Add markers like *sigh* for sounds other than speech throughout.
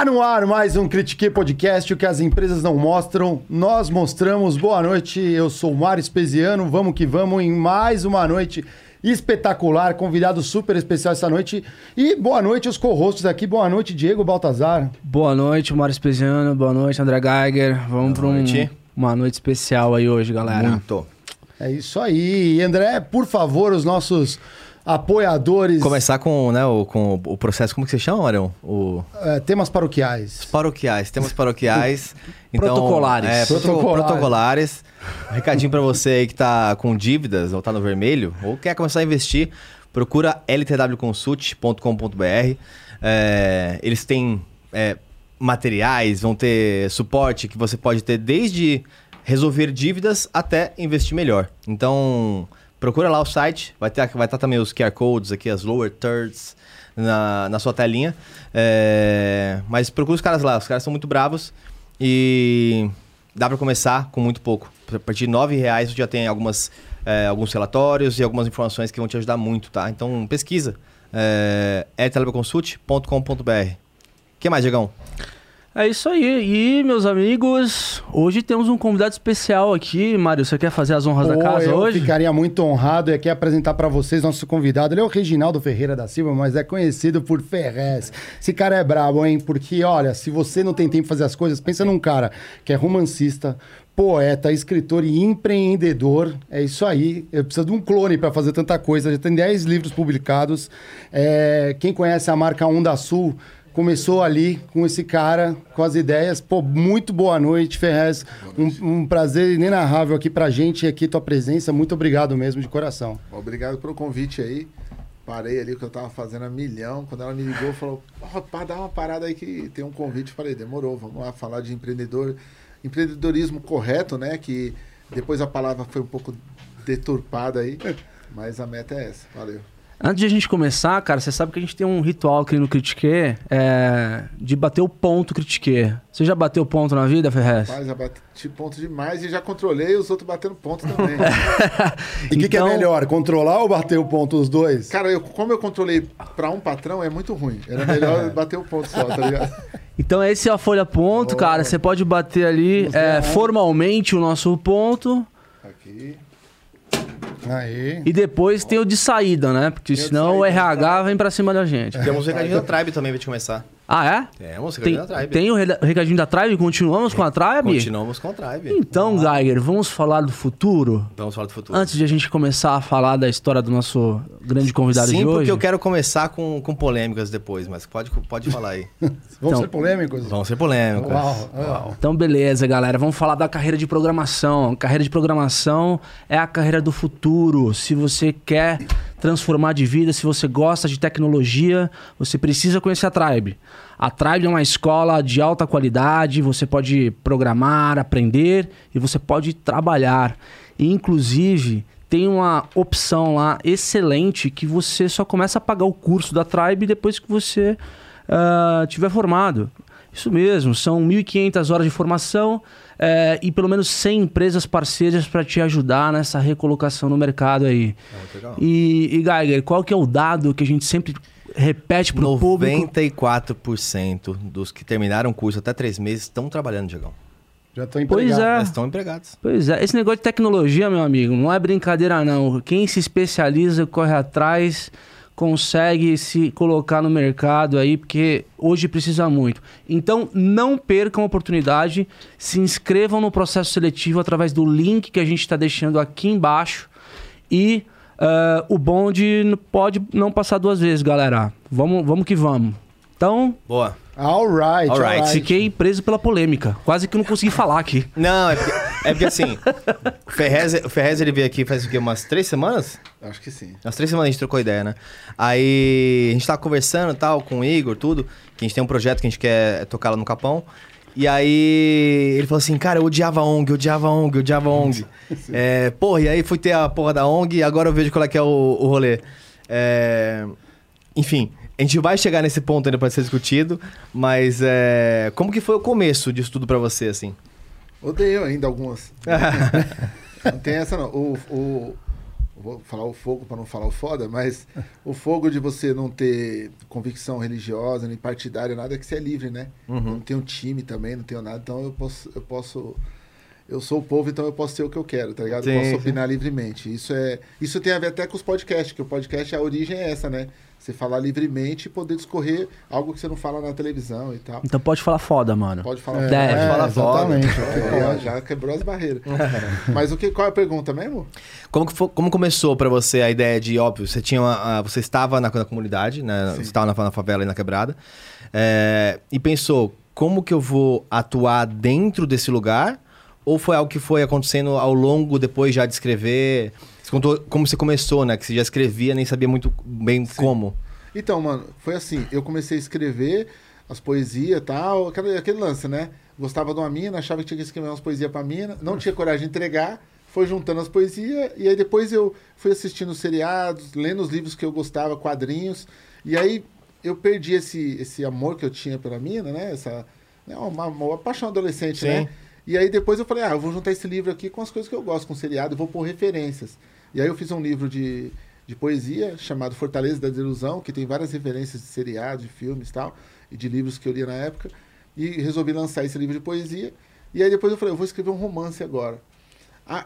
Tá no ar mais um Critique Podcast, o que as empresas não mostram, nós mostramos. Boa noite, eu sou o Mário Espesiano, vamos que vamos em mais uma noite espetacular, convidado super especial essa noite. E boa noite aos co-hosts aqui, boa noite Diego Baltazar. Boa noite, Mário Espesiano, boa noite André Geiger. Vamos para um, uma noite especial aí hoje, galera. Muito. É isso aí. E André, por favor, os nossos apoiadores. Começar com, né, o, com o processo, como que você chama, Marião? O... É, temas paroquiais. Paroquiais, temas paroquiais. *laughs* então, protocolares. É, protocolares. protocolares. Um recadinho para você aí que tá com dívidas ou tá no vermelho, ou quer começar a investir, procura ltwconsult.com.br. É, eles têm é, materiais, vão ter suporte que você pode ter desde resolver dívidas até investir melhor. Então, Procura lá o site, vai estar vai tá também os QR Codes aqui, as lower thirds na, na sua telinha. É, mas procura os caras lá, os caras são muito bravos e dá para começar com muito pouco. A partir de R$ reais você já tem algumas, é, alguns relatórios e algumas informações que vão te ajudar muito, tá? Então pesquisa. É, é O que mais, Diegão? É isso aí. E, meus amigos, hoje temos um convidado especial aqui. Mário, você quer fazer as honras Pô, da casa eu hoje? Eu ficaria muito honrado e aqui apresentar para vocês nosso convidado. Ele é o Reginaldo Ferreira da Silva, mas é conhecido por Ferrez. Esse cara é brabo, hein? Porque, olha, se você não tem tempo de fazer as coisas, pensa num cara que é romancista, poeta, escritor e empreendedor. É isso aí. Eu preciso de um clone para fazer tanta coisa. Já tem 10 livros publicados. É... Quem conhece a marca Onda Sul começou ali com esse cara, com as ideias. Pô, muito boa noite, Ferrez. Noite. Um, um, prazer inenarrável aqui pra gente, aqui tua presença. Muito obrigado mesmo, de coração. Obrigado pelo convite aí. Parei ali que eu tava fazendo a milhão. Quando ela me ligou, falou: oh, dá uma parada aí que tem um convite. Falei: demorou, vamos lá falar de empreendedor. Empreendedorismo correto, né? Que depois a palavra foi um pouco deturpada aí. *laughs* Mas a meta é essa. Valeu. Antes de a gente começar, cara, você sabe que a gente tem um ritual aqui no Critique é, de bater o ponto Critique. Você já bateu ponto na vida, Ferrez? Rapaz, já bati ponto demais e já controlei os outros batendo ponto também. *laughs* e o então... que, que, é então- melhor, controlar ou bater o ponto os dois? Cara, eu, como eu controlei para um patrão, é muito ruim. Era melhor *laughs* bater o ponto só, tá ligado? Então esse é a folha ponto, oh. cara. Você pode bater ali é, formalmente o nosso ponto. Aqui. Aí. E depois tem o de saída, né? Porque senão o RH vem pra cima da gente. Temos o recadinho da Tribe também pra te começar. Ah, é? Temos o recadinho tem, da Tribe. Tem o recadinho da Tribe? Continuamos com a Tribe? Continuamos com a Tribe. Então, vamos Geiger, vamos falar do futuro? Vamos falar do futuro. Antes de a gente começar a falar da história do nosso grande convidado Sim, de hoje. Sim, porque eu quero começar com, com polêmicas depois, mas pode, pode falar aí. *laughs* vamos então, ser polêmicos? Vamos ser polêmicos. Uau, uau. Então, beleza, galera. Vamos falar da carreira de programação. Carreira de programação é a carreira do futuro. Se você quer transformar de vida, se você gosta de tecnologia, você precisa conhecer a Tribe. A Tribe é uma escola de alta qualidade, você pode programar, aprender e você pode trabalhar. E, inclusive, tem uma opção lá excelente que você só começa a pagar o curso da Tribe depois que você uh, tiver formado. Isso mesmo, são 1.500 horas de formação é, e pelo menos 100 empresas parceiras para te ajudar nessa recolocação no mercado aí. Ah, e, e Geiger, qual que é o dado que a gente sempre repete para o público? 94% dos que terminaram o curso até três meses estão trabalhando, Diegão. Já estão empregados. Pois é. estão empregados. Pois é. Esse negócio de tecnologia, meu amigo, não é brincadeira não. Quem se especializa, corre atrás consegue se colocar no mercado aí, porque hoje precisa muito. Então, não percam a oportunidade, se inscrevam no processo seletivo através do link que a gente está deixando aqui embaixo e uh, o bonde pode não passar duas vezes, galera. Vamos, vamos que vamos. Então. Boa. Alright, alright. All Fiquei preso pela polêmica. Quase que não consegui falar aqui. *laughs* Não, é porque, é porque assim, o Ferrez, o Ferrez ele veio aqui faz o quê? Umas três semanas? Acho que sim. Umas três semanas a gente trocou ideia, né? Aí a gente tava conversando tal com o Igor, tudo, que a gente tem um projeto que a gente quer tocar lá no Capão. E aí ele falou assim, cara, eu odiava a ONG, eu odiava a ONG, eu odiava a ONG. *laughs* é, porra, e aí fui ter a porra da ONG e agora eu vejo qual é que é o, o rolê. É, enfim, a gente vai chegar nesse ponto ainda para ser discutido, mas é, como que foi o começo disso tudo para você, assim? Odeio ainda algumas. *laughs* não tem essa não. O, o, vou falar o fogo para não falar o foda, mas o fogo de você não ter convicção religiosa, nem partidária, nada, é que você é livre, né? Uhum. Não tenho time também, não tenho nada, então eu posso, eu posso. Eu sou o povo, então eu posso ser o que eu quero, tá ligado? Sim, eu posso sim. opinar livremente. Isso é, isso tem a ver até com os podcasts, que o podcast a origem é essa, né? Você falar livremente e poder discorrer algo que você não fala na televisão e tal. Então pode falar foda, mano. Pode falar. Deve. É, falar foda. exatamente. É, já- quebrou as barreiras. Mas o que, qual é a pergunta mesmo? Como, que fo- como começou pra você a ideia de, óbvio, você tinha uma- você estava na, na comunidade, né? Você estava na, na favela e na quebrada. é, e pensou, como que eu vou atuar dentro desse lugar? Ou foi algo que foi acontecendo ao longo, depois já de escrever? Você contou como você começou, né? Que você já escrevia, nem sabia muito bem como. Então, mano, foi assim, eu comecei a escrever as poesias e tal, aquele, aquele lance, né? Gostava de uma mina, achava que tinha que escrever umas poesias pra mina, não tinha coragem de entregar, foi juntando as poesias, e aí depois eu fui assistindo seriados, lendo os livros que eu gostava, quadrinhos, e aí eu perdi esse, esse amor que eu tinha pela mina, né? Essa, né, uma, uma paixão adolescente, Sim. né? E aí depois eu falei, ah, eu vou juntar esse livro aqui com as coisas que eu gosto, com seriado, e vou pôr referências. E aí eu fiz um livro de, de poesia chamado Fortaleza da Desilusão, que tem várias referências de seriados, de filmes e tal, e de livros que eu lia na época. E resolvi lançar esse livro de poesia. E aí depois eu falei, eu vou escrever um romance agora.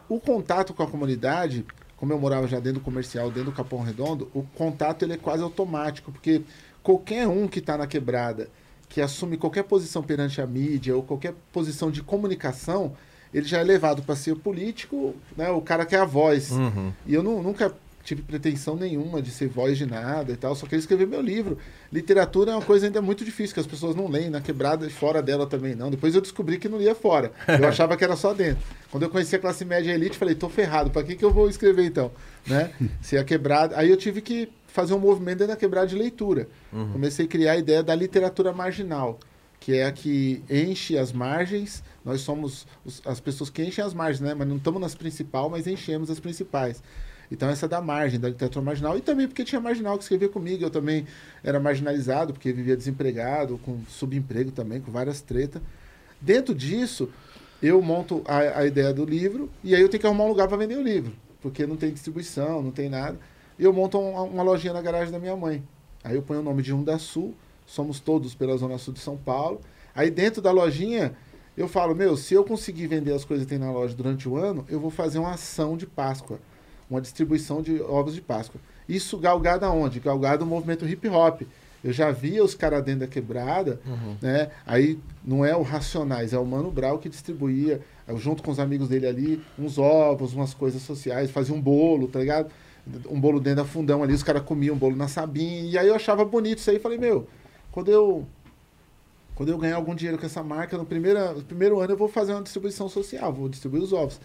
O contato com a comunidade, como eu morava já dentro do comercial, dentro do Capão Redondo, o contato ele é quase automático, porque qualquer um que está na quebrada, que assume qualquer posição perante a mídia ou qualquer posição de comunicação, ele já é levado para ser político, né, o cara que é a voz. Uhum. E eu nu- nunca tive pretensão nenhuma de ser voz de nada e tal, só queria escrever meu livro. Literatura é uma coisa ainda muito difícil, que as pessoas não leem, na quebrada e fora dela também não. Depois eu descobri que não lia fora. Eu *laughs* achava que era só dentro. Quando eu conheci a classe média e elite, falei, tô ferrado, pra que, que eu vou escrever então? Né? *laughs* Se a quebrada. Aí eu tive que fazer um movimento dentro da quebrada de leitura. Comecei a criar a ideia da literatura marginal, que é a que enche as margens. Nós somos os- as pessoas que enchem as margens, né? Mas não estamos nas principais, mas enchemos as principais. Então essa da margem, da literatura marginal. E também porque tinha marginal que escrevia comigo. Eu também era marginalizado, porque vivia desempregado, com subemprego também, com várias tretas. Dentro disso, eu monto a, a ideia do livro e aí eu tenho que arrumar um lugar para vender o livro. Porque não tem distribuição, não tem nada. E eu monto um- uma lojinha na garagem da minha mãe. Aí eu ponho o nome de Unda Sul, somos todos pela Zona Sul de São Paulo. Aí dentro da lojinha, eu falo, meu, se eu conseguir vender as coisas que tem na loja durante o ano, eu vou fazer uma ação de Páscoa. Uma distribuição de ovos de Páscoa. Isso galgado aonde? Galgado no movimento hip hop. Eu já via os caras dentro da quebrada, né? Aí não é o Racionais, é o Mano Brau que distribuía, eu, junto com os amigos dele ali, uns ovos, umas coisas sociais, fazia um bolo, tá ligado? Um bolo dentro da fundão ali, os caras comiam um bolo na sabinha. E aí eu achava bonito isso aí. Falei, meu, quando eu quando eu ganhar algum dinheiro com essa marca, no primeiro, no primeiro ano eu vou fazer uma distribuição social, vou distribuir os ovos.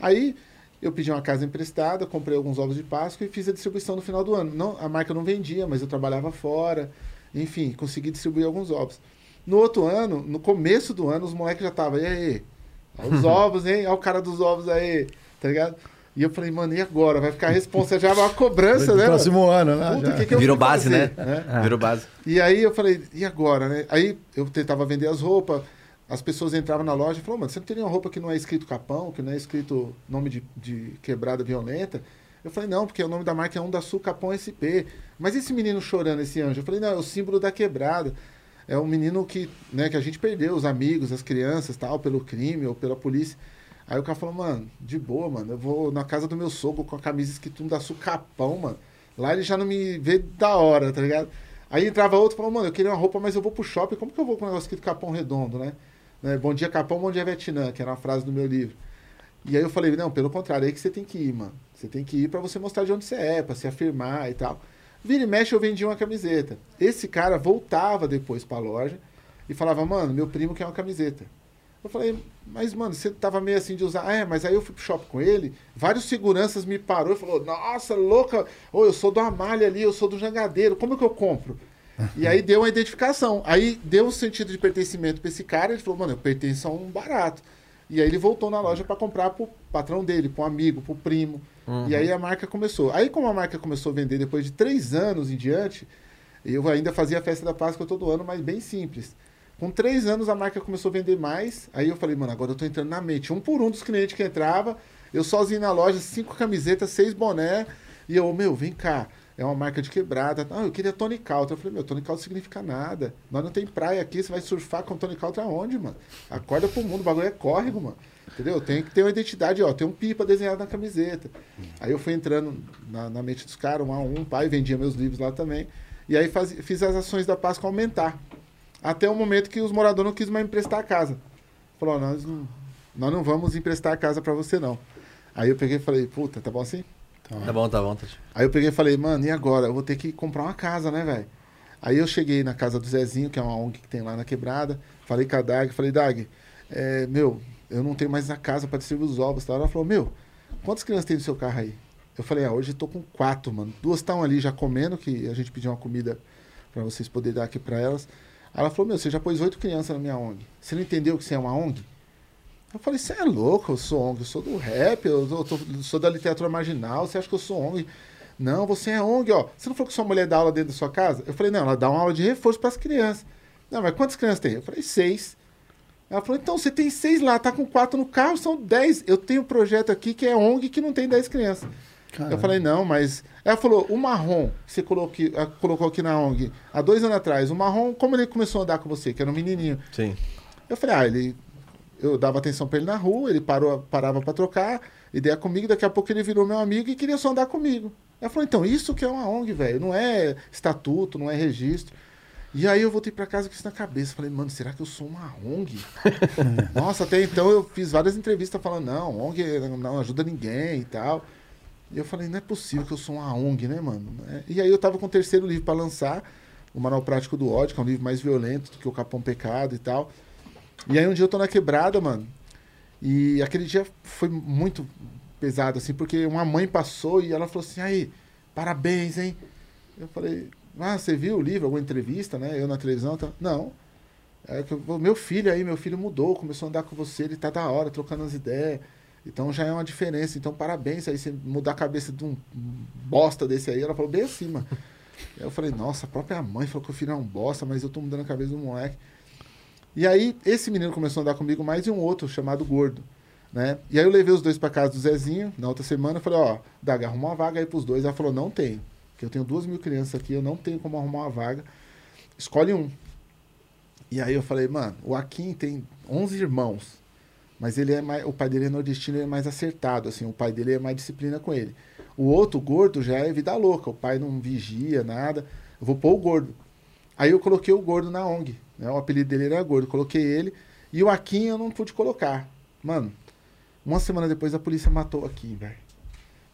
Aí eu pedi uma casa emprestada, comprei alguns ovos de Páscoa e fiz a distribuição no final do ano. Não, a marca não vendia, mas eu trabalhava fora. Enfim, consegui distribuir alguns ovos. No outro ano, no começo do ano, os moleques já estavam, e aí? Olha os *laughs* ovos, hein? Olha o cara dos ovos aí, tá ligado? E eu falei, mano, e agora? Vai ficar a responsa já, uma cobrança, né? próximo ano, né? Puta, Já. que que Virou base, fazer, né? Virou base. e aí eu falei, e agora, né? Aí eu tentava vender as roupas, as pessoas entravam na loja e falavam, mano, você não tem nenhuma roupa que não é escrito Capão, que não é escrito nome de, de quebrada violenta? Eu falei, não, porque o nome da marca é um da Sul Capão SP. Mas esse menino chorando, esse anjo? Eu falei, não, é o símbolo da quebrada. É um menino que, né, que a gente perdeu, os amigos, as crianças, tal, pelo crime ou pela polícia. Aí o cara falou, mano, de boa, mano, eu vou na casa do meu sogro com a camisa escrito da Sul Capão, mano. Lá ele já não me vê da hora, tá ligado? Aí entrava outro e falou, mano, eu queria uma roupa, mas eu vou pro shopping, como que eu vou com um negócio escrito Capão Redondo, né? Né, Bom dia Capão, bom dia Vietnã, que era uma frase do meu livro. E aí eu falei, não, pelo contrário, é aí que você tem que ir, mano. Você tem que ir pra você mostrar de onde você é, pra se afirmar e tal. Vira e mexe, eu vendia uma camiseta. Esse cara voltava depois pra loja e falava, mano, meu primo quer uma camiseta. Eu falei, mas, mano, você tava meio assim de usar. Ah, é, mas aí eu fui pro shopping com ele, vários seguranças me parou e falou, nossa, louca, ô, eu sou do Amália ali, eu sou do Jangadeiro, como que eu compro? *laughs* E aí deu uma identificação. Aí deu um sentido de pertencimento pra esse cara, ele falou, mano, eu pertenço a um barato. E aí ele voltou na loja para comprar pro patrão dele, pro amigo, pro primo. E aí a marca começou. Aí como a marca começou a vender depois de três anos em diante, eu ainda fazia a festa da Páscoa todo ano, mas bem simples. Com três anos a marca começou a vender mais. Aí eu falei, mano, agora eu tô entrando na mente. Um por um dos clientes que entrava, Eu sozinho na loja, cinco camisetas, seis boné. E eu, meu, vem cá. É uma marca de quebrada. Não, eu queria Tony Caltra. Eu falei, meu, Tony Caltra significa nada. Nós não tem praia aqui, você vai surfar com Tony Caltra aonde, mano? Acorda pro mundo, o bagulho é córrego, mano. Entendeu? Tem que ter uma identidade, ó. Tem um pipa desenhado na camiseta. Aí eu fui entrando na, na mente dos caras, um a um, pai, vendia meus livros lá também. E aí faz, fiz as ações da Páscoa aumentar. Até o momento que os moradores não quis mais emprestar a casa. Falou, nós não, nós não vamos emprestar a casa para você, não. Aí eu peguei e falei, puta, tá bom assim? Tá bom, tá bom. Tá... Aí eu peguei e falei, mano, e agora? Eu vou ter que comprar uma casa, né, velho? Aí eu cheguei na casa do Zezinho, que é uma ONG que tem lá na quebrada. Falei com a Dag, falei, Dag, é, meu, eu não tenho mais a casa para distribuir os ovos. Tá? Ela falou, meu, quantas crianças tem no seu carro aí? Eu falei, ah, hoje eu tô com quatro, mano. Duas estão ali já comendo, que a gente pediu uma comida para vocês poderem dar aqui para elas. Ela falou, meu, você já pôs oito crianças na minha ONG. Você não entendeu que você é uma ONG? Eu falei, você é louco, eu sou ONG, eu sou do rap, eu, tô, eu sou da literatura marginal, você acha que eu sou ONG? Não, você é ONG, ó. Você não falou que sua mulher dá aula dentro da sua casa? Eu falei, não, ela dá uma aula de reforço para as crianças. Não, mas quantas crianças tem? Eu falei, seis. Ela falou, então você tem seis lá, tá com quatro no carro, são dez. Eu tenho um projeto aqui que é ONG que não tem dez crianças. Caramba. Eu falei, não, mas. Ela falou, o marrom que você colocou aqui, colocou aqui na ONG há dois anos atrás, o marrom, como ele começou a andar com você, que era um menininho? Sim. Eu falei, ah, ele eu dava atenção para ele na rua, ele parou, parava para trocar ideia comigo, daqui a pouco ele virou meu amigo e queria só andar comigo. Ela falou, então, isso que é uma ONG, velho, não é estatuto, não é registro. E aí eu voltei para casa com isso na cabeça. Falei, mano, será que eu sou uma ONG? *laughs* Nossa, até então eu fiz várias entrevistas falando, não, ONG não ajuda ninguém e tal. E eu falei, não é possível que eu sou uma ONG, né, mano? E aí eu tava com o terceiro livro para lançar, o Manual Prático do Ódio, que é um livro mais violento do que o Capão Pecado e tal. E aí um dia eu tô na quebrada, mano. E aquele dia foi muito pesado, assim, porque uma mãe passou e ela falou assim, aí, parabéns, hein? Eu falei, ah, você viu o livro, alguma entrevista, né? Eu na televisão, tá? Não. É meu filho aí, meu filho mudou, começou a andar com você, ele tá da hora, trocando as ideias. Então já é uma diferença. Então, parabéns aí, você mudar a cabeça de um bosta desse aí. Ela falou bem acima. Aí eu falei, nossa, a própria mãe falou que o filho é um bosta, mas eu tô mudando a cabeça do moleque. E aí, esse menino começou a andar comigo mais e um outro, chamado Gordo. Né? E aí eu levei os dois para casa do Zezinho, na outra semana, eu falei, ó, Daga, arruma uma vaga aí pros dois. Ela falou, não tem. Porque eu tenho duas mil crianças aqui, eu não tenho como arrumar uma vaga. Escolhe um. E aí eu falei, mano, o Akin tem 11 irmãos. Mas ele é mais, o pai dele é nordestino, ele é mais acertado, assim, o pai dele é mais disciplina com ele. O outro, o gordo, já é vida louca, o pai não vigia nada. Eu vou pôr o gordo. Aí eu coloquei o gordo na ONG. Né? O apelido dele era gordo. Coloquei ele. E o Akin eu não pude colocar. Mano, uma semana depois a polícia matou o Akin, velho.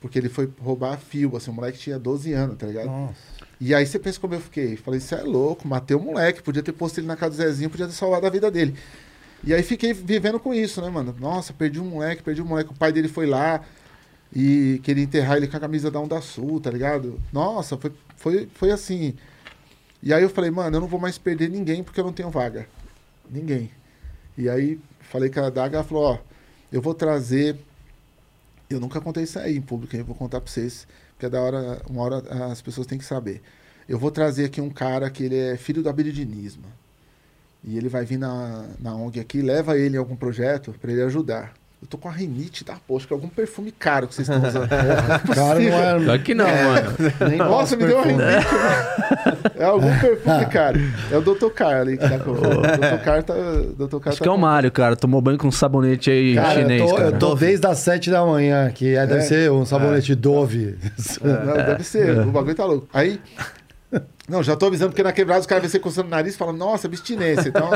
Porque ele foi roubar fio, assim, o moleque tinha 12 anos, tá ligado? Nossa. E aí você pensa como eu fiquei. Falei, isso é louco, matei o moleque, podia ter posto ele na casa do Zezinho, podia ter salvado a vida dele. E aí fiquei vivendo com isso, né, mano? Nossa, perdi um moleque, perdi um moleque. O pai dele foi lá e queria enterrar ele com a camisa da Onda Sul, tá ligado? Nossa, foi, foi, foi assim. E aí eu falei, mano, eu não vou mais perder ninguém porque eu não tenho vaga. Ninguém. E aí falei com a Daga, ela falou, ó, eu vou trazer. Eu nunca contei isso aí em público, eu vou contar pra vocês, porque é da hora, uma hora as pessoas têm que saber. Eu vou trazer aqui um cara que ele é filho do abiridinismo. E ele vai vir na, na ONG aqui, leva ele em algum projeto para ele ajudar. Eu tô com a rinite da poxa, que é algum perfume caro que vocês estão usando. cara, *laughs* não é. Claro que não, é. mano. Nem Nossa, me deu uma rinite. É algum perfume *laughs* caro. É o Dr. Car ali que tá com. O Dr. Car tá. Dr. Car Acho tá que é o Mário, cara. Tomou banho com um sabonete aí cara, chinês. Eu tô, cara. eu tô desde as 7 da manhã, que é, deve é. ser um sabonete é. Dove. Não, deve ser. *laughs* O bagulho tá louco. Aí. *laughs* Não, já tô avisando, porque na quebrada os caras vêm você coçando o nariz e falam, nossa, abstinência. Então,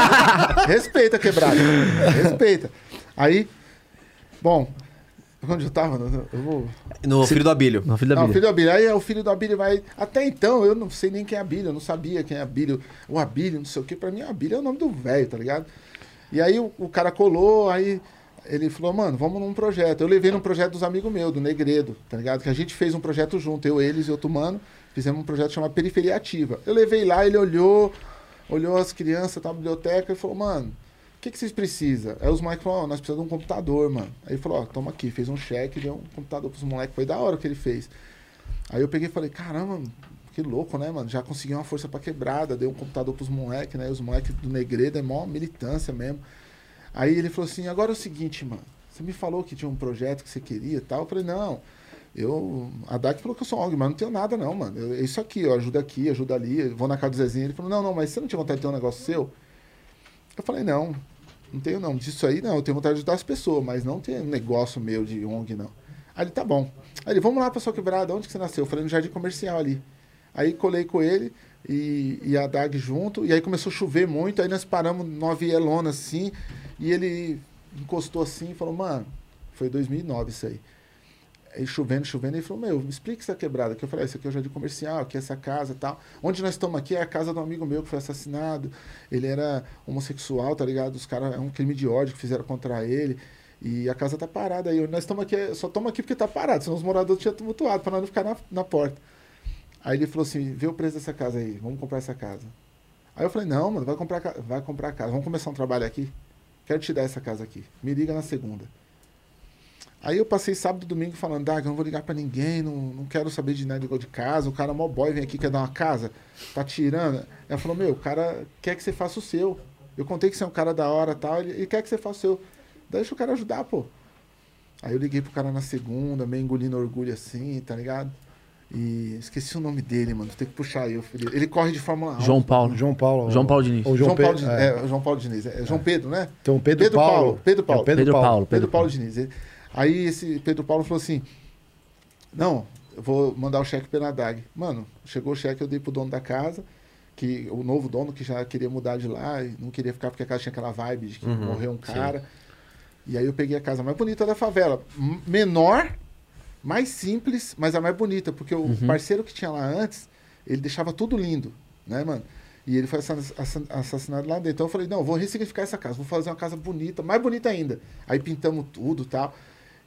*laughs* respeita a quebrada. Respeita. Aí, bom, onde eu tava? Eu vou... No filho do Abílio. No filho do Abílio. Não, filho do Abílio. Aí o filho do Abílio vai. Até então eu não sei nem quem é Abílio, eu não sabia quem é Abílio. O Abílio, não sei o que. Pra mim, Abílio é o nome do velho, tá ligado? E aí o, o, cara colou, aí ele falou, mano, vamos num projeto. Eu levei num projeto dos amigos meus, do Negredo, tá ligado? Que a gente fez um projeto junto, eu, eles e outro mano. Fizemos um projeto chamado Periferia Ativa. Eu levei lá, ele olhou, olhou as crianças, tá biblioteca e falou, mano que, que vocês precisam? Aí os moleques falaram, oh, nós precisamos de um computador, mano. Aí ele falou, ó, oh, toma aqui, fez um cheque, deu um computador pros moleques, foi da hora o que ele fez. Aí eu peguei e falei, caramba, que louco, né, mano? Já consegui uma força pra quebrada, deu um computador pros moleques, né? Os moleques do Negredo é mó militância mesmo. Aí ele falou assim, agora é o seguinte, mano, Você me falou que tinha um projeto que você queria e tal. Eu falei, não. Eu, a DAC falou que eu sou ONG, mas não tenho nada não, mano. Eu, isso aqui, eu ajudo aqui, ajudo ali, vou na casa do Zezinho. Ele falou, não, não, mas você não tinha vontade de ter um negócio seu? Eu falei, não, não tenho não. Disso aí não, eu tenho vontade de ajudar as pessoas, mas não tem negócio meu de ONG não. Aí ele, tá bom. Aí ele, vamos lá pra sua quebrada, onde que você nasceu? Eu falei, no Jardim Comercial ali. Aí colei com ele e, e a DAG junto, e aí começou a chover muito, aí nós paramos numa vielona assim, e ele encostou assim e falou, mano, foi 2009 isso aí. Aí chovendo, chovendo, ele falou, meu, me explica essa quebrada. Que eu falei, ah, isso aqui é o jardim comercial, aqui é essa casa e tal. Onde nós estamos aqui é a casa um amigo meu que foi assassinado. Ele era homossexual, tá ligado? Os caras, é um crime de ódio que fizeram contra ele. E a casa tá parada aí. Nós estamos aqui, só estamos aqui porque tá parado, senão os moradores tinham tumultuado, para não ficar na, na porta. Aí ele falou assim, vê o preço dessa casa aí, vamos comprar essa casa. Aí eu falei, não, mano, vai comprar, vai comprar a casa, vamos começar um trabalho aqui. Quero te dar essa casa aqui. Me liga na segunda. Aí eu passei sábado e domingo falando, Dag, eu não vou ligar para ninguém, não, não quero saber de nada de casa. O cara mó boy vem aqui, quer dar uma casa, tá tirando. Ela falou, meu, o cara quer que você faça o seu. Eu contei que você é um cara da hora e tal, ele, ele quer que você faça o seu. Deixa o cara ajudar, pô. Aí eu liguei pro cara na segunda, meio engolindo orgulho assim, tá ligado? E esqueci o nome dele, mano. Tem que puxar aí. Ele corre de Fórmula 1. João Paulo. João Paulo. João Paulo Diniz. Ou João, João Paulo, Diniz. É. é. João Paulo Diniz. É João Pedro, né? Então, Pedro, Pedro Paulo. Paulo. Pedro Paulo. É Pedro, Pedro Paulo. Paulo. Pedro Paulo Diniz. Aí esse Pedro Paulo falou assim: Não, eu vou mandar o cheque pela DAG. Mano, chegou o cheque, eu dei pro dono da casa, que o novo dono que já queria mudar de lá, e não queria ficar porque a casa tinha aquela vibe de que uhum, morreu um cara. Sim. E aí eu peguei a casa mais bonita da favela. Menor, mais simples, mas a mais bonita, porque o uhum. parceiro que tinha lá antes, ele deixava tudo lindo, né, mano? E ele foi assassinado lá dentro. Então eu falei, não, vou ressignificar essa casa, vou fazer uma casa bonita, mais bonita ainda. Aí pintamos tudo tal.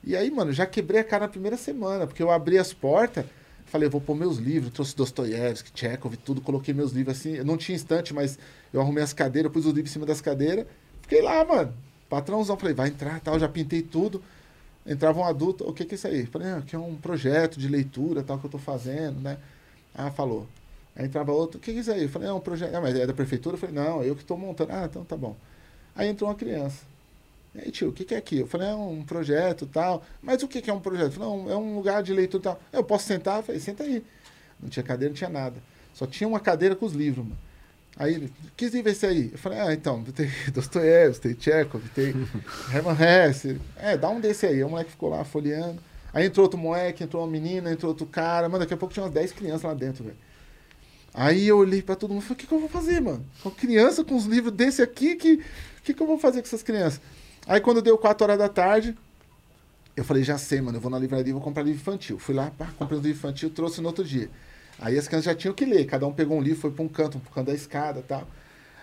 E aí, mano, já quebrei a cara na primeira semana, porque eu abri as portas, falei, vou pôr meus livros, trouxe Dostoiévski, Chekhov, tudo, coloquei meus livros assim. Não tinha estante, mas eu arrumei as cadeiras, pus os livros em cima das cadeiras. Fiquei lá, mano. Patrãozão, falei, vai entrar tal, já pintei tudo entrava um adulto, o que, que é isso aí? Falei, ah, que é um projeto de leitura tal que eu estou fazendo, né? Ah, falou. Aí entrava outro, o que, que é isso aí? Falei, é um projeto. Ah, mas é da prefeitura? Falei, não, eu que estou montando. Ah, então tá bom. Aí entrou uma criança. E aí, tio, o que, que é aqui? Eu falei, é um projeto tal. Mas o que, que é um projeto? Eu falei, não, é um lugar de leitura tal. Eu posso sentar? Eu falei, senta aí. Não tinha cadeira, não tinha nada. Só tinha uma cadeira com os livros, mano. Aí ele, que livro é esse aí? Eu falei, ah, então, *laughs* tem Dostoiévski, tem Chekhov, tem *laughs* Herman Hesse. É, dá um desse aí. O moleque ficou lá folheando. Aí entrou outro moleque, entrou uma menina, entrou outro cara. Mano, daqui a pouco tinha umas 10 crianças lá dentro, velho. Aí eu olhei pra todo mundo e falei, o que, que eu vou fazer, mano? Com criança, com os livros desse aqui, que o que, que eu vou fazer com essas crianças? Aí quando deu 4 horas da tarde, eu falei, já sei, mano, eu vou na livraria e vou comprar livro infantil. Fui lá, pá, comprei um livro infantil, trouxe no outro dia. Aí as crianças já tinham que ler, cada um pegou um livro, foi para um canto, um canto da escada tal.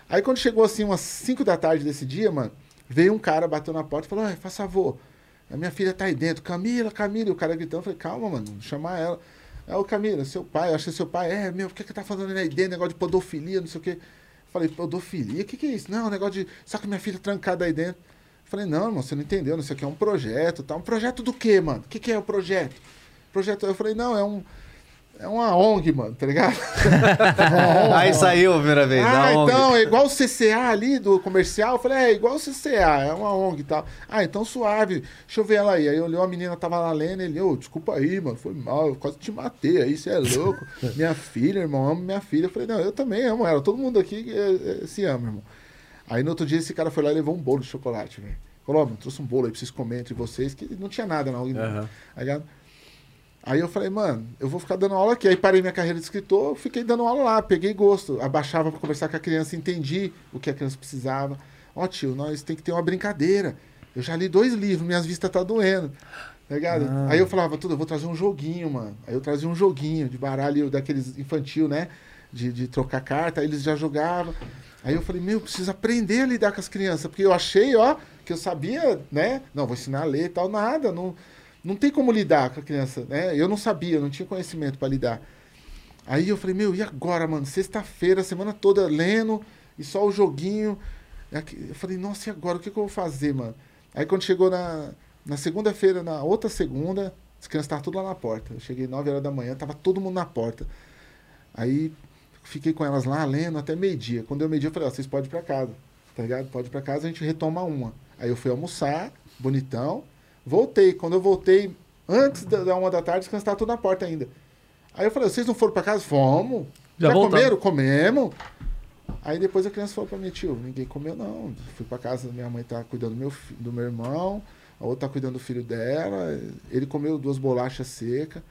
Aí quando chegou assim, umas 5 da tarde desse dia, mano, veio um cara, bateu na porta e falou: faz favor, a minha filha tá aí dentro, Camila, Camila. E o cara gritando, eu falei: calma, mano, vou chamar ela. É o Camila, seu pai, eu achei seu pai, é, meu, o que que tá fazendo aí dentro, negócio de podofilia, não sei o quê. falei, podofilia? O que que é isso? Não, negócio de. Só que minha filha trancada aí dentro. Falei, não, irmão, você não entendeu, isso aqui é um projeto, tá? Um projeto do quê, mano? O que que é o projeto? Projeto, eu falei, não, é um é uma ONG, mano, tá ligado? *laughs* Aí saiu a primeira vez. Ah, então, é igual o CCA ali do comercial. Eu falei, é igual o CCA, é uma ONG e tal. Ah, então suave. Deixa eu ver ela aí. Aí olhou a menina, tava lá lendo. Ele, ô, oh, desculpa aí, mano, foi mal. Eu quase te matei aí, você é louco. *laughs* minha filha, irmão, amo minha filha. Eu falei, não, eu também amo ela. Todo mundo aqui é, se ama, irmão. Aí no outro dia esse cara foi lá e levou um bolo de chocolate, velho. Falou, oh, trouxe um bolo aí pra vocês comerem entre vocês, que não tinha nada, não. Uhum. Aí, Aí eu falei, mano, eu vou ficar dando aula aqui. Aí parei minha carreira de escritor, fiquei dando aula lá, peguei gosto. Abaixava para conversar com a criança, entendi o que a criança precisava. Ó, oh, tio, nós tem que ter uma brincadeira. Eu já li dois livros, minhas vistas tá doendo. Tá ligado? Ah. Aí eu falava, tudo, eu vou trazer um joguinho, mano. Aí eu trazia um joguinho de baralho daqueles infantil, né? De, de trocar carta, aí eles já jogavam. Aí eu falei, meu, preciso aprender a lidar com as crianças, porque eu achei, ó, que eu sabia, né? Não, vou ensinar a ler e tal, nada, não não tem como lidar com a criança, né? Eu não sabia, não tinha conhecimento para lidar. Aí eu falei, meu, e agora, mano? Sexta-feira, semana toda lendo e só o joguinho. Eu falei, nossa, e agora? O que, que eu vou fazer, mano? Aí quando chegou na, na segunda-feira, na outra segunda, as crianças estavam tudo lá na porta. Eu cheguei 9 horas da manhã, tava todo mundo na porta. Aí fiquei com elas lá lendo até meio-dia. Quando deu meio-dia, eu falei, ó, vocês podem ir pra casa, tá ligado? Pode ir pra casa, a gente retoma uma. Aí eu fui almoçar, bonitão. Voltei. Quando eu voltei, antes da uma da tarde, estavam tudo na porta ainda. Aí eu falei, vocês não foram pra casa? Fomos. Já Já, comeram? Comemos. Aí depois a criança falou pra mim, tio, ninguém comeu não. Fui pra casa, minha mãe tá cuidando do meu, do meu irmão, a outra tá cuidando do filho dela, ele comeu duas bolachas secas.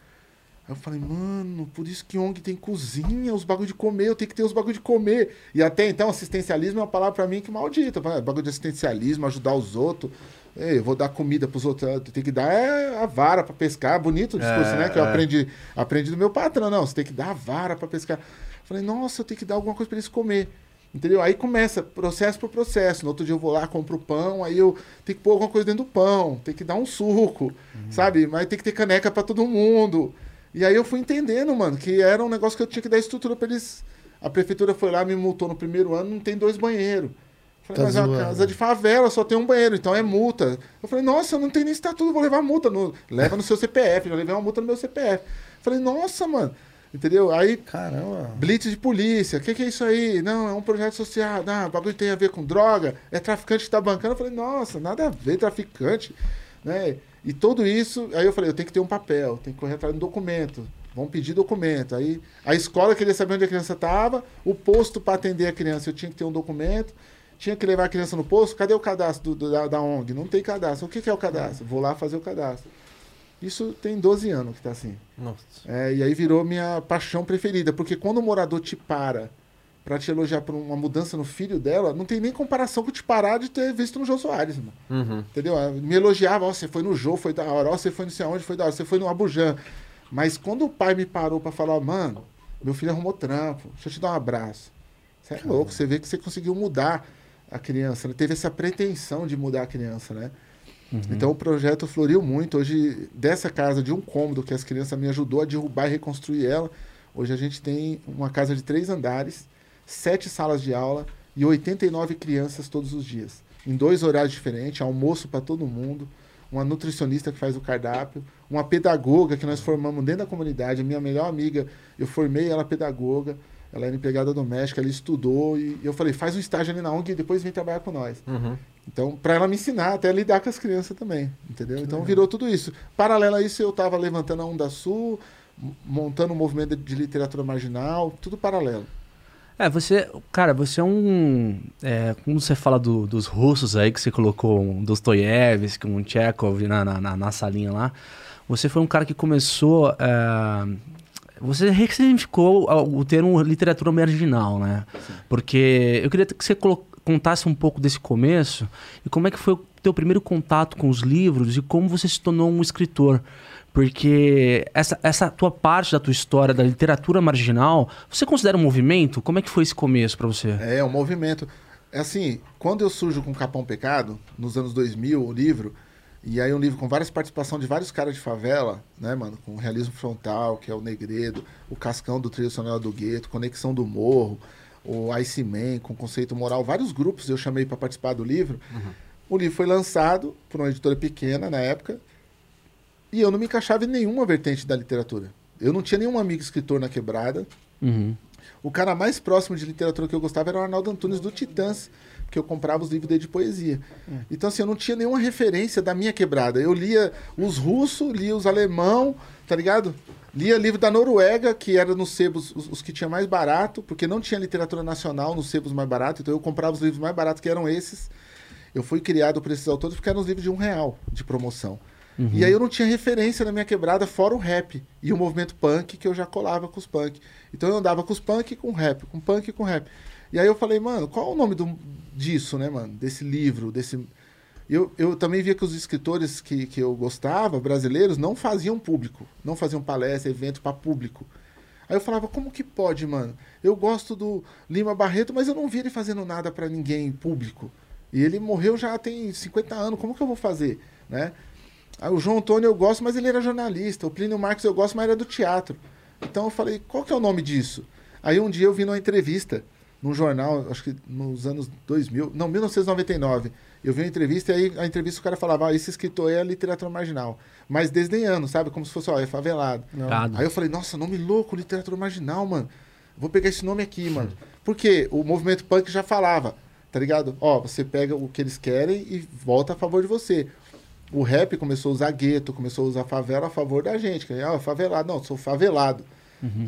Aí eu falei, mano, por isso que ONG tem cozinha, os bagulho de comer, eu tenho que ter os bagulho de comer. E até então, assistencialismo é uma palavra pra mim que maldita. Bagulho de assistencialismo, ajudar os outros. Ei, eu vou dar comida pros outros. Tem que dar é, a vara pra pescar. Bonito o discurso, É, né? Que eu é. aprendi, aprendi do meu patrão. Não, você tem que dar a vara pra pescar. Falei, nossa, eu tenho que dar alguma coisa pra eles comer. Entendeu? Aí começa processo por processo. No outro dia eu vou lá, compro pão, aí eu tenho que pôr alguma coisa dentro do pão, tem que dar um suco, sabe? Mas tem que ter caneca pra todo mundo. E aí eu fui entendendo, mano, que era um negócio que eu tinha que dar estrutura pra eles. A prefeitura foi lá, me multou no primeiro ano, não tem dois banheiros. Falei, Tá mas é uma zoando. casa de favela, só tem um banheiro, então é multa. Eu falei, nossa, não tenho nem estatuto, vou levar multa. No... Leva no seu CPF, já levei uma multa no meu CPF. Falei, nossa, mano. Entendeu? Aí Caramba. Blitz de polícia, o que, que é isso aí? Não, é um projeto social, o bagulho tem a ver com droga, é traficante que tá bancando. Eu falei, nossa, nada a ver, traficante, né? E tudo isso, aí eu falei, eu tenho que ter um papel, tenho que correr atrás de um documento, vão pedir documento. Aí a escola queria saber onde a criança estava, o posto para atender a criança, eu tinha que ter um documento, tinha que levar a criança no posto, cadê o cadastro do- do- da, da ONG? Não tem cadastro. O que, que é o cadastro? Vou lá fazer o cadastro. Isso tem 12 anos que tá assim. Nossa. É, e aí virou minha paixão preferida, porque quando o morador te para pra te elogiar por uma mudança no filho dela, não tem nem comparação com te parar de ter visto no Jô Soares, mano. Uhum. Entendeu? Ah, Me elogiava, ó, você foi no Jô, foi da hora, ó, você foi não sei aonde, foi da hora, você foi no Abujan. Mas quando o pai me parou pra falar, mano, meu filho arrumou trampo, deixa eu te dar um abraço. Você é louco, você vê que você conseguiu mudar a criança, né? teve essa pretensão de mudar a criança, né? Então o projeto floriu muito. Hoje, dessa casa de um cômodo que as crianças me ajudou a derrubar e reconstruir ela, hoje a gente tem uma casa de três andares, sete salas de aula e 89 crianças todos os dias. Em dois horários diferentes, almoço para todo mundo, uma nutricionista que faz o cardápio, uma pedagoga que nós formamos dentro da comunidade, a minha melhor amiga, eu formei ela pedagoga, ela era empregada doméstica, ela estudou e eu falei, faz um estágio ali na ONG e depois vem trabalhar com nós. Uhum. Então, para ela me ensinar até lidar com as crianças também, entendeu? Então virou tudo isso. Paralelo a isso, eu estava levantando a Onda Sul, montando um movimento de literatura marginal, tudo paralelo. É, você, cara, você é um. É, como você fala do- dos russos aí, que você colocou um Dostoiévski, um Chekhov na, na, na- salinha lá. Você foi um cara que começou. é, você ressignificou o termo literatura marginal, né? Porque eu queria que você contasse um pouco desse começo e como é que foi o teu primeiro contato com os livros e como você se tornou um escritor. Porque essa, essa tua parte da tua história da literatura marginal, você considera um movimento? Como é que foi esse começo pra você? É, um movimento. É assim, quando eu surjo com Capão Pecado, nos anos 2000, o livro, e aí um livro com várias participações de vários caras de favela, né, mano? Com Realismo Frontal, que é o Negredo, o Cascão do Trio Sonora do Gueto, Conexão do Morro, o Ice Man, com Conceito Moral, vários grupos eu chamei para participar do livro. O livro foi lançado por uma editora pequena na época, e eu não me encaixava em nenhuma vertente da literatura. Eu não tinha nenhum amigo escritor na quebrada, Uhum. o cara mais próximo de literatura que eu gostava era o Arnaldo Antunes do Titãs, porque eu comprava os livros dele de poesia. Então, assim, eu não tinha nenhuma referência da minha quebrada. Eu lia os russos, lia os alemão, tá ligado? Lia livro da Noruega, que era nos sebos os, os que tinha mais barato, porque não tinha literatura nacional nos sebos mais barato, então eu comprava os livros mais baratos, que eram esses. Eu fui criado por esses autores porque eram os livros de um real de promoção. E aí eu não tinha referência na minha quebrada fora o rap e o movimento punk que eu já colava com os punk. Então eu andava com os punk com rap, com punk com rap. E aí eu falei, mano, qual é o nome do, disso, né, mano? Desse livro, desse. Eu, eu também via que os escritores que, que eu gostava, brasileiros, não faziam público, não faziam palestra, evento para público. Aí eu falava, como que pode, mano? Eu gosto do Lima Barreto, mas eu não vi ele fazendo nada para ninguém público. E ele morreu já tem 50 anos, como que eu vou fazer, né? Aí o João Antônio eu gosto, mas ele era jornalista. O Plínio Marcos eu gosto, mas era do teatro. Então eu falei, qual que é o nome disso? Aí um dia eu vi numa entrevista, num jornal, acho que nos anos 2000, não, 1999. Eu vi uma entrevista e aí a entrevista o cara falava, ah, esse escritor é a literatura marginal. Mas desdenhando, sabe? Como se fosse, ó, é favelado. Aí eu falei, nossa, nome louco, literatura marginal, mano. Vou pegar esse nome aqui, mano. Porque o movimento punk já falava, tá ligado? Ó, você pega o que eles querem e volta a favor de você. O rap começou a usar gueto, começou a usar favela a favor da gente. Que, ah, favelado. Não, sou favelado.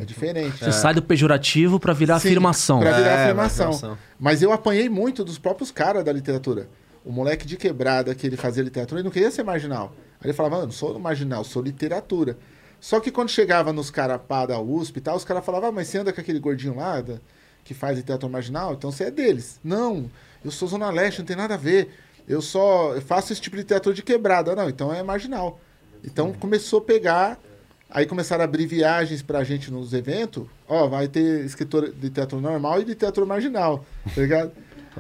É diferente. Você sai do pejorativo pra virar Sim, afirmação. Pra virar É, afirmação. afirmação. Mas eu apanhei muito dos próprios caras da literatura. O moleque de quebrada que ele fazia literatura, ele não queria ser marginal. Aí ele falava, "Ah, não sou marginal, sou literatura. Só que quando chegava nos caras pá da USP e tal, os caras falavam, ah, mas você anda com aquele gordinho lá da- que faz literatura marginal, então você é deles. Não, eu sou Zona Leste, não tem nada a ver. Eu só faço esse tipo de literatura de quebrada. Não, então é marginal. Então começou a pegar Aí começaram a abrir viagens pra gente nos eventos. Ó, vai ter escritor de literatura normal e de literatura marginal, tá ligado?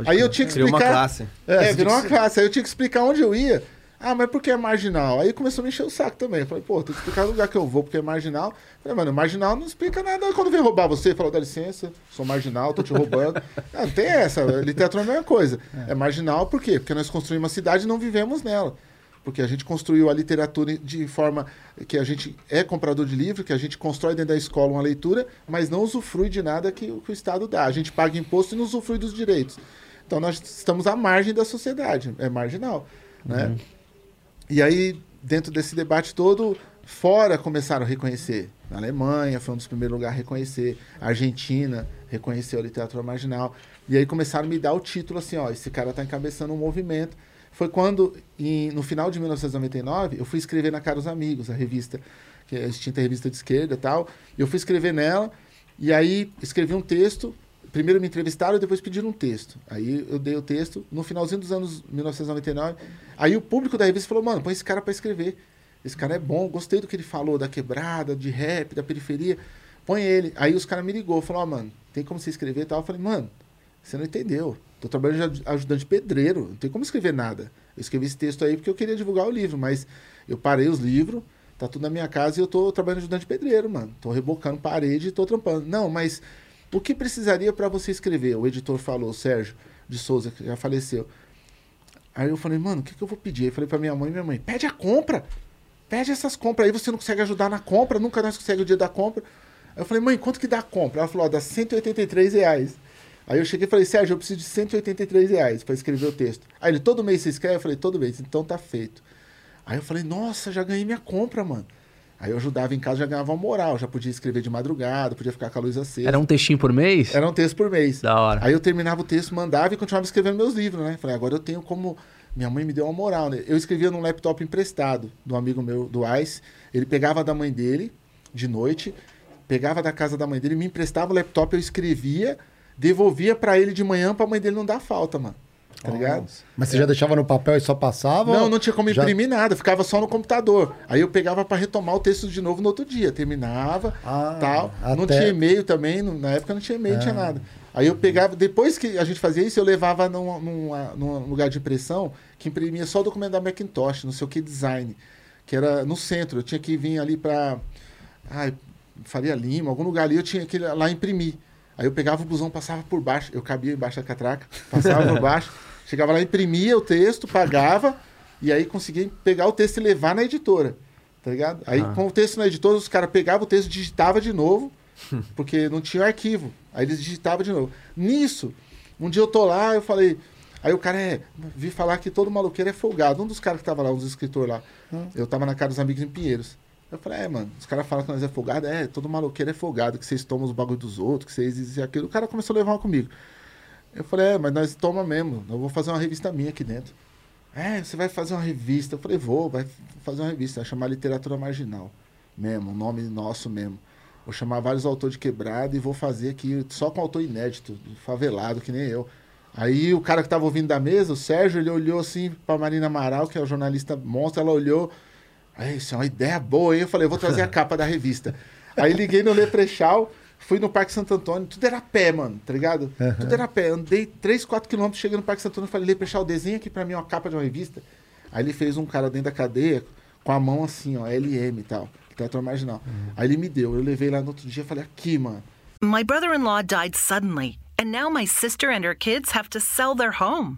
Aí eu tinha que explicar... uma classe. É, virou uma classe. Aí eu tinha que explicar onde eu ia. Ah, mas por que é marginal? Aí começou a me encher o saco também. Eu falei, pô, tem que explicar o lugar que eu vou porque é marginal. Eu falei, mano, marginal não explica nada. Quando vem roubar você, falou, dá licença, sou marginal, tô te roubando. Ah, *laughs* não tem essa. Literatura é a mesma coisa. É. marginal por quê? Porque nós construímos uma cidade e não vivemos nela. Porque a gente construiu a literatura de forma que a gente é comprador de livro, que a gente constrói dentro da escola uma leitura, mas não usufrui de nada que, o- que o Estado dá. A gente paga imposto e não usufrui dos direitos. Então nós estamos à margem da sociedade, é marginal. Né? E aí, dentro desse debate todo, fora começaram a reconhecer. Na Alemanha foi um dos primeiros lugares a reconhecer. A Argentina reconheceu a literatura marginal. E aí começaram a me dar o título assim, ó, esse cara está encabeçando um movimento. Foi quando, em- no final de 1999, eu fui escrever na Caros Amigos, a revista, que é a extinta revista de esquerda e tal. Eu fui escrever nela, e aí escrevi um texto. Primeiro me entrevistaram depois pediram um texto. Aí eu dei o texto. No finalzinho dos anos 1999, aí o público da revista falou: mano, põe esse cara para escrever. Esse cara é bom, gostei do que ele falou, da quebrada, de rap, da periferia. Põe ele. Aí os caras me ligou, falou: ó, mano, tem como você escrever e tal? Eu falei: mano, você não entendeu. Tô trabalhando de ajudante pedreiro, não tem como escrever nada. Eu escrevi esse texto aí porque eu queria divulgar o livro, mas eu parei os livros, tá tudo na minha casa e eu tô trabalhando de ajudante pedreiro, mano. Tô rebocando parede e tô trampando. Não, mas o que precisaria para você escrever? O editor falou, Sérgio de Souza, que já faleceu. Aí eu falei, mano, o que, que eu vou pedir? Eu falei pra minha mãe, minha mãe, pede a compra. Pede essas compras. Aí você não consegue ajudar na compra, nunca nós consegue o dia da compra. Aí eu falei, mãe, quanto que dá a compra? Ela falou, ó, dá 183 reais. Aí eu cheguei e falei, Sérgio, eu preciso de 183 reais para escrever o texto. Aí ele, todo mês você escreve? Eu falei, todo mês, então tá feito. Aí eu falei, nossa, já ganhei minha compra, mano. Aí eu ajudava em casa, já ganhava uma moral, já podia escrever de madrugada, podia ficar com a luz acesa. Era um textinho por mês? Era um texto por mês. Da hora. Aí eu terminava o texto, mandava e continuava escrevendo meus livros, né? Falei, agora eu tenho como. Minha mãe me deu uma moral, né? Eu escrevia num laptop emprestado do amigo meu, do Ice. Ele pegava da mãe dele, de noite, pegava da casa da mãe dele, me emprestava o laptop, eu escrevia, devolvia pra ele de manhã pra mãe dele não dar falta, mano. Tá ligado? Mas você já deixava no papel e só passava? Não, não tinha como já- imprimir nada, ficava só no computador. Aí eu pegava pra retomar o texto de novo no outro dia, terminava, Ah, tal. Não até- tinha e-mail também, na época não tinha e-mail, não tinha nada. Aí eu pegava, depois que a gente fazia isso, eu levava num, num, num lugar de impressão que imprimia só o documento da Macintosh, não sei o que design, que era no centro. Eu tinha que vir ali ai, Faria Lima, algum lugar ali, eu tinha que ir lá imprimir. Aí eu pegava o busão, passava por baixo, eu cabia embaixo da catraca, passava por baixo, *laughs* chegava lá, imprimia o texto, pagava, e aí conseguia pegar o texto e levar na editora. Tá ligado? Aí Ah. com o texto na editora, os caras pegavam o texto, digitava de novo, *laughs* porque não tinha arquivo. Aí eles digitavam de novo. Nisso, um dia eu tô lá, eu falei. Aí o cara é. Vi falar que todo maluqueiro é folgado. Um dos caras que tava lá, um dos escritores lá. Eu tava na casa dos amigos em Pinheiros. Eu falei, é, mano, os caras falam que nós é folgado. É, todo maluqueiro é folgado, que vocês tomam os bagulho dos outros, que vocês isso e aquilo. O cara começou a levar uma comigo. Eu falei, é, mas nós toma mesmo. Eu vou fazer uma revista minha aqui dentro. É, você vai fazer uma revista. Eu falei, vou, vai fazer uma revista. Vai chamar Literatura Marginal. Mesmo, nome nosso mesmo. Vou chamar vários autores de quebrada e vou fazer aqui só com autor inédito, favelado, que nem eu. Aí o cara que tava ouvindo da mesa, o Sérgio, ele olhou assim pra Marina Amaral, que é o jornalista monstro, ela olhou. Aí, isso é uma ideia boa, hein? Eu falei, eu vou trazer a capa da revista. Aí liguei no Leprechal, fui no Parque Santo Antônio, tudo era pé, mano, tá ligado? Tudo era pé. Andei 3, 4 quilômetros, cheguei no Parque Santo Antônio, falei, Leprechal, desenha aqui pra mim uma capa de uma revista. Aí ele fez um cara dentro da cadeia, com a mão assim, ó, LM e tal, literatura marginal. Aí ele me deu, eu levei lá no outro dia, falei, aqui, mano. My brother in law died suddenly, and now my sister and her kids have to sell their home.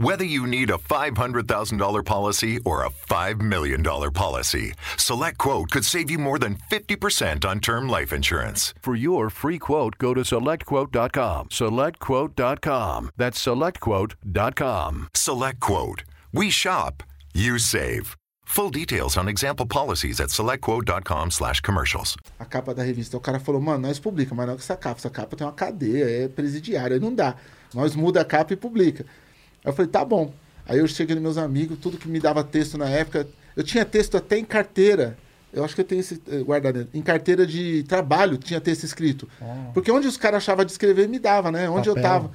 Whether you need a $500,000 policy or a $5 million policy, SelectQuote could save you more than 50% on term life insurance. For your free quote, go to selectquote.com. SelectQuote.com. That's selectquote.com. SelectQuote. We shop, you save. Full details on example policies at selectquote.com slash commercials. a capa da revista. O cara falou, mano, nós publica, mas não é com essa capa. Essa capa tem uma cadeia, é presidiária, aí não dá. Nós muda a capa e publica. Aí eu falei, tá bom. Aí eu cheguei nos meus amigos, tudo que me dava texto na época. Eu tinha texto até em carteira. Eu acho que eu tenho esse eh, guardado. Em carteira de trabalho tinha texto escrito. Porque onde os caras achavam de escrever, me dava, né? Onde eu Papel. tava.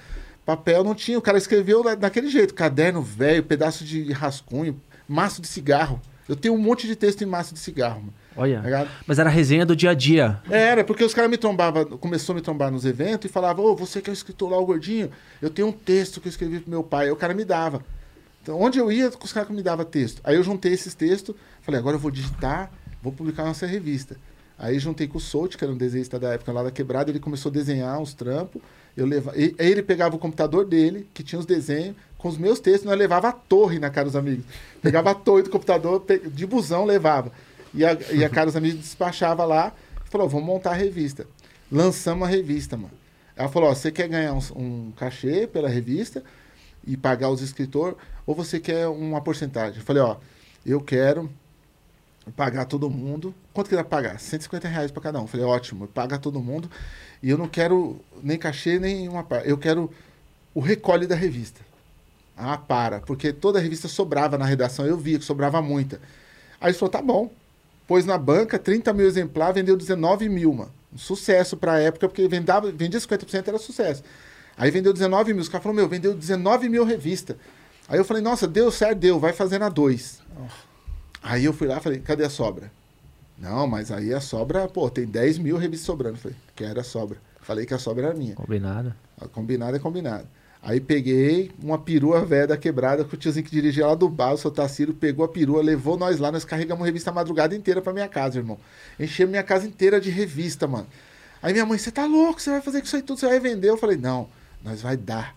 Papel não tinha. O cara escreveu da- daquele jeito. Caderno velho, pedaço de rascunho, maço de cigarro. Eu tenho um monte de texto em maço de cigarro. Mano. Olha. Tá? Mas era resenha do dia a dia. Era, porque os caras me trombavam, começou a me trombar nos eventos e falava, ô, você que é o escritor lá, o gordinho, eu tenho um texto que eu escrevi pro meu pai. Aí o cara me dava. Então, onde eu ia, os caras me davam texto. Aí eu juntei esses textos, falei, agora eu vou digitar, vou publicar nossa revista. Aí juntei com o Solt, que era um desenhista da época lá da quebrada, ele começou a desenhar uns trampos. Eu leva... e- Aí ele pegava o computador dele, que tinha os desenhos, com os meus textos, nós levava a torre na cara dos amigos. Pegava a torre do computador, de busão levava. E a, e a cara dos amigos despachava lá e falou: vamos montar a revista. Lançamos a revista, mano. Ela falou: você quer ganhar um, um cachê pela revista e pagar os escritores, ou você quer uma porcentagem? Eu falei: ó, eu quero pagar todo mundo. Quanto que vai pagar? 150 reais para cada um. Eu falei: ótimo, paga todo mundo. E eu não quero nem cachê, nem uma parte. Eu quero o recolhe da revista. Ah, para. Porque toda a revista sobrava na redação. Eu via que sobrava muita. Aí ele falou: tá bom. Pôs na banca, 30 mil exemplares, vendeu 19 mil, mano. Um sucesso pra época, porque vendava, vendia 50% era sucesso. Aí vendeu 19 mil. Os caras falaram, meu, vendeu 19 mil revista. Aí eu falei, nossa, deu certo, deu, vai fazendo a dois. Aí eu fui lá e falei, cadê a sobra? Não, mas aí a sobra, pô, tem 10 mil revistas sobrando. Falei, quero a sobra. Falei que a sobra era minha. Combinado. Ah, Combinado é combinado. Aí peguei uma perua velha da quebrada que o tiozinho que dirigia lá do bar, o seu Taciro, pegou a perua, levou nós lá, nós carregamos revista a madrugada inteira pra minha casa, irmão. Enchemos minha casa inteira de revista, mano. Aí minha mãe, você tá louco? Você vai fazer com isso aí tudo? Você vai vender? Eu falei, não, nós vai dar.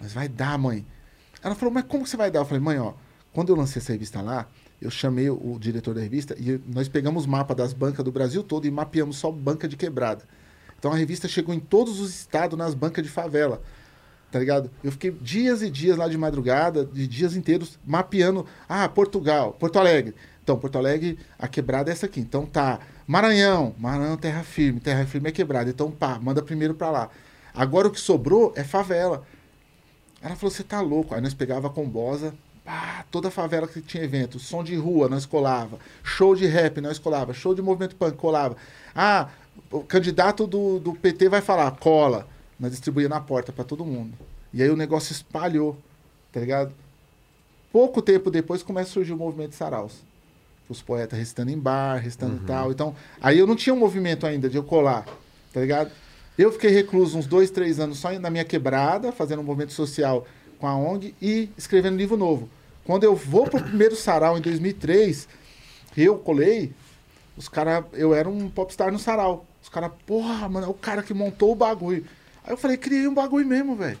Nós vai dar, mãe. Ela falou, mas como que você vai dar? Eu falei, mãe, ó, quando eu lancei essa revista lá, eu chamei o, diretor da revista e nós pegamos o mapa das bancas do Brasil todo e mapeamos só banca de quebrada. Então a revista chegou em todos os estados nas bancas de favela. Tá ligado? Eu fiquei dias e dias lá de madrugada, de dias inteiros, mapeando. Ah, Portugal, Porto Alegre. Então, Porto Alegre, a quebrada é essa aqui. Então tá. Maranhão, Maranhão, terra firme. Terra firme é quebrada. Então, pá, manda primeiro pra lá. Agora o que sobrou é favela. Ela falou, você tá louco. Aí nós pegava a combosa, toda a favela que tinha evento, som de rua, nós colava, show de rap, nós colava, show de movimento punk, colava. Ah, o candidato do, do PT vai falar, cola. Nós distribuía na porta pra todo mundo. E aí o negócio espalhou, tá ligado? Pouco tempo depois começa a surgir o movimento de saraus. Os poetas recitando em bar, recitando tal. Então, aí eu não tinha um movimento ainda de eu colar, tá ligado? Eu fiquei recluso uns dois, três anos só na minha quebrada, fazendo um movimento social com a ONG e escrevendo livro novo. Quando eu vou pro primeiro sarau em 2003, eu colei, os caras, eu era um popstar no sarau. Os caras, porra, mano, é o cara que montou o bagulho. Aí eu falei, criei um bagulho mesmo, velho.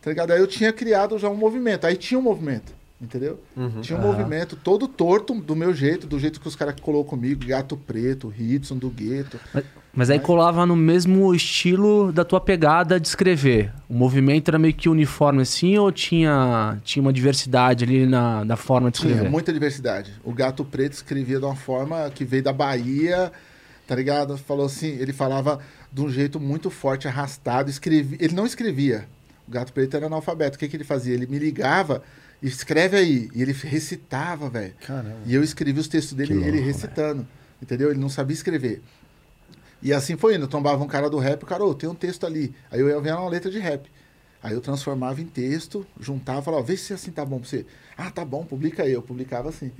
Tá ligado? Aí eu tinha criado já um movimento. Aí tinha um movimento, entendeu? Tinha um movimento todo torto, do meu jeito, do jeito que os caras colou comigo, Gato Preto, Hitson do Gueto. Mas, mas aí colava no mesmo estilo da tua pegada de escrever. O movimento era meio que uniforme assim ou tinha, tinha uma diversidade ali na, na forma de Tinha escrever? muita diversidade. O Gato Preto escrevia de uma forma que veio da Bahia, tá ligado? Falou assim, ele falava de um jeito muito forte, arrastado. Escrevia, ele não escrevia. O Gato Preto era analfabeto. O que, que ele fazia? Ele me ligava, escreve aí. E ele recitava, velho. Caramba. E eu escrevi os textos dele, ele recitando. Entendeu? Ele não sabia escrever. E assim foi indo. Eu tombava um cara do rap, o cara, ô, tem um texto ali. Aí eu ia ver uma letra de rap. Aí eu transformava em texto, juntava, falava, ó, vê se assim tá bom pra você. Ah, tá bom, publica aí. Eu publicava assim.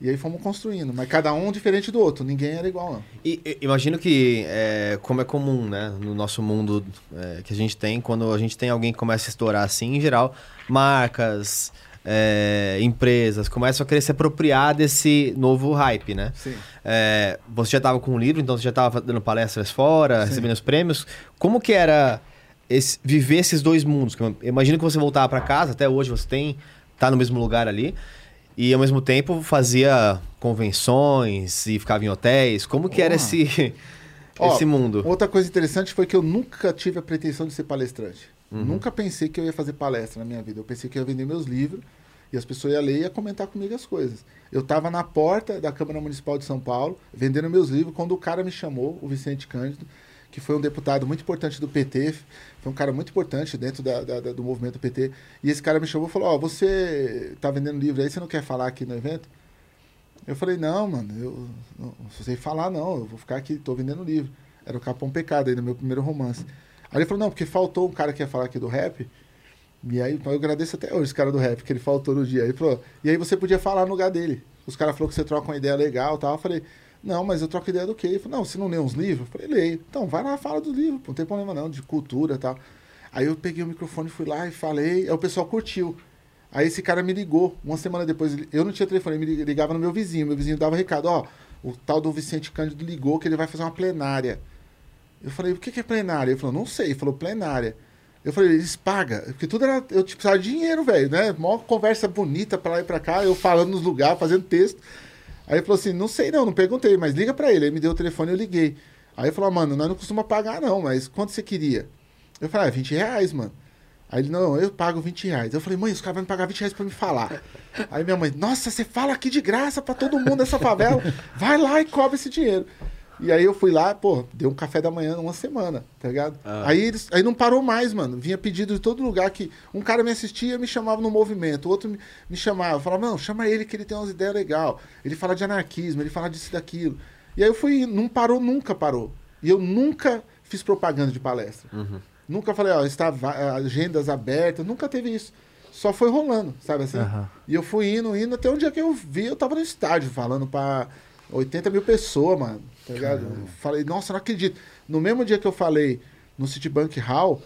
E aí fomos construindo. Mas cada um diferente do outro. Ninguém era igual, não. E, e- imagino que, é, como é comum, né, no nosso mundo é, que a gente tem, quando a gente tem alguém que começa a estourar assim, em geral, marcas, é, empresas começam a querer se apropriar desse novo hype, né? Sim. É, você já estava com um livro, então você já estava dando palestras fora, recebendo os prêmios. Como que era esse- viver esses dois mundos. Eu Imagino que você voltava pra casa, até hoje você tem, tá no mesmo lugar ali, e ao mesmo tempo fazia convenções e ficava em hotéis. Como que era esse, *laughs* Ó, esse mundo? Outra coisa interessante foi que eu nunca tive a pretensão de ser palestrante. Uhum. Nunca pensei que eu ia fazer palestra na minha vida. Eu pensei que eu ia vender meus livros e as pessoas iam ler e ia comentar comigo as coisas. Eu estava na porta da Câmara Municipal de São Paulo, vendendo meus livros, quando o cara me chamou, o Vicente Cândido, que foi um deputado muito importante do PT, foi um cara muito importante dentro da- da- do movimento PT. E esse cara me chamou e falou: Ó, você está vendendo livro aí, você não quer falar aqui no evento? Eu falei, não, mano, eu não, não sei falar, não, eu vou ficar aqui, tô vendendo livro. Era o Capão Pecado aí, no meu primeiro romance. Aí ele falou, não, porque faltou um cara que ia falar aqui do rap. E aí, eu agradeço até hoje esse cara do rap, que ele faltou no dia. Ele falou, e aí você podia falar no lugar dele. Os caras falaram que você troca uma ideia legal e tal. Eu falei, não, mas eu troco ideia do quê? Ele falou, não, você não lê uns livros? Eu falei, leio. Então, vai lá, fala dos livros, pô, não tem problema não, de cultura e tal. Aí eu peguei o microfone, fui lá e falei, aí o pessoal curtiu. Aí esse cara me ligou, uma semana depois, eu não tinha telefone, ele ligava no meu vizinho, meu vizinho dava recado, ó, o tal do Vicente Cândido ligou que ele vai fazer uma plenária. Eu falei, o que é plenária? Ele falou, não sei, ele falou plenária. Eu falei, eles pagam, porque tudo era, eu tipo, de dinheiro, velho, né? Mó conversa bonita pra lá e pra cá, eu falando nos lugares, fazendo texto. Aí ele falou assim, não sei não, não perguntei, mas liga pra ele. Aí me deu o telefone eu liguei. Aí ele falou, ah, mano, nós não costumamos pagar não, mas quanto você queria? Eu falei, ah, 20 reais, mano. Aí ele, não, eu pago 20 reais. Eu falei, mãe, os caras vão me pagar 20 reais pra me falar. Aí minha mãe, nossa, você fala aqui de graça pra todo mundo nessa favela. Vai lá e cobra esse dinheiro. E aí eu fui lá, pô, deu um café da manhã uma semana, tá ligado? Aí, eles, aí não parou mais, mano. Vinha pedido de todo lugar que um cara me assistia me chamava no movimento, o outro me, me chamava, falava, não, chama ele que ele tem umas ideias legais. Ele fala de anarquismo, ele fala disso e daquilo. E aí eu fui, não parou, nunca parou. E eu nunca fiz propaganda de palestra. Nunca falei, ó, está agendas abertas, nunca teve isso. Só foi rolando, sabe assim? Aham. E eu fui indo, indo, até um dia que eu vi, eu tava no estádio falando pra 80 mil pessoas, mano. Tá ligado? Eu falei, nossa, não acredito. No mesmo dia que eu falei no Citibank Hall,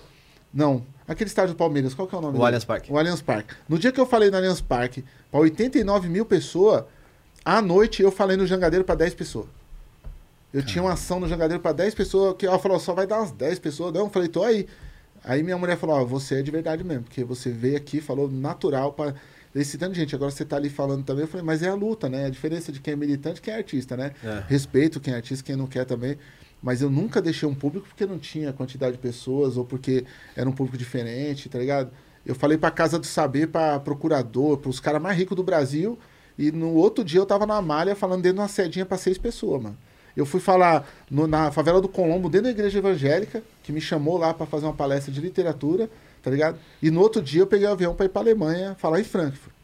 não, aquele estádio do Palmeiras, qual que é o nome O? Allianz Parque. O Allianz Parque. No dia que eu falei no Allianz Parque pra 89 mil pessoas, à noite eu falei no Jangadeiro pra 10 pessoas. Eu tinha uma ação no Jangadeiro pra 10 pessoas, que ela falou, só vai dar umas 10 pessoas. Não, eu falei, tô aí. Aí minha mulher falou, ó, você é de verdade mesmo, porque você veio aqui, falou natural pra esse tanto de gente. Agora você tá ali falando também. Eu falei, mas é a luta, né? A diferença de quem é militante e quem é artista, né? É. Respeito quem é artista, quem não quer também. Mas eu nunca deixei um público porque não tinha quantidade de pessoas ou porque era um público diferente, tá ligado? Eu falei pra Casa do Saber, pra procurador, pros caras mais ricos do Brasil. E no outro dia eu tava na malha falando dentro de uma sedinha pra seis pessoas, mano. Eu fui falar no- na favela do Colombo, dentro da igreja evangélica, que me chamou lá pra fazer uma palestra de literatura, tá ligado? E no outro dia eu peguei o avião pra ir pra Alemanha falar em Frankfurt.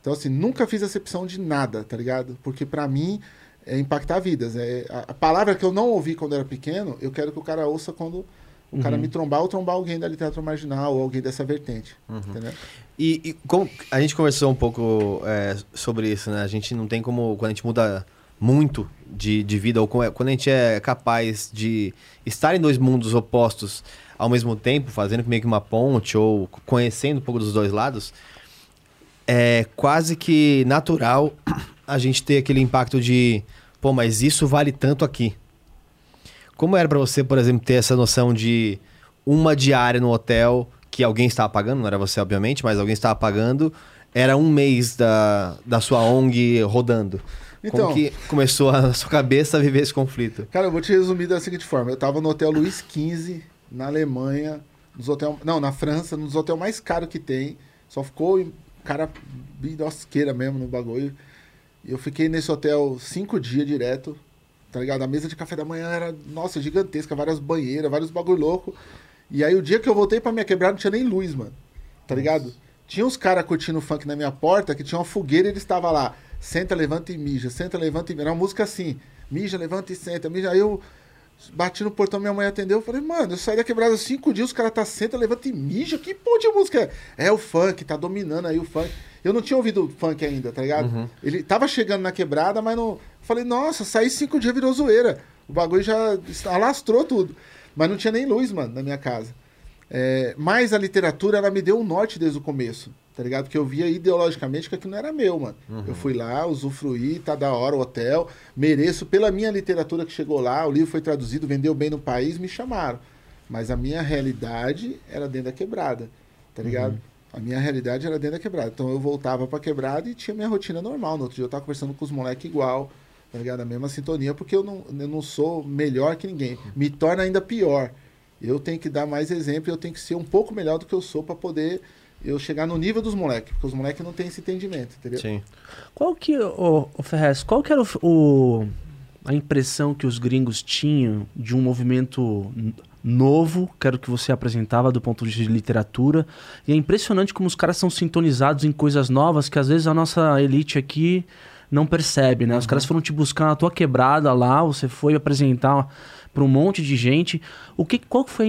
Então, assim, nunca fiz acepção de nada, tá ligado? Porque pra mim é impactar vidas. É, a, a palavra que eu não ouvi quando era pequeno, eu quero que o cara ouça quando o cara me trombar ou trombar alguém da literatura marginal ou alguém dessa vertente. Entendeu? E, e como a gente conversou um pouco é, sobre isso, né? A gente não tem como, quando a gente muda muito de, de vida, ou quando a gente é capaz de estar em dois mundos opostos ao mesmo tempo, fazendo meio que uma ponte, ou conhecendo um pouco dos dois lados, é quase que natural *clears throat* a gente ter aquele impacto de, pô, mas isso vale tanto aqui. Como era pra você, por exemplo, ter essa noção de uma diária no hotel que alguém estava pagando, não era você, obviamente, mas alguém estava pagando, era um mês da, da sua ONG rodando. Então- Como que começou a sua cabeça a viver esse conflito? Cara, eu vou te resumir da seguinte forma. Eu tava no Hotel Luiz XV, na Alemanha, nos hotel, não, na França, nos hotéis mais caros que tem. Só ficou cara bidosqueira mesmo no bagulho. E eu fiquei nesse hotel cinco dias direto, tá ligado? A mesa de café da manhã era, nossa, gigantesca, várias banheiras, vários bagulho louco. E aí o dia que eu voltei pra minha quebrada não tinha nem luz, mano. Tá ligado? Tinha uns caras curtindo funk na minha porta que tinha uma fogueira e eles estavam lá. Senta, levanta e mija, senta, levanta e mija. Era uma música assim. Mija, levanta e senta, mija. Aí eu bati no portão, minha mãe atendeu. Eu falei, mano, eu saí da quebrada cinco dias, os caras tá senta, levanta e mija. Que porra de música é? É o funk, tá dominando aí o funk. Eu não tinha ouvido funk ainda, tá ligado? Ele tava chegando na quebrada, mas não. Eu falei, nossa, saí cinco dias, virou zoeira. O bagulho já alastrou tudo. Mas não tinha nem luz, mano, na minha casa. É, mas a literatura, ela me deu um norte desde o começo, tá ligado? Porque eu via ideologicamente que aquilo não era meu, mano. Eu fui lá, usufruí, tá da hora o hotel, mereço pela minha literatura que chegou lá, o livro foi traduzido, vendeu bem no país, me chamaram. Mas a minha realidade era dentro da quebrada, tá ligado? Uhum. A minha realidade era dentro da quebrada. Então eu voltava pra quebrada e tinha minha rotina normal. No outro dia eu tava conversando com os moleques igual, tá ligado? A mesma sintonia, porque eu não, eu não sou melhor que ninguém. Me torna ainda pior. Eu tenho que dar mais exemplo, eu tenho que ser um pouco melhor do que eu sou pra poder eu chegar no nível dos moleques, porque os moleques não têm esse entendimento, entendeu? Sim. Qual que, ô, ô Ferrez, qual que era o, o- a impressão que os gringos tinham de um movimento novo, que era o que você apresentava do ponto de vista de literatura, e é impressionante como os caras são sintonizados em coisas novas que às vezes a nossa elite aqui não percebe, né? Os caras foram te buscar na tua quebrada lá, você foi apresentar para um monte de gente. O que, qual que foi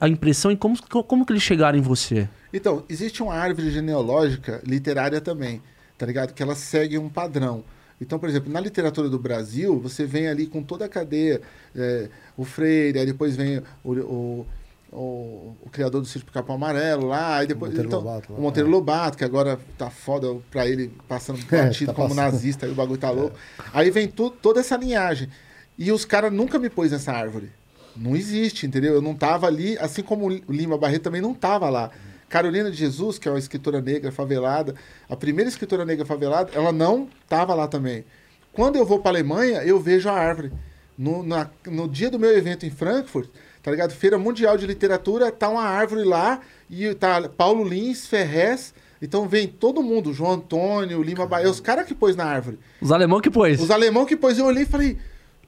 a, a impressão e como, como que eles chegaram em você? Então, existe uma árvore genealógica literária também, tá ligado? Que ela segue um padrão. Então, por exemplo, na literatura do Brasil, você vem ali com toda a cadeia, é, o Freire, aí depois vem o, o, o, o criador do Sítio Capão Amarelo lá, aí depois Monteiro então, Lobato lá, o Monteiro é. Lobato, que agora tá foda pra ele, passando *laughs* É, batido tá como passando. nazista, aí o bagulho tá louco. Aí vem tu, toda essa linhagem. E os caras nunca me pôs nessa árvore. Não existe, entendeu? Eu não tava ali, assim como o Lima Barreto também não tava lá. Carolina de Jesus, que é uma escritora negra favelada, a primeira escritora negra favelada, ela não tava lá também. Quando eu vou para Alemanha, eu vejo a árvore. No, na- no dia do meu evento em Frankfurt, tá ligado? Feira Mundial de Literatura, tá uma árvore lá e tá Paulo Lins, Ferrez. Então vem todo mundo, João Antônio, Lima Bahia, os caras que pôs na árvore. Os alemão que pôs. Os alemão que pôs, eu olhei e falei,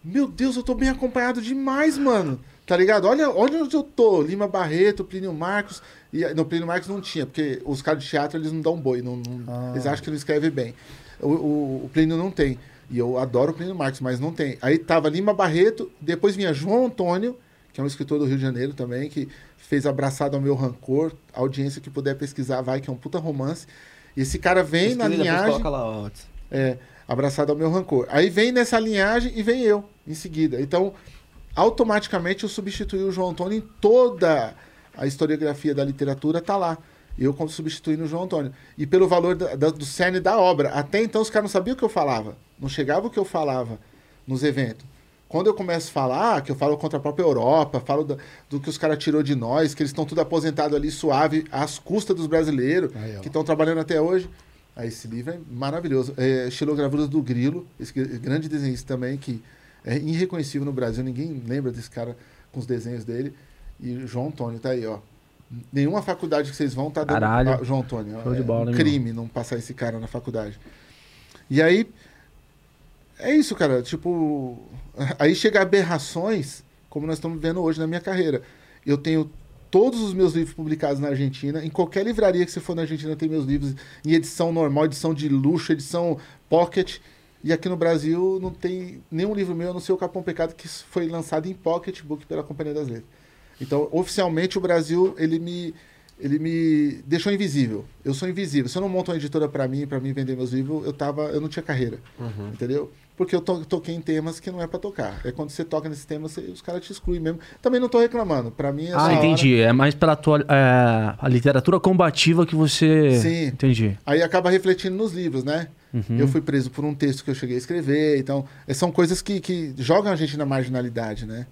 meu Deus, eu tô bem acompanhado demais, mano. Tá ligado? Olha, olha onde eu tô. Lima Barreto, Plínio Marcos. E, no Plínio Marcos não tinha, porque os caras de teatro eles não dão boi. Não, não- Eles acham que não escreve bem. O, o, o Plínio não tem. E eu adoro o Plínio Marcos, mas não tem. Aí tava Lima Barreto, depois vinha João Antônio, que é um escritor do Rio de Janeiro também, que fez Abraçado ao Meu Rancor. A audiência que puder pesquisar vai, que é um puta romance. E esse cara vem na Pesquisa, linhagem. Lá. É, abraçado ao meu rancor. Aí vem nessa linhagem e vem eu, em seguida. Então, automaticamente eu substituí o João Antônio em toda a historiografia da literatura, tá lá. Eu como substituindo o João Antônio. E pelo valor da- da- do cerne da obra. Até então os caras não sabiam o que eu falava. Não chegava o que eu falava nos eventos. Quando eu começo a falar, que eu falo contra a própria Europa, falo da- do que os caras tirou de nós, que eles estão tudo aposentados ali suave, às custas dos brasileiros, Aí, que estão trabalhando até hoje. Aí esse livro é maravilhoso. É Estilogravuras do Grilo, esse gr- grande desenhista também, que é irreconhecível no Brasil, ninguém lembra desse cara com os desenhos dele. E João Antônio tá aí, ó. Nenhuma faculdade que vocês vão tá dando Caralho. Ah, João Antônio. Show de é bola, um crime não passar esse cara na faculdade. E aí é isso, cara. Tipo, aí chega aberrações, como nós estamos vendo hoje na minha carreira. Eu tenho todos os meus livros publicados na Argentina. Em qualquer livraria que você for na Argentina, tem meus livros em edição normal, edição de luxo, edição pocket. E aqui no Brasil não tem nenhum livro meu, a não ser o Capão Pecado, que foi lançado em pocketbook pela Companhia das Letras. Então, oficialmente, o Brasil, ele me, ele me deixou invisível. Eu sou invisível. Se eu não monto uma editora para mim, para mim vender meus livros, eu, tava, eu não tinha carreira. Entendeu? Porque eu to, toquei em temas que não é para tocar. É quando você toca nesses temas, você- os caras te excluem mesmo. Também não tô reclamando. Para mim é Ah, entendi. É mais pela tua é, a literatura combativa que você. Sim. Entendi. Aí acaba refletindo nos livros, né? Eu fui preso por um texto que eu cheguei a escrever, então é, são coisas que, que jogam a gente na marginalidade, né?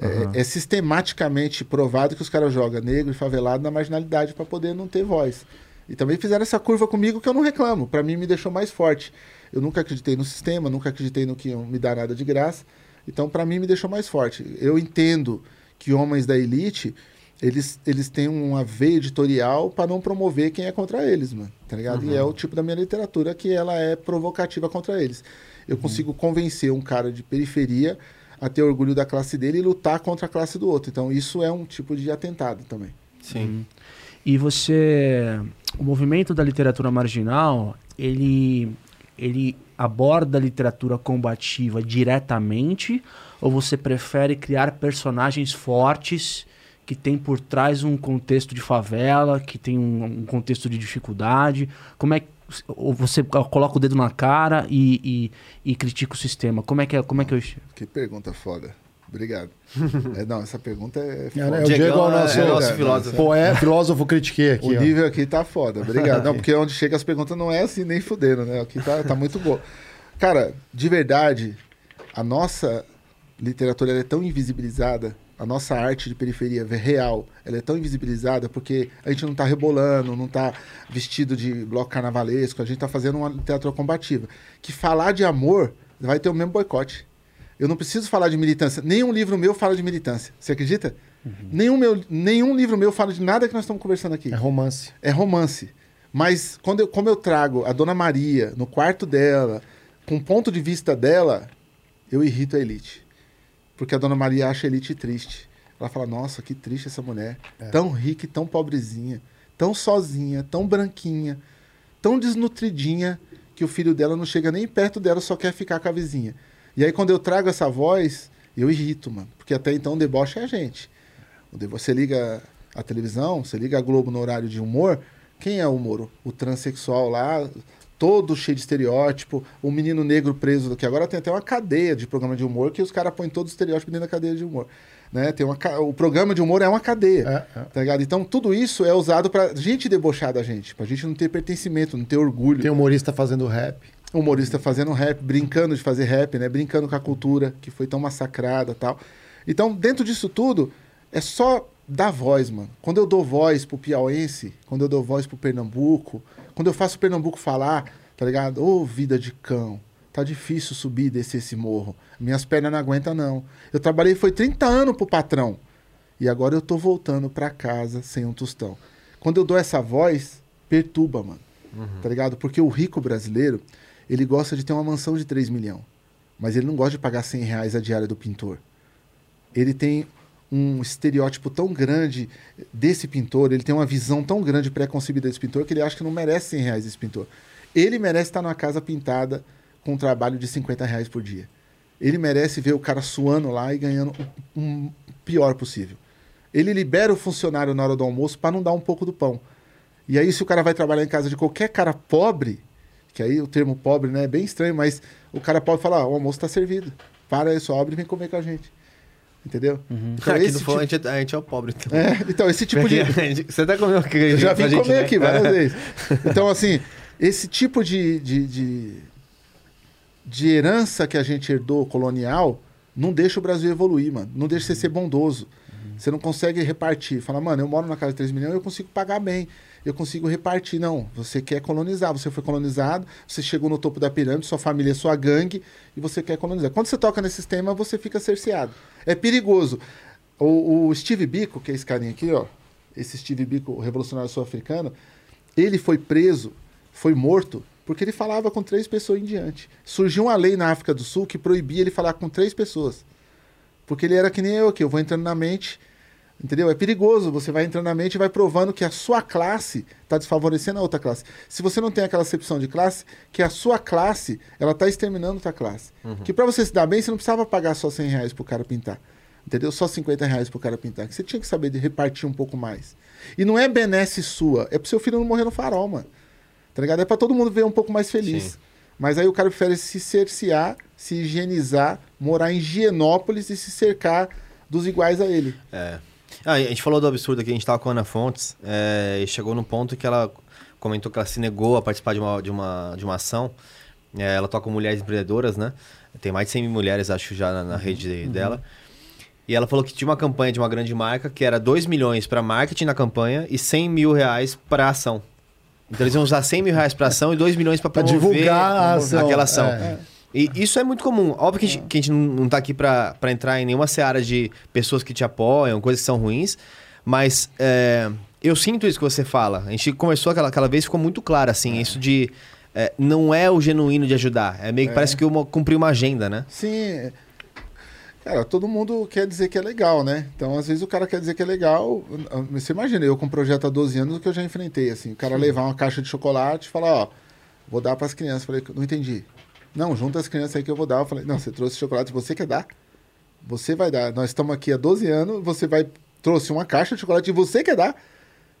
É, é sistematicamente provado que os caras jogam negro e favelado na marginalidade para poder não ter voz. E também fizeram essa curva comigo que eu não reclamo. Para mim me deixou mais forte. Eu nunca acreditei no sistema, nunca acreditei no que me dar nada de graça. Então para mim me deixou mais forte. Eu entendo que homens da elite eles, eles têm uma veia editorial para não promover quem é contra eles, mano. Tá ligado? E é o tipo da minha literatura que ela é provocativa contra eles. Eu consigo convencer um cara de periferia a ter orgulho da classe dele e lutar contra a classe do outro. Então isso é um tipo de atentado também. Sim. E você. O movimento da literatura marginal, ele. Ele aborda a literatura combativa diretamente ou você prefere criar personagens fortes que tem por trás um contexto de favela, que tem um, um contexto de dificuldade? Como é que ou você coloca o dedo na cara e, e, e critica o sistema? Como é que é, como é que eu Que pergunta foda. Obrigado. *laughs* É, não, essa pergunta é É, foda. né? O Diego é o nosso, é o nosso é, filósofo. Pô, é filósofo critiquei aqui. O ó. nível aqui tá foda, obrigado. Não, *laughs* porque onde chega as perguntas não é assim nem fudendo, né? Aqui tá, tá muito boa. Cara, de verdade, a nossa literatura ela é tão invisibilizada a nossa arte de periferia real, ela é tão invisibilizada porque a gente não tá rebolando, não tá vestido de bloco carnavalesco, a gente tá fazendo uma teatro combativa. Que falar de amor vai ter o mesmo boicote. Eu não preciso falar de militância. Nenhum livro meu fala de militância. Você acredita? Nenhum, meu, nenhum livro meu fala de nada que nós estamos conversando aqui. É romance. É romance. Mas quando eu, como eu trago a Dona Maria no quarto dela, com o ponto de vista dela, eu irrito a elite. Porque a Dona Maria acha a elite triste. Ela fala, nossa, que triste essa mulher. Tão rica e tão pobrezinha. Tão sozinha, tão branquinha. Tão desnutridinha que o filho dela não chega nem perto dela, só quer ficar com a vizinha. E aí quando eu trago essa voz, eu irrito, mano. Porque até então o deboche é a gente. Você liga a televisão, você liga a Globo no horário de humor, quem é o Moro? O transexual lá, todo cheio de estereótipo, o menino negro preso, que agora tem até uma cadeia de programa de humor que os caras põem todos os estereótipos dentro da cadeia de humor. Né? Tem uma, o programa de humor é uma cadeia. É, é. Tá ligado? Então tudo isso é usado pra gente debochar da gente, pra gente não ter pertencimento, não ter orgulho Tem humorista fazendo rap. humorista fazendo rap, brincando de fazer rap, né? Brincando com a cultura que foi tão massacrada tal. Então, dentro disso tudo, é só dar voz, mano. Quando eu dou voz pro piauense, quando eu dou voz pro Pernambuco, quando eu faço o Pernambuco falar, tá ligado? Ô, vida de cão. Tá difícil subir e descer esse morro. Minhas pernas não aguentam, não. Eu trabalhei, foi 30 anos pro patrão. E agora eu tô voltando pra casa sem um tostão. Quando eu dou essa voz, perturba, mano. Tá ligado? Porque o rico brasileiro, ele gosta de ter uma mansão de 3 milhões. Mas ele não gosta de pagar 100 reais a diária do pintor. Ele tem um estereótipo tão grande desse pintor, ele tem uma visão tão grande pré-concebida desse pintor que ele acha que não merece 100 reais esse pintor. Ele merece estar numa casa pintada com um trabalho de 50 reais por dia. Ele merece ver o cara suando lá e ganhando o um pior possível. Ele libera o funcionário na hora do almoço para não dar um pouco do pão. E aí, se o cara vai trabalhar em casa de qualquer cara pobre, que aí o termo pobre né, é bem estranho, mas o cara pode falar: "Ó, o almoço está servido. Para aí, sua obra e vem comer com a gente. Entendeu? Então, Aqui esse tipo- a, gente, a gente é o pobre. Então. é, então, esse tipo de. Você até comeu aqui Eu já vim gente, comer né? aqui várias *laughs* vezes. Então, assim, esse tipo de, de, de, de herança que a gente herdou colonial não deixa o Brasil evoluir, mano. Não deixa você ser bondoso. Você não consegue repartir. Fala, mano, eu moro na casa de 3 milhões, eu consigo pagar bem. Eu consigo repartir. Não, você quer colonizar. Você foi colonizado, você chegou no topo da pirâmide, sua família é sua gangue, e você quer colonizar. Quando você toca nesse tema, você fica cerceado. É perigoso. O, o Steve Biko, que é esse carinha aqui, ó, esse Steve Biko, revolucionário sul-africano, ele foi preso, foi morto, porque ele falava com três pessoas em diante. Surgiu uma lei na África do Sul que proibia ele falar com três pessoas. Porque ele era que nem eu aqui, eu vou entrando na mente, entendeu? É perigoso, você vai entrando na mente e vai provando que a sua classe está desfavorecendo a outra classe. Se você não tem aquela acepção de classe, que a sua classe, ela está exterminando outra classe. Que para você se dar bem, você não precisava pagar só 100 reais pro cara pintar. Entendeu? Só 50 reais pro cara pintar. Que você tinha que saber de repartir um pouco mais. E não é benesse sua, é pro seu filho não morrer no farol, mano. Tá ligado? É pra todo mundo ver um pouco mais feliz. Sim. Mas aí o cara prefere se cercear, se higienizar, morar em Higienópolis e se cercar dos iguais a ele. É. Ah, a gente falou do absurdo aqui, a gente tava com a Ana Fontes, é, e chegou num ponto que ela comentou que ela se negou a participar de uma, de uma, de uma ação. É, ela toca com mulheres empreendedoras, né? Tem mais de 100 mil mulheres, acho, já na, na rede dela. E ela falou que tinha uma campanha de uma grande marca que era 2 milhões para marketing na campanha e 100 mil reais para ação. Então eles iam usar 100 mil reais para ação e 2 milhões para divulgar a ação. aquela ação. É. E isso é muito comum. Óbvio que a gente, que a gente não, não tá aqui pra entrar em nenhuma seara de pessoas que te apoiam, coisas que são ruins, mas é, eu sinto isso que você fala. A gente conversou aquela, aquela vez, ficou muito claro, assim, isso de. é, não é o genuíno de ajudar. É meio que parece que uma, cumprir uma agenda, né? Sim. Cara, todo mundo quer dizer que é legal, né? Então, às vezes, o cara quer dizer que é legal. Você imagina, eu com um projeto há 12 anos, o que eu já enfrentei, assim. O cara levar uma caixa de chocolate e falar, ó, vou dar pras crianças. Falei, não entendi. Não, junta as crianças aí que eu vou dar. Eu falei, não, você trouxe chocolate, você quer dar? Você vai dar. Nós estamos aqui há 12 anos, você vai trouxe uma caixa de chocolate e você quer dar.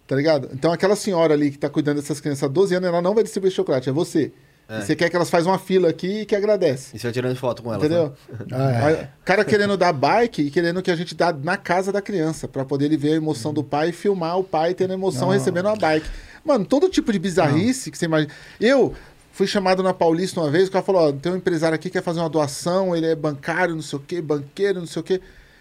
Tá ligado? Então aquela senhora ali que tá cuidando dessas crianças há 12 anos, ela não vai distribuir chocolate, é você. E você quer que elas façam uma fila aqui e que agradece. E você vai tirando foto com elas. Entendeu? Né? *laughs* Ah, é. O cara querendo dar bike e querendo que a gente dá na casa da criança, pra poder ele ver a emoção do pai e filmar o pai tendo emoção recebendo uma bike. Mano, todo tipo de bizarrice que você imagina. Eu fui chamado na Paulista uma vez, o cara falou: Ó, tem um empresário aqui que quer fazer uma doação, ele é bancário, não sei o quê, banqueiro, não sei o quê.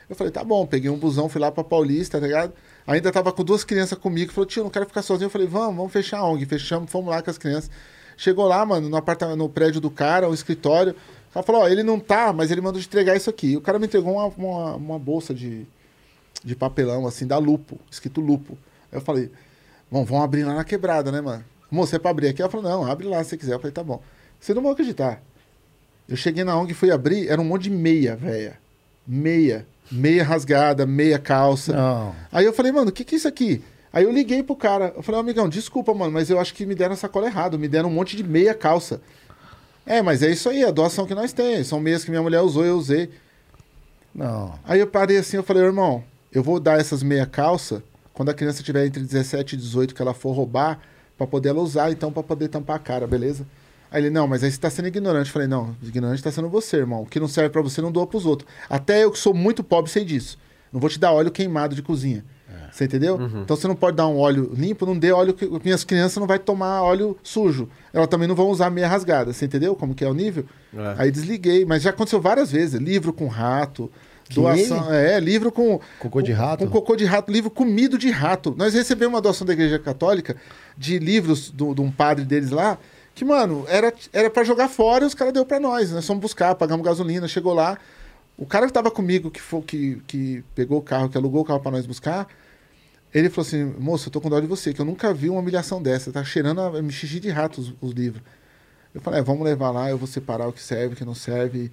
Eu falei, tá bom, peguei um busão, fui lá pra Paulista, tá ligado? Ainda tava com duas crianças comigo, falou, tio, não quero ficar sozinho. Eu falei, vamos, vamos fechar a ONG. Fechamos, fomos lá com as crianças. Chegou lá, mano, no apartamento, no prédio do cara, o escritório. O cara falou, ó, ele não tá, mas ele mandou entregar isso aqui. E o cara me entregou uma, uma, uma bolsa de, de papelão, assim, da Lupo, escrito Lupo. Aí eu falei, bom, vamos abrir lá na quebrada, né, mano? Moça, é pra abrir aqui? Ela falou, não, abre lá se você quiser. Eu falei, tá bom. Você não vai acreditar. Eu cheguei na ONG e fui abrir, era um monte de meia, velha. Meia. Meia rasgada, meia calça. Não. Aí eu falei, mano, o que que é isso aqui? Aí eu liguei pro cara. Eu falei, "Ô, amigão, desculpa, mano, mas eu acho que me deram a sacola errado. Me deram um monte de meia calça. É, mas é isso aí, a doação que nós temos. São meias que minha mulher usou, eu usei. Não. Aí eu parei assim, eu falei, irmão, eu vou dar essas meia calça quando a criança tiver entre 17 e 18 que ela for roubar, pra poder ela usar, então pra poder tampar a cara, beleza? Aí ele, não, mas aí você tá sendo ignorante. Eu falei, não, ignorante tá sendo você, irmão. O que não serve pra você não doa pros outros. Até eu que sou muito pobre sei disso. Não vou te dar óleo queimado de cozinha. Você entendeu? Então você não pode dar um óleo limpo, não dê óleo que minhas crianças não vai tomar óleo sujo. Elas também não vão usar meia rasgada. Você entendeu como que é o nível? É. Aí desliguei, mas já aconteceu várias vezes. Livro com rato? Doação, é, livro com Cocô de rato? Com cocô de rato, livro comido de rato. Nós recebemos uma doação da Igreja Católica de livros de um padre deles lá, que, mano, era, era para jogar fora e os caras deu para nós. Nós fomos buscar, pagamos gasolina, chegou lá. O cara que tava comigo, que, foi, que, que pegou o carro, que alugou o carro para nós buscar, ele falou assim: moço, eu tô com dó de você, que eu nunca vi uma humilhação dessa. Tá cheirando a me xixi de rato os, os livros. Eu falei: é, vamos levar lá, eu vou separar o que serve, o que não serve. E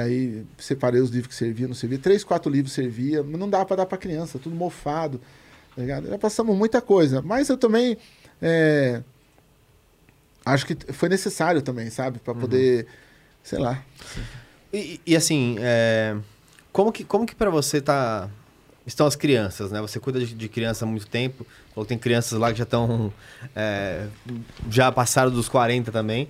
aí separei os livros que serviam, não servia. Três, quatro livros servia, mas não dava para dar para criança, tudo mofado. Tá ligado? Já passamos muita coisa. Mas eu também é, acho que foi necessário também, sabe? para poder, sei lá. E, e, assim, é, como que, como que para você tá, estão as crianças, né? Você cuida de, de criança há muito tempo, ou tem crianças lá que já estão, é, já passaram dos 40 também.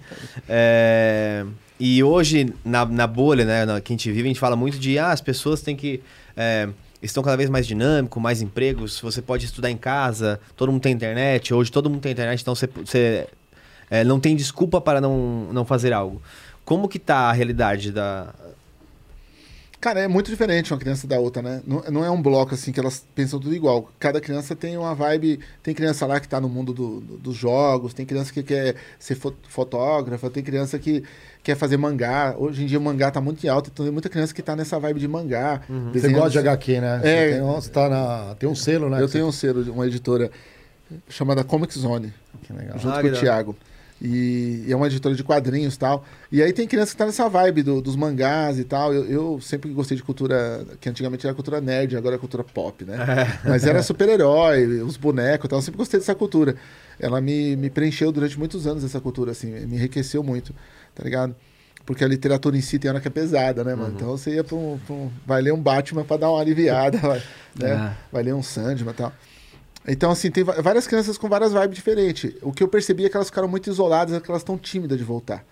É, e hoje, na, na bolha, né, na, que a gente vive, a gente fala muito de, ah, as pessoas têm que... é, estão cada vez mais dinâmico, mais empregos, você pode estudar em casa, todo mundo tem internet, hoje todo mundo tem internet, então você, você é, não tem desculpa para não, não fazer algo. Como que tá a realidade da... Cara, é muito diferente uma criança da outra, né? Não, não é um bloco assim que elas pensam tudo igual. Cada criança tem uma vibe. Tem criança lá que tá no mundo do- do- dos jogos, tem criança que quer ser fo- fotógrafa, tem criança que quer fazer mangá. Hoje em dia o mangá tá muito em alta, então tem muita criança que tá nessa vibe de mangá. Você desenhando- gosta de HQ, né? Você É. tem, um- você tá na, tem um selo, né? Eu tenho um selo de uma editora chamada Comic Zone, você- Que legal. junto Ah, com o Thiago. E, e é uma editora de quadrinhos e tal. E aí tem criança que tá nessa vibe do- dos mangás e tal. Eu, eu sempre gostei de cultura, que antigamente era cultura nerd, agora é cultura pop, né? Mas era super-herói, os bonecos e tal. Eu sempre gostei dessa cultura. Ela me, me preencheu durante muitos anos essa cultura, assim, me enriqueceu muito, tá ligado? Porque a literatura em si tem hora que é pesada, né, mano? Então você ia pra um, pra um- Vai ler um Batman pra dar uma aliviada, *laughs* vai, né? Vai ler um Sandman e tal. Então, assim, tem várias crianças com várias vibes diferentes. O que eu percebi é que elas ficaram muito isoladas, é que elas estão tímidas de voltar.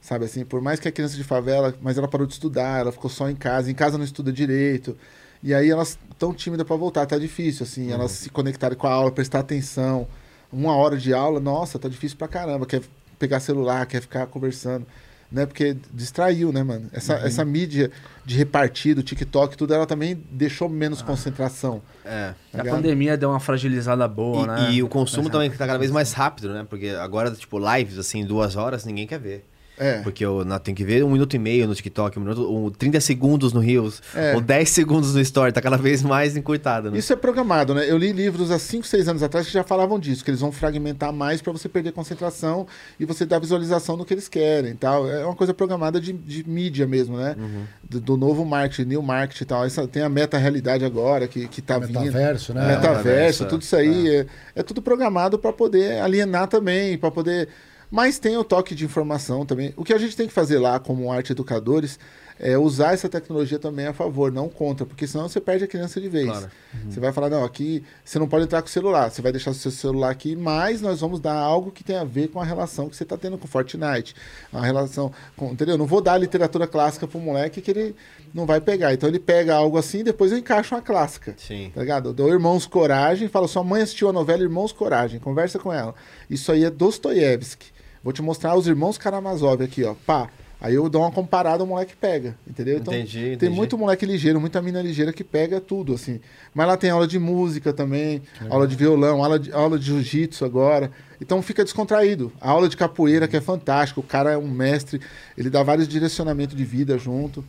Sabe assim, por mais que é criança de favela, mas ela parou de estudar, ela ficou só em casa, em casa não estuda direito. E aí elas estão tímidas para voltar, tá difícil, assim, elas se conectarem com a aula, prestar atenção. Uma hora de aula, nossa, tá difícil pra caramba. Quer pegar celular, quer ficar conversando. Né? Porque distraiu, né, mano? Essa, essa mídia de repartido, TikTok, tudo, ela também deixou menos concentração. É. tá A ligado? pandemia deu uma fragilizada boa, E, né? e o consumo também tá cada vez mais rápido, né? Porque agora, tipo, lives, assim, duas horas, ninguém quer ver. É. Porque eu na- tem que ver um minuto e meio no TikTok, um minuto, um, 30 segundos no Reels, É. ou 10 segundos no Story, tá cada vez mais encurtado, né? Isso é programado, né? Eu li livros há 5, 6 anos atrás que já falavam disso, que eles vão fragmentar mais para você perder concentração e você dar visualização no que eles querem e tal. É uma coisa programada de, de mídia mesmo, né? Do, do novo marketing, new marketing e tal. Essa, tem a meta-realidade agora que, que tá vindo. Metaverso, né? Metaverso, metaverso, tudo isso aí. É, é tudo programado para poder alienar também, para poder. Mas tem o toque de informação também. O que a gente tem que fazer lá, como arte educadores, é usar essa tecnologia também a favor, não contra, porque senão você perde a criança de vez. Claro. Você vai falar, não, aqui você não pode entrar com o celular, você vai deixar o seu celular aqui, mas nós vamos dar algo que tem a ver com a relação que você está tendo com Fortnite. A relação com. Entendeu? Eu Não vou dar literatura clássica para o moleque que ele não vai pegar. Então ele pega algo assim e depois eu encaixo uma clássica. Sim. Tá ligado? Eu dou Irmãos Coragem, falo, sua mãe assistiu a novela Irmãos Coragem, conversa com ela. Isso aí é Dostoiévski. Vou te mostrar os Irmãos Karamazov aqui, ó. Pá. Aí eu dou uma comparada, o moleque pega, entendeu? Então, Entendi, tem entendi. muito moleque ligeiro, muita mina ligeira que pega tudo, assim. Mas lá tem aula de música também, aula de violão, aula de, aula de jiu-jitsu agora. Então fica descontraído. A aula de capoeira, que é fantástico, o cara é um mestre, ele dá vários direcionamentos de vida junto.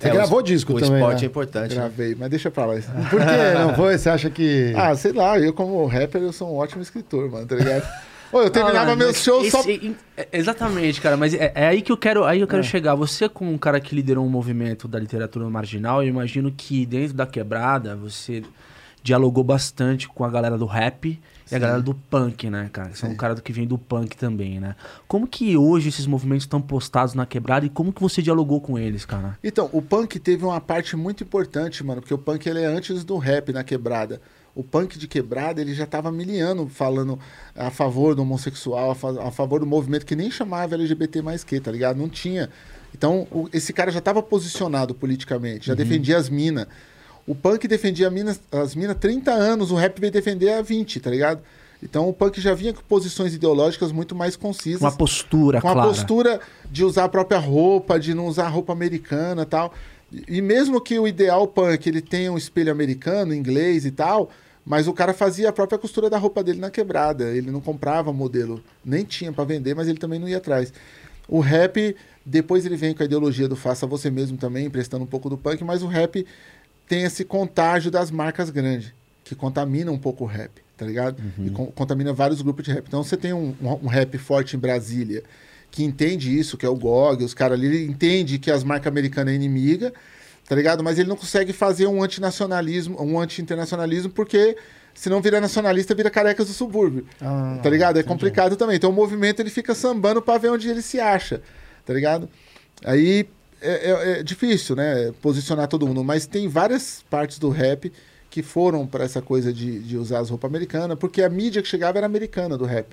Você É, gravou o, disco o também, esporte né? é importante. né? Gravei, mas deixa pra lá. isso. Por que não foi? Você acha que... ah, sei lá, eu como rapper, eu sou um ótimo escritor, mano, tá ligado? *laughs* Ô, eu terminava Ah, meus mas shows só... esse- é- Exatamente, cara. Mas é, é aí que eu quero, aí eu quero chegar. Você, como um cara que liderou um movimento da literatura marginal, eu imagino que dentro da quebrada você dialogou bastante com a galera do rap e a galera do punk, né, cara? Você é um cara que vem do punk também, né? Como que hoje esses movimentos estão postados na quebrada e como que você dialogou com eles, cara? Então, o punk teve uma parte muito importante, mano, porque o punk ele é antes do rap na quebrada. O punk de quebrada, ele já tava miliano falando a favor do homossexual, a, fa- a favor do movimento que nem chamava LGBT mais que, tá ligado? Não tinha. Então, o- esse cara já tava posicionado politicamente, já defendia as minas. O punk defendia minas, as minas 30 anos, o rap veio defender há 20, tá ligado? Então o punk já vinha com posições ideológicas muito mais concisas Uma postura com a clara. postura de usar a própria roupa, de não usar roupa americana e tal. E e mesmo que o ideal punk ele tenha um espelho americano, inglês e tal, mas o cara fazia a própria costura da roupa dele na quebrada. Ele não comprava modelo, nem tinha pra vender, mas ele também não ia atrás. O rap, depois ele vem com a ideologia do faça você mesmo também, emprestando um pouco do punk, mas o rap tem esse contágio das marcas grandes, que contamina um pouco o rap, tá ligado? E con- contamina vários grupos de rap. Então você tem um, um- um rap forte em Brasília, que entende isso, que é o GOG, os caras ali, ele entende que as marcas americanas é inimiga, tá ligado? Mas ele não consegue fazer um antinacionalismo, um anti-internacionalismo, porque senão vira nacionalista, vira carecas do subúrbio. Ah, tá ligado? É complicado também. Então o movimento ele fica sambando pra ver onde ele se acha, tá ligado? Aí é, é- é difícil, né? Posicionar todo mundo, mas tem várias partes do rap que foram pra essa coisa de, de usar as roupas americanas, porque a mídia que chegava era americana do rap,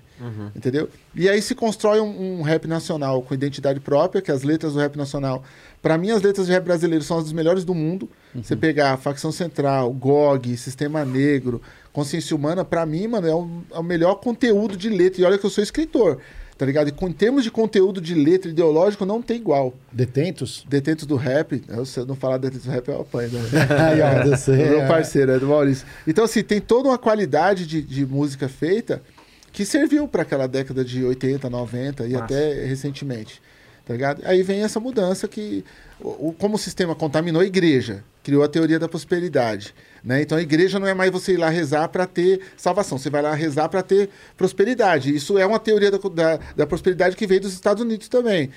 entendeu? E aí se constrói um, um rap nacional com identidade própria, que as letras do rap nacional, Pra mim as letras de rap brasileiro são as dos melhores do mundo. Você pegar Facção Central, GOG, Sistema Negro, Consciência Humana, pra mim, mano, é o, é o melhor conteúdo de letra. E olha que eu sou escritor, tá ligado? E com, em termos de conteúdo de letra ideológico, não tem igual. Detentos? Detentos do rap, eu, se eu não falar Detentos do rap, eu apanho. Né? *laughs* O meu é. parceiro, é do Maurício. Então, assim, tem toda uma qualidade de, de música feita que serviu para aquela década de 80, 90 e Massa. até recentemente. Tá ligado? Aí vem essa mudança que, o, o- como o sistema contaminou a igreja, criou a teoria da prosperidade. Né? Então a igreja não é mais você ir lá rezar para ter salvação, você vai lá rezar para ter prosperidade. Isso é uma teoria da, da, da prosperidade que veio dos Estados Unidos também.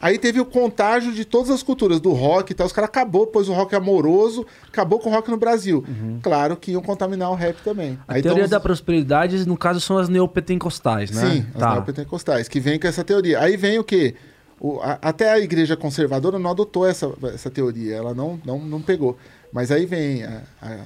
Aí teve o contágio de todas as culturas, do rock e tal. Os caras acabou, pois o rock é amoroso, acabou com o rock no Brasil. Claro que iam contaminar o rap também. Uhum. A Aí teoria tão da os- prosperidade, no caso, são as neopentecostais, né? Sim, as tá. neopentecostais, que vem com essa teoria. Aí vem o quê? O- a- até a igreja conservadora não adotou essa, essa teoria, ela não, não, não pegou. Mas aí vem a, a-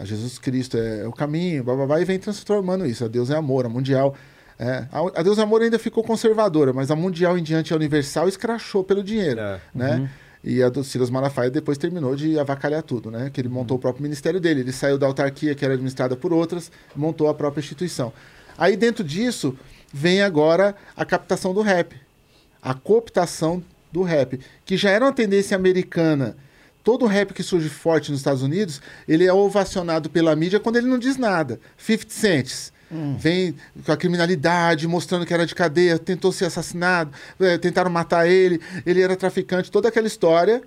a Jesus Cristo é, o caminho, blá, blá, blá, e vem transformando isso. A Deus é amor, a mundial. é, a, a Deus é amor ainda ficou conservadora, mas a mundial em diante, a universal, escrachou pelo dinheiro. É. Né? E a do Silas Malafaia depois terminou de avacalhar tudo, né? Que ele montou o próprio ministério dele. Ele saiu da autarquia, que era administrada por outras, montou a própria instituição. Aí dentro disso, vem agora a captação do rap. A cooptação do rap, que já era uma tendência americana. Todo rap que surge forte nos Estados Unidos, ele é ovacionado pela mídia quando ele não diz nada. 50 Cents. Vem com a criminalidade, mostrando que era de cadeia, tentou ser assassinado, eh, tentaram matar ele, ele era traficante, toda aquela história.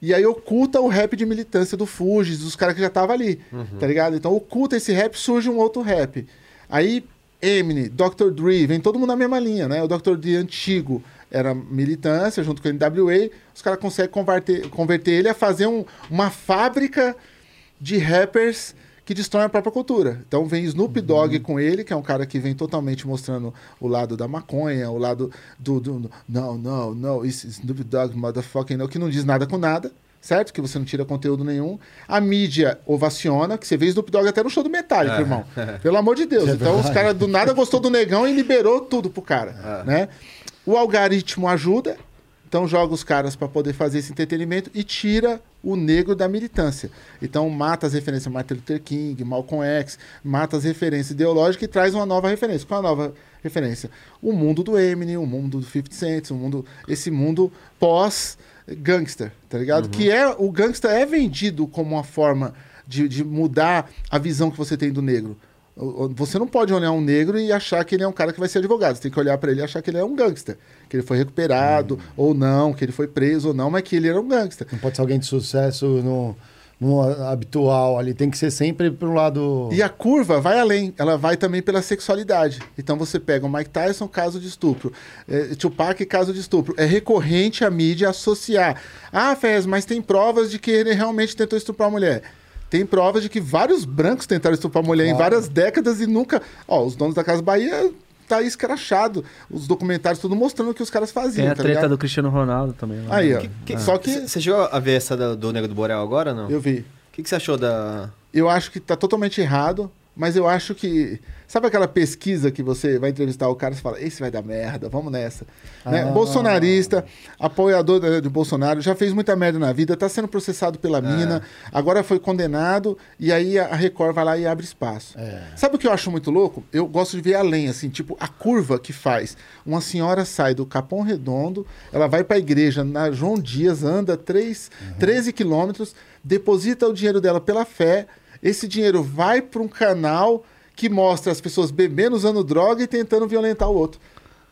E aí oculta o rap de militância do Fugis, dos caras que já estavam ali, tá ligado? Então oculta esse rap, surge um outro rap. Aí Eminem, Dr. Dre, vem todo mundo na mesma linha, né? O Dr. Dre antigo era militância junto com o NWA, os caras conseguem converter, converter ele a fazer um- uma fábrica de rappers que destroem a própria cultura. Então vem Snoop Dogg com ele, que é um cara que vem totalmente mostrando o lado da maconha, o lado do, do não, não, não, isso Snoop Dogg, motherfucking no, que não diz nada com nada, certo? Que você não tira conteúdo nenhum. A mídia ovaciona, que você vê Snoop Dogg até no show do Metallica, irmão. Pelo amor de Deus. *laughs* Então os caras do nada gostou do negão e liberou tudo pro cara, né? O algoritmo ajuda, Então joga os caras para poder fazer esse entretenimento e tira o negro da militância. Então mata as referências Martin Luther King, Malcolm X, mata as referências ideológicas e traz uma nova referência. Qual a nova referência? O mundo do Eminem, o mundo do 50 Cent, o mundo, esse mundo pós gangster, tá ligado? Que é o gangster é vendido como uma forma de, de mudar a visão que você tem do negro. Você não pode olhar um negro e achar que ele é um cara que vai ser advogado. Você tem que olhar para ele e achar que ele é um gangster. Que ele foi recuperado ou não, que ele foi preso ou não, mas que ele era um gangster. Não pode ser alguém de sucesso no, no habitual ali. Tem que ser sempre pro lado. E a curva vai além, ela vai também pela sexualidade. Então você pega o Mike Tyson, caso de estupro. É, Tupac, caso de estupro. É recorrente a mídia associar. Ah, Fez, mas tem provas de que ele realmente tentou estuprar a mulher. Tem provas de que vários brancos tentaram estuprar a mulher em Claro. várias décadas e nunca. Ó, os donos da Casa Bahia tá aí escrachado. Os documentários tudo mostrando o que os caras faziam. Tem a tá treta ligado? do Cristiano Ronaldo também. lá. Aí, ó. Que- Só que. Você chegou a ver essa do, do Nego do Borel agora ou não? Eu vi. O que, que você achou da. eu acho que tá totalmente errado, mas eu acho que. Sabe aquela pesquisa que você vai entrevistar o cara e fala, esse vai dar merda, vamos nessa. Né? Ah. Bolsonarista, apoiador de, Bolsonaro, já fez muita merda na vida, tá sendo processado pela mina, agora foi condenado, e aí a a Record vai lá e abre espaço. Sabe o que eu acho muito louco? Eu gosto de ver além, assim, tipo, a curva que faz. Uma senhora sai do Capão Redondo, ela vai pra igreja na João Dias, anda 3, 13 quilômetros, deposita o dinheiro dela pela fé, esse dinheiro vai para um canal que mostra as pessoas bebendo, usando droga e tentando violentar o outro.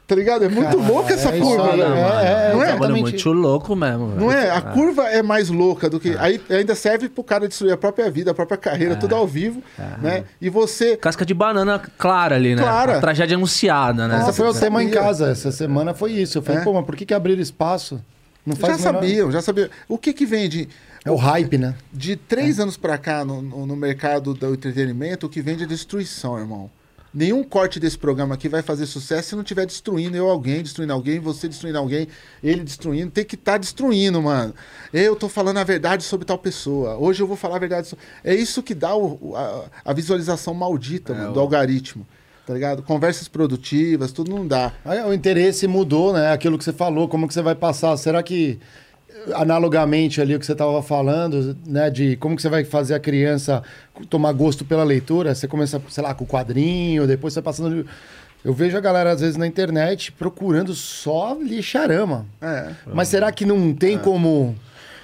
Tá ligado? É muito louca essa é curva, aí, né? é, é, não é? Bagulho exatamente. muito louco mesmo, velho. Não é? A Ah. curva é mais louca do que. Aí ainda serve pro cara destruir a própria vida, a própria carreira, tudo ao vivo, né? E você. Casca de banana clara ali, né? Clara. A tragédia anunciada, né? Essa foi o tema em casa. Essa semana foi isso. Eu falei, É. pô, mas por que, que abrir espaço? Não Já faz o menor- sabiam, já sabiam. O que que vende? É o hype, né? De três anos pra cá, no, no, mercado do entretenimento, o que vende é destruição, irmão. Nenhum corte desse programa aqui vai fazer sucesso se não estiver destruindo eu alguém, destruindo alguém, você destruindo alguém, ele destruindo. Tem que estar destruindo, mano. Eu tô falando a verdade sobre tal pessoa. Hoje eu vou falar a verdade sobre... É isso que dá o- a, a visualização maldita mano, do algoritmo. Tá ligado? Conversas produtivas, tudo não dá. Aí, o interesse mudou, né? Aquilo que você falou, como que você vai passar? Será que analogamente ali o que você estava falando, né, de como que você vai fazer a criança tomar gosto pela leitura, você começa, sei lá, com o quadrinho, depois você passando eu vejo a galera às vezes na internet procurando só lixarama. É. Mas será que não tem como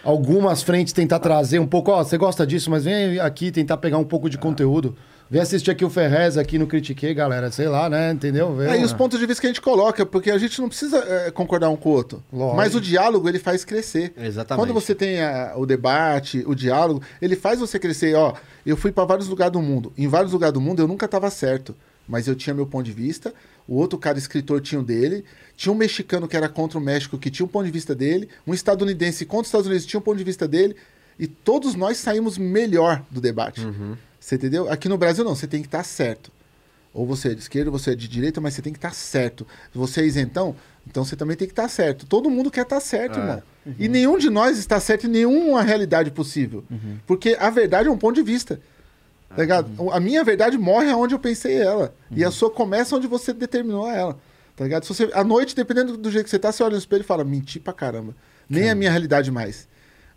algumas frentes tentar trazer um pouco, ó, você gosta disso, mas vem aqui tentar pegar um pouco de conteúdo. Vem assistir aqui o Ferrez aqui no Critiquei, galera, sei lá, né, entendeu? Vê, É, e os pontos de vista que a gente coloca, porque a gente não precisa é, concordar um com o outro. Lógico. Mas o diálogo, ele faz crescer. Exatamente. Quando você tem a- o debate, o diálogo, ele faz você crescer. Ó, eu fui para vários lugares do mundo. Em vários lugares do mundo eu nunca estava certo. Mas eu tinha meu ponto de vista, o outro cara escritor tinha o dele, tinha um mexicano que era contra o México que tinha um ponto de vista dele, um estadunidense contra os Estados Unidos tinha um ponto de vista dele, e todos nós saímos melhor do debate. Você entendeu? Aqui no Brasil não, você tem que estar certo. Ou você é de esquerda, ou você é de direita, mas você tem que estar certo. Se você é isentão, então você também tem que estar certo. Todo mundo quer estar certo, irmão. E nenhum de nós está certo em nenhuma realidade possível. Porque a verdade é um ponto de vista. Tá ligado? A minha verdade morre aonde eu pensei ela. E a sua começa onde você determinou ela. Tá ligado? Se você, à noite, dependendo do jeito que você tá, você olha no espelho e fala, menti pra caramba. Nem é a minha realidade mais.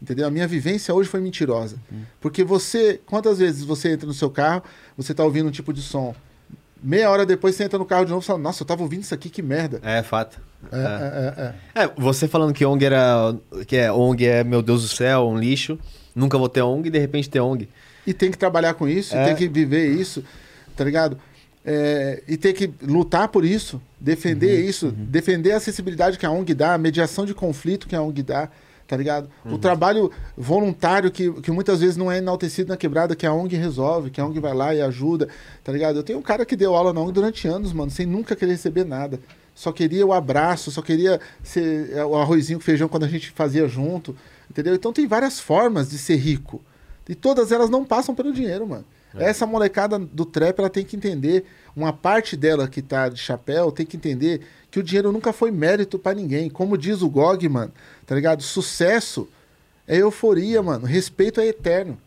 Entendeu? A minha vivência hoje foi mentirosa. Porque você, quantas vezes você entra no seu carro, você tá ouvindo um tipo de som. Meia hora depois você entra no carro de novo e fala, nossa, eu tava ouvindo isso aqui, que merda. É, fato. É, é, é, é. É, você falando que ONG era. Que é, ONG é, meu Deus do céu, um lixo. Nunca vou ter ONG e de repente ter ONG. E tem que trabalhar com isso, É. tem que viver isso, tá ligado? É, e ter que lutar por isso, defender isso, defender a acessibilidade que a ONG dá, a mediação de conflito que a ONG dá, tá ligado? O trabalho voluntário que, que muitas vezes não é enaltecido na quebrada, que a ONG resolve, que a ONG vai lá e ajuda, tá ligado? Eu tenho um cara que deu aula na ONG durante anos, mano, sem nunca querer receber nada. Só queria o abraço, só queria ser é, o arrozinho com feijão quando a gente fazia junto, entendeu? Então tem várias formas de ser rico. E todas elas não passam pelo dinheiro, mano. Essa molecada do trap, ela tem que entender, uma parte dela que tá de chapéu, tem que entender que o dinheiro nunca foi mérito pra ninguém. Como diz o Gog, mano, tá ligado? Sucesso é euforia, mano. Respeito é eterno.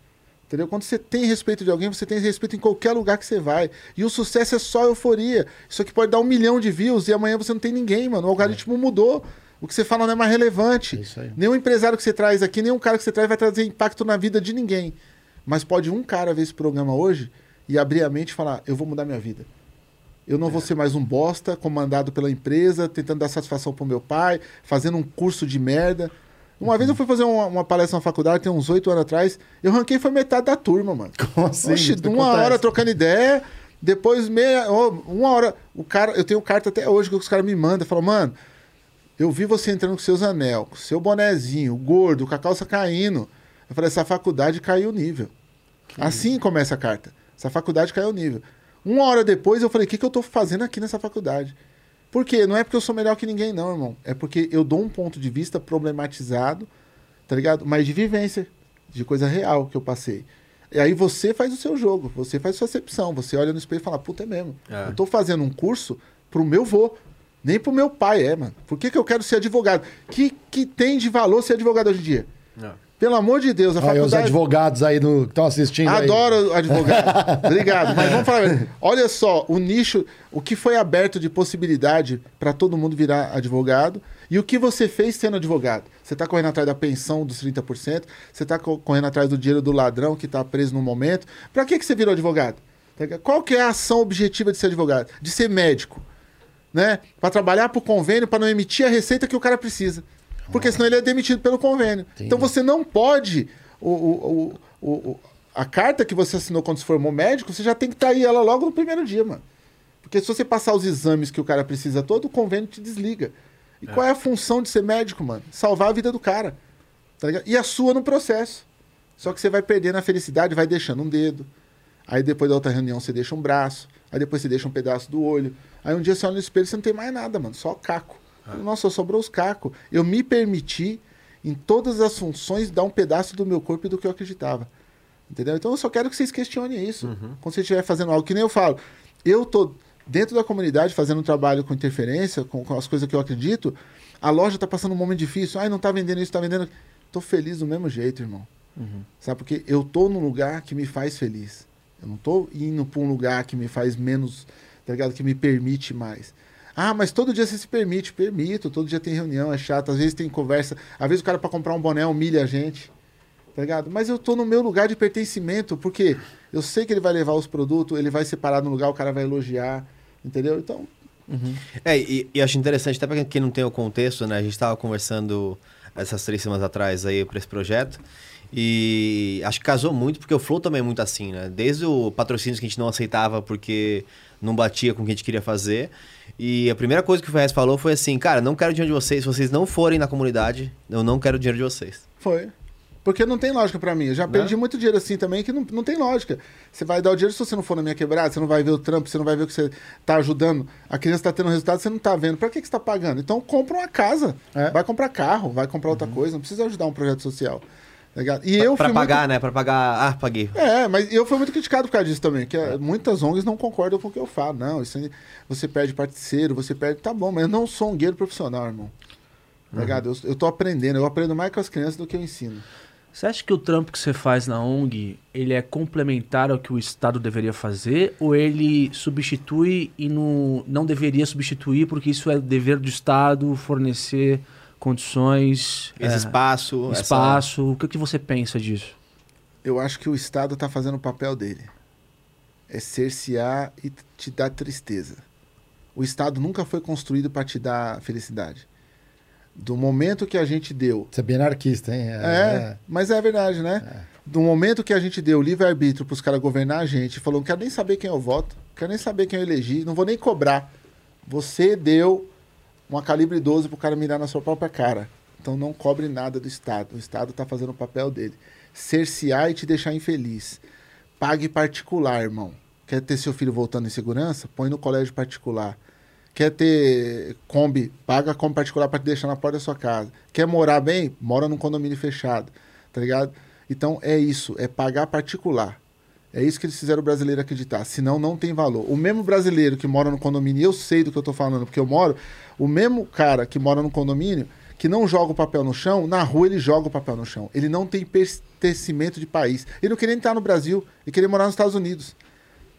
Entendeu? Quando você tem respeito de alguém, você tem respeito em qualquer lugar que você vai. E o sucesso é só euforia. Isso aqui pode dar um milhão de views e amanhã você não tem ninguém, mano. O algoritmo mudou. O que você fala não é mais relevante. É. Nenhum empresário que você traz aqui, nenhum cara que você traz vai trazer impacto na vida de ninguém. Mas pode um cara ver esse programa hoje e abrir a mente e falar: eu vou mudar minha vida. Eu não vou ser mais um bosta comandado pela empresa, tentando dar satisfação pro meu pai, fazendo um curso de merda. Uma vez eu fui fazer uma, uma palestra na faculdade, tem uns oito anos atrás, eu ranquei foi metade da turma, mano. *laughs* Como assim? Oxe, uma acontece. hora trocando ideia, depois meia, uma hora, o cara, eu tenho carta até hoje que os caras me mandam, falam, mano, eu vi você entrando com seus anel, com seu bonezinho, gordo, com a calça caindo. Eu falei, essa faculdade caiu o nível. Assim começa a carta. Essa faculdade caiu o nível. Uma hora depois eu falei, o que, que eu tô fazendo aqui nessa faculdade? Por quê? Não é porque eu sou melhor que ninguém, não, irmão. É porque eu dou um ponto de vista problematizado, tá ligado? Mas de vivência, de coisa real que eu passei. E aí você faz o seu jogo, você faz a sua acepção, você olha no espelho e fala, puta, é mesmo. É. Eu tô fazendo um curso pro meu vô, nem pro meu pai, é, mano. Por que, que eu quero ser advogado? Que, que tem de valor ser advogado hoje em dia? Pelo amor de Deus, a Olha aí os faculdade... advogados aí do- que estão assistindo aí. Adoro advogado. *laughs* Obrigado. Mas vamos falar. Olha só, o nicho, o que foi aberto de possibilidade para todo mundo virar advogado e o que você fez sendo advogado. Você está correndo atrás da pensão dos 30%, você está correndo atrás do dinheiro do ladrão que está preso no momento. Para que, que você virou advogado? Qual que é a ação objetiva de ser advogado? De ser médico. Né? Para trabalhar por convênio, para não emitir a receita que o cara precisa. Porque senão ele é demitido pelo convênio. Então você não pode. O, o, o, o- a carta que você assinou quando se formou médico, você já tem que estar aí ela logo no primeiro dia, mano. Porque se você passar os exames que o cara precisa todo, o convênio te desliga. E qual é a função de ser médico, mano? Salvar a vida do cara. Tá ligado? E a sua no processo. Só que você vai perdendo a felicidade, vai deixando um dedo. Aí depois da outra reunião você deixa um braço. Aí depois você deixa um pedaço do olho. Aí um dia você olha no espelho e você não tem mais nada, mano. Só caco. Nossa, só sobrou os cacos. Eu me permiti, em todas as funções, dar um pedaço do meu corpo e do que eu acreditava. Entendeu? Então eu só quero que vocês questionem isso. Quando você estiver fazendo algo, que nem eu falo. Eu tô dentro da comunidade fazendo um trabalho com interferência, com, com as coisas que eu acredito. A loja tá passando um momento difícil. Ai, não tá vendendo isso, tá vendendo. Tô feliz do mesmo jeito, irmão. Sabe? Porque eu tô num lugar que me faz feliz. Eu não tô indo pra um lugar que me faz menos, tá ligado? Que me permite mais. Ah, mas todo dia você se permite. Permito, todo dia tem reunião, é chato. Às vezes tem conversa. Às vezes o cara pra comprar um boné humilha a gente. Tá ligado? Mas eu tô no meu lugar de pertencimento, porque eu sei que ele vai levar os produtos, ele vai separar no lugar, o cara vai elogiar. Entendeu? Então, É, e, e acho interessante, até para quem não tem o contexto, né? A gente estava conversando essas três semanas atrás aí para esse projeto. E acho que casou muito, porque o Flow também é muito assim, né? Desde o patrocínio que a gente não aceitava porque não batia com o que a gente queria fazer. E a primeira coisa que o Ferrez falou foi assim, cara, não quero dinheiro de vocês, se vocês não forem na comunidade, eu não quero dinheiro de vocês. Foi. Porque não tem lógica pra mim. Eu já perdi muito dinheiro assim também, que não, não tem lógica. Você vai dar o dinheiro se você não for na minha quebrada, você não vai ver o trampo, você não vai ver o que você tá ajudando. A criança tá tendo resultado, você não tá vendo. Pra que, que você tá pagando? Então compra uma casa. É. Vai comprar carro, vai comprar outra coisa. Não precisa ajudar um projeto social. Tá ligado? E eu Pra pagar, né? Pra pagar. Ah, paguei. muito... É, mas eu fui muito criticado por causa disso também. Que eh, muitas ONGs não concordam com o que eu falo. Não, isso aí, você perde parceiro, você perde. Tá bom, mas eu não sou um guerreiro profissional, irmão. Tá ligado? Eu, eu tô aprendendo. Eu aprendo mais com as crianças do que eu ensino. Você acha que o trampo que você faz na ONG, ele é complementar ao que o Estado deveria fazer? Ou ele substitui e não, não deveria substituir porque isso é dever do Estado fornecer condições, Esse é, espaço. essa- espaço? O que, que você pensa disso? Eu acho que o Estado está fazendo o papel dele. É cercear e te dar tristeza. O Estado nunca foi construído para te dar felicidade. Do momento que a gente deu. Você é bem anarquista, hein? É, mas é verdade, né? Do momento que a gente deu livre-arbítrio para os caras governar a gente, falou: não quero nem saber quem eu voto, não quero nem saber quem eu elegi, não vou nem cobrar. Você deu uma calibre 12 pro cara mirar na sua própria cara. Então não cobre nada do Estado. O Estado está fazendo o papel dele. Cercear e te deixar infeliz. Pague particular, irmão. Quer ter seu filho voltando em segurança? Põe no colégio particular. Quer ter Kombi? Paga Kombi particular para te deixar na porta da sua casa. Quer morar bem? Mora num condomínio fechado. Tá ligado? Então é isso, é pagar particular. É isso que eles fizeram o brasileiro acreditar. Senão não tem valor. O mesmo brasileiro que mora no condomínio, e eu sei do que eu tô falando, porque eu moro, o mesmo cara que mora no condomínio, que não joga o papel no chão, na rua ele joga o papel no chão. Ele não tem pertencimento de país. Ele não queria estar no Brasil, ele queria morar nos Estados Unidos.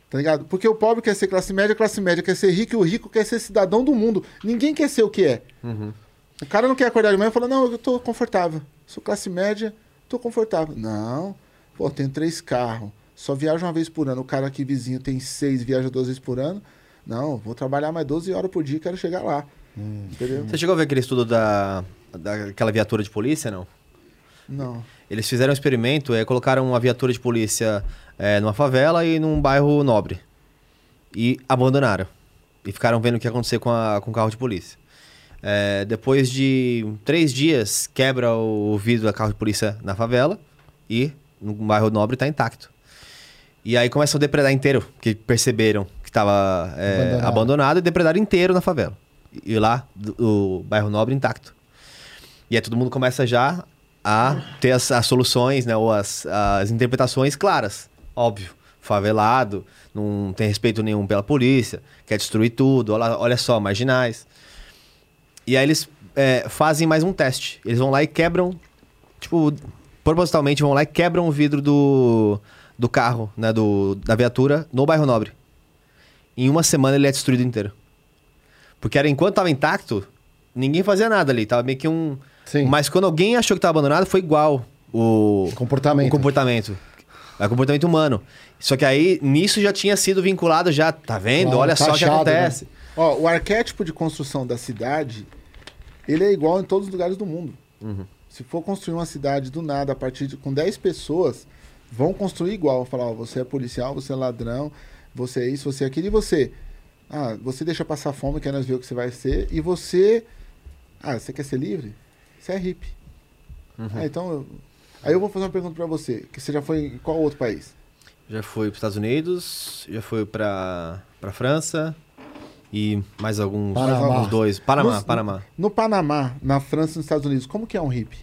Tá ligado? Porque o pobre quer ser classe média, a classe média quer ser rico, e o rico quer ser cidadão do mundo. Ninguém quer ser o que é. O cara não quer acordar de manhã e fala, não, eu tô confortável. Sou classe média, tô confortável. Não, pô, tenho três carros, só viajo uma vez por ano. O cara aqui vizinho tem seis, viaja duas vezes por ano. Não, vou trabalhar mais 12 horas por dia quero chegar lá. Entendeu? Você chegou a ver aquele estudo da, daquela viatura de polícia, não? Não. Eles fizeram um experimento, é, colocaram uma viatura de polícia é, numa favela e num bairro nobre. E abandonaram. E ficaram vendo o que ia acontecer com, a, com o carro de polícia. É, depois de três dias, quebra o vidro do carro de polícia na favela e no bairro nobre está intacto. E aí começam a depredar inteiro, que perceberam que estava Abandonado. abandonado. e depredaram inteiro na favela. E lá, do- o bairro nobre intacto. E aí todo mundo começa já a ter as, as soluções, né? Ou as, as interpretações claras. Óbvio. Favelado, não tem respeito nenhum pela polícia, quer destruir tudo, olha, olha só, marginais. E aí eles é, fazem mais um teste. Eles vão lá e quebram, tipo, propositalmente vão lá e quebram o vidro do, do carro, né? Do, da viatura no bairro Nobre. Em uma semana ele é destruído inteiro. Porque era enquanto tava intacto, ninguém fazia nada ali. Tava meio que um. Sim. Mas quando alguém achou que tava abandonado, foi igual o Comportamento. o comportamento. É o comportamento humano. Só que aí, nisso já tinha sido vinculado, já, tá vendo? Claro, Olha só o que taxado, acontece. Ó, o arquétipo de construção da cidade, ele é igual em todos os lugares do mundo. Se for construir uma cidade do nada, a partir de com 10 pessoas, vão construir igual. Falar, ó, você é policial, você é ladrão, você é isso, você é aquilo, e você. Ah, você deixa passar fome, quer nós ver o que você vai ser, e você. Ah, você quer ser livre? Você é hippie. Ah, então. Aí eu vou fazer uma pergunta pra você, que você já foi em qual outro país? Já fui para Estados Unidos, já fui para para França e mais alguns, Panamá. uns dois. Panamá, Nos- Panamá. No Panamá, na França e nos Estados Unidos, como que é um hippie?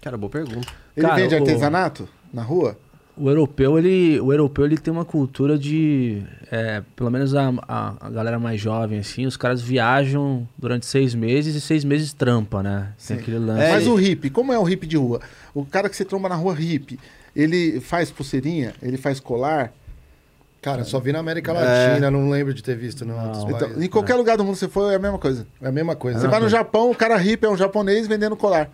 Cara, boa pergunta. Ele Cara, vende o- artesanato na rua? O europeu, ele, o europeu, ele tem uma cultura de, é, pelo menos a, a, a galera mais jovem, assim, os caras viajam durante seis meses e seis meses trampa, né? Tem Sim. aquele lance. É, Mas o hippie, como é o hippie de rua? O cara que você tromba na rua hippie, ele faz pulseirinha, ele faz colar. Cara, só vi na América Latina, não lembro de ter visto outros Então, em qualquer lugar do mundo você for, é a mesma coisa. É a mesma coisa. Você vai no Japão, o cara hippie é um japonês vendendo colar.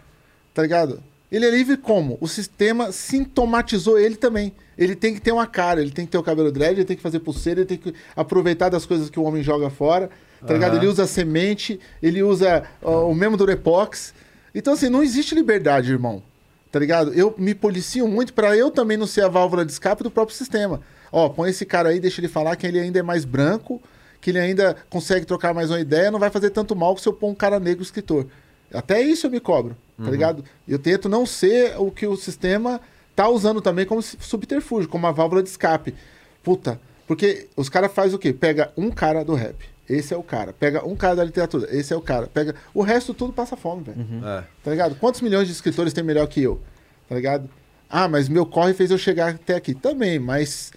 Tá ligado? Ele é livre como? O sistema sintomatizou ele também. Ele tem que ter uma cara, ele tem que ter o cabelo dread, ele tem que fazer pulseira, ele tem que aproveitar das coisas que o homem joga fora. Tá ligado? Ele usa semente, ele usa ó, o mesmo Durepox. Então, assim, não existe liberdade, irmão. Tá ligado? Eu me policio muito pra eu também não ser a válvula de escape do próprio sistema. Ó, põe esse cara aí, deixa ele falar que ele ainda é mais branco, que ele ainda consegue trocar mais uma ideia, não vai fazer tanto mal que se eu pôr um cara negro escritor. Até isso eu me cobro, tá ligado? Eu tento não ser o que o sistema tá usando também como subterfúgio, como uma válvula de escape. Puta, porque os caras fazem o quê? Pega um cara do rap, esse é o cara. Pega um cara da literatura, esse é o cara. Pega o resto tudo passa fome, velho. É. Tá ligado? Quantos milhões de escritores tem melhor que eu? Tá ligado? Ah, mas meu corre fez eu chegar até aqui. Também, mas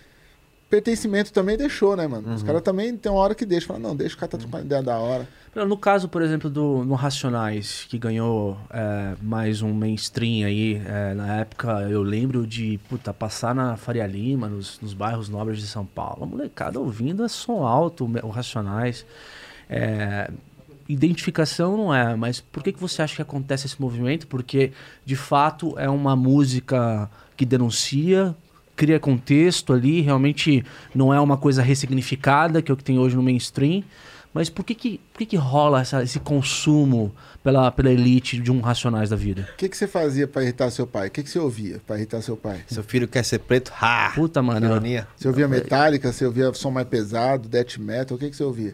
pertencimento também deixou, né, mano? Os caras também tem uma hora que deixa. Fala, não, deixa o cara tá trocando ideia da hora. No caso, por exemplo, do no Racionais, que ganhou é, mais um mainstream aí, é, na época eu lembro de puta, passar na Faria Lima, nos, nos bairros nobres de São Paulo. A molecada ouvindo é som alto, o Racionais. É, identificação não é, mas por que, que você acha que acontece esse movimento? Porque de fato é uma música que denuncia, cria contexto ali, realmente não é uma coisa ressignificada, que é o que tem hoje no mainstream. Mas por que que, por que, que rola essa- esse consumo pela, pela elite de um Racionais da vida? O que, que você fazia pra irritar seu pai? O que, que você ouvia pra irritar seu pai? Seu filho quer ser preto? Ha! Puta, mano. Ironia. Você ouvia Metallica, você ouvia som mais pesado, death metal, o que, que você ouvia?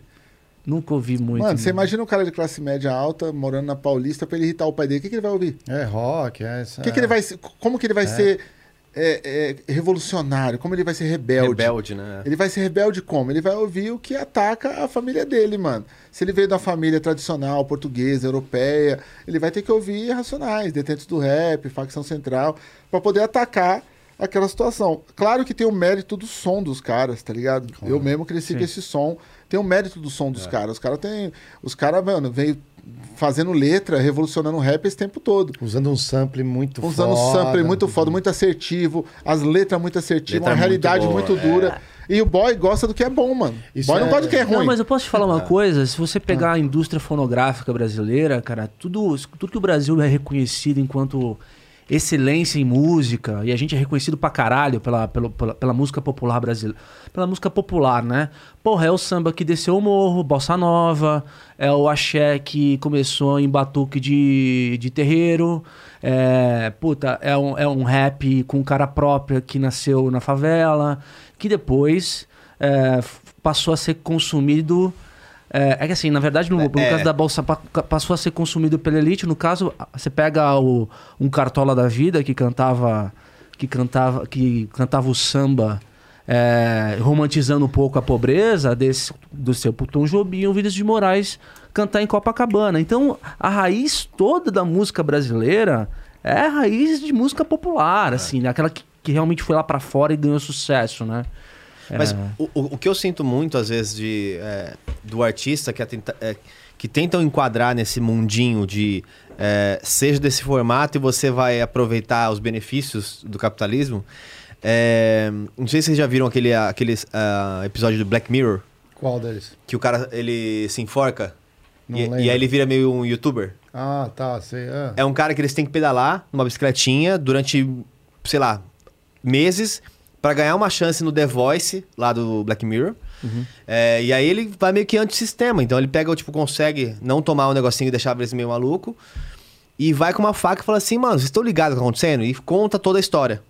Nunca ouvi muito. Mano, você imagina um cara de classe média alta, morando na Paulista, pra ele irritar o pai dele, o que, que ele vai ouvir? É rock, é essa. O que, que ele vai ser, como que ele vai ser é, é, revolucionário? Como ele vai ser rebelde? Rebelde, né? Ele vai ser rebelde como? Ele vai ouvir o que ataca a família dele, mano. Se ele veio da família tradicional, portuguesa, europeia, ele vai ter que ouvir Racionais, Detentos do Rap, Facção Central, pra poder atacar aquela situação. Claro que tem o mérito do som dos caras, tá ligado? Eu mesmo cresci com esse som. Tem o mérito do som dos caras. Os caras têm. Os caras, mano, veio fazendo letra, revolucionando o rap esse tempo todo. Usando um sample muito Usando foda. um sample muito foda, muito assertivo, as letras muito assertivas, Letra uma realidade muito muito, boa, dura. E o boy gosta do que é bom, mano. Isso boy não é- gosta do que é ruim. Não, mas eu posso te falar uma coisa? Se você pegar a indústria fonográfica brasileira, cara, tudo, tudo que o Brasil é reconhecido enquanto excelência em música, e a gente é reconhecido pra caralho pela, pela, pela, pela música popular brasileira. Pela música popular, né? Porra, é o samba que desceu o morro, bossa nova, é o axé que começou em batuque de, de terreiro, é, puta, é um, é um rap com cara própria que nasceu na favela, que depois é, passou a ser consumido. É, é que assim, na verdade, no, no É. caso da Bolsa, pa- passou a ser consumido pela elite. No caso, você pega o, um cartola da vida que cantava, que cantava, que cantava o samba, é, romantizando um pouco a pobreza desse, do seu Tom Jobim e o Vinícius de Moraes cantar em Copacabana. Então, a raiz toda da música brasileira é a raiz de música popular, assim, né? aquela que, que realmente foi lá pra fora e ganhou sucesso, né? Mas o, o, o que eu sinto muito, às vezes, de, é, do artista que, é tenta- é, que tentam enquadrar nesse mundinho de é, seja desse formato e você vai aproveitar os benefícios do capitalismo. é, não sei se vocês já viram aquele, aquele ah, episódio do Black Mirror, Qual deles? que o cara ele se enforca e, e aí ele vira meio um youtuber. Ah, tá, sei. É. É um cara que eles têm que pedalar numa bicicletinha durante, sei lá, meses pra ganhar uma chance no The Voice, lá do Black Mirror. É, e aí ele vai meio que antissistema. Então ele pega, tipo, consegue não tomar um negocinho e deixar eles meio maluco. E vai com uma faca e fala assim, mano, vocês estão ligados no que tá acontecendo? E conta toda a história.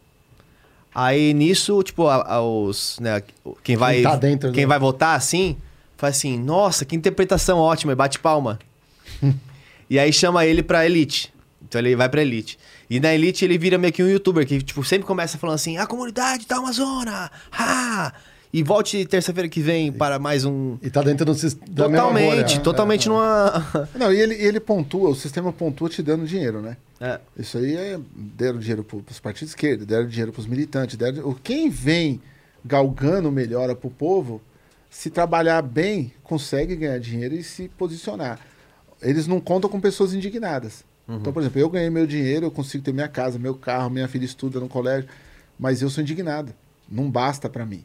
Aí nisso, tipo, a- a- os, né, quem vai, tá dentro quem vai votar assim, faz assim, nossa, que interpretação ótima, e bate palma. *laughs* E aí chama ele pra Elite. Então ele vai pra Elite. E na Elite ele vira meio que um youtuber que, tipo, sempre começa falando assim: a comunidade da Amazônia! Ha! E volte terça-feira que vem para mais um. E tá dentro do sis- da mesma bolha. Totalmente, totalmente numa. *laughs* Não, e ele, ele pontua, o sistema pontua te dando dinheiro, né? É. Isso aí é. Deram dinheiro para os partidos de esquerda, deram dinheiro para os militantes. Deram, o- quem vem galgando melhora para o povo, se trabalhar bem, consegue ganhar dinheiro e se posicionar. Eles não contam com pessoas indignadas. Então, por exemplo, eu ganhei meu dinheiro, eu consigo ter minha casa, meu carro, minha filha estuda no colégio, mas eu sou indignado. Não basta para mim.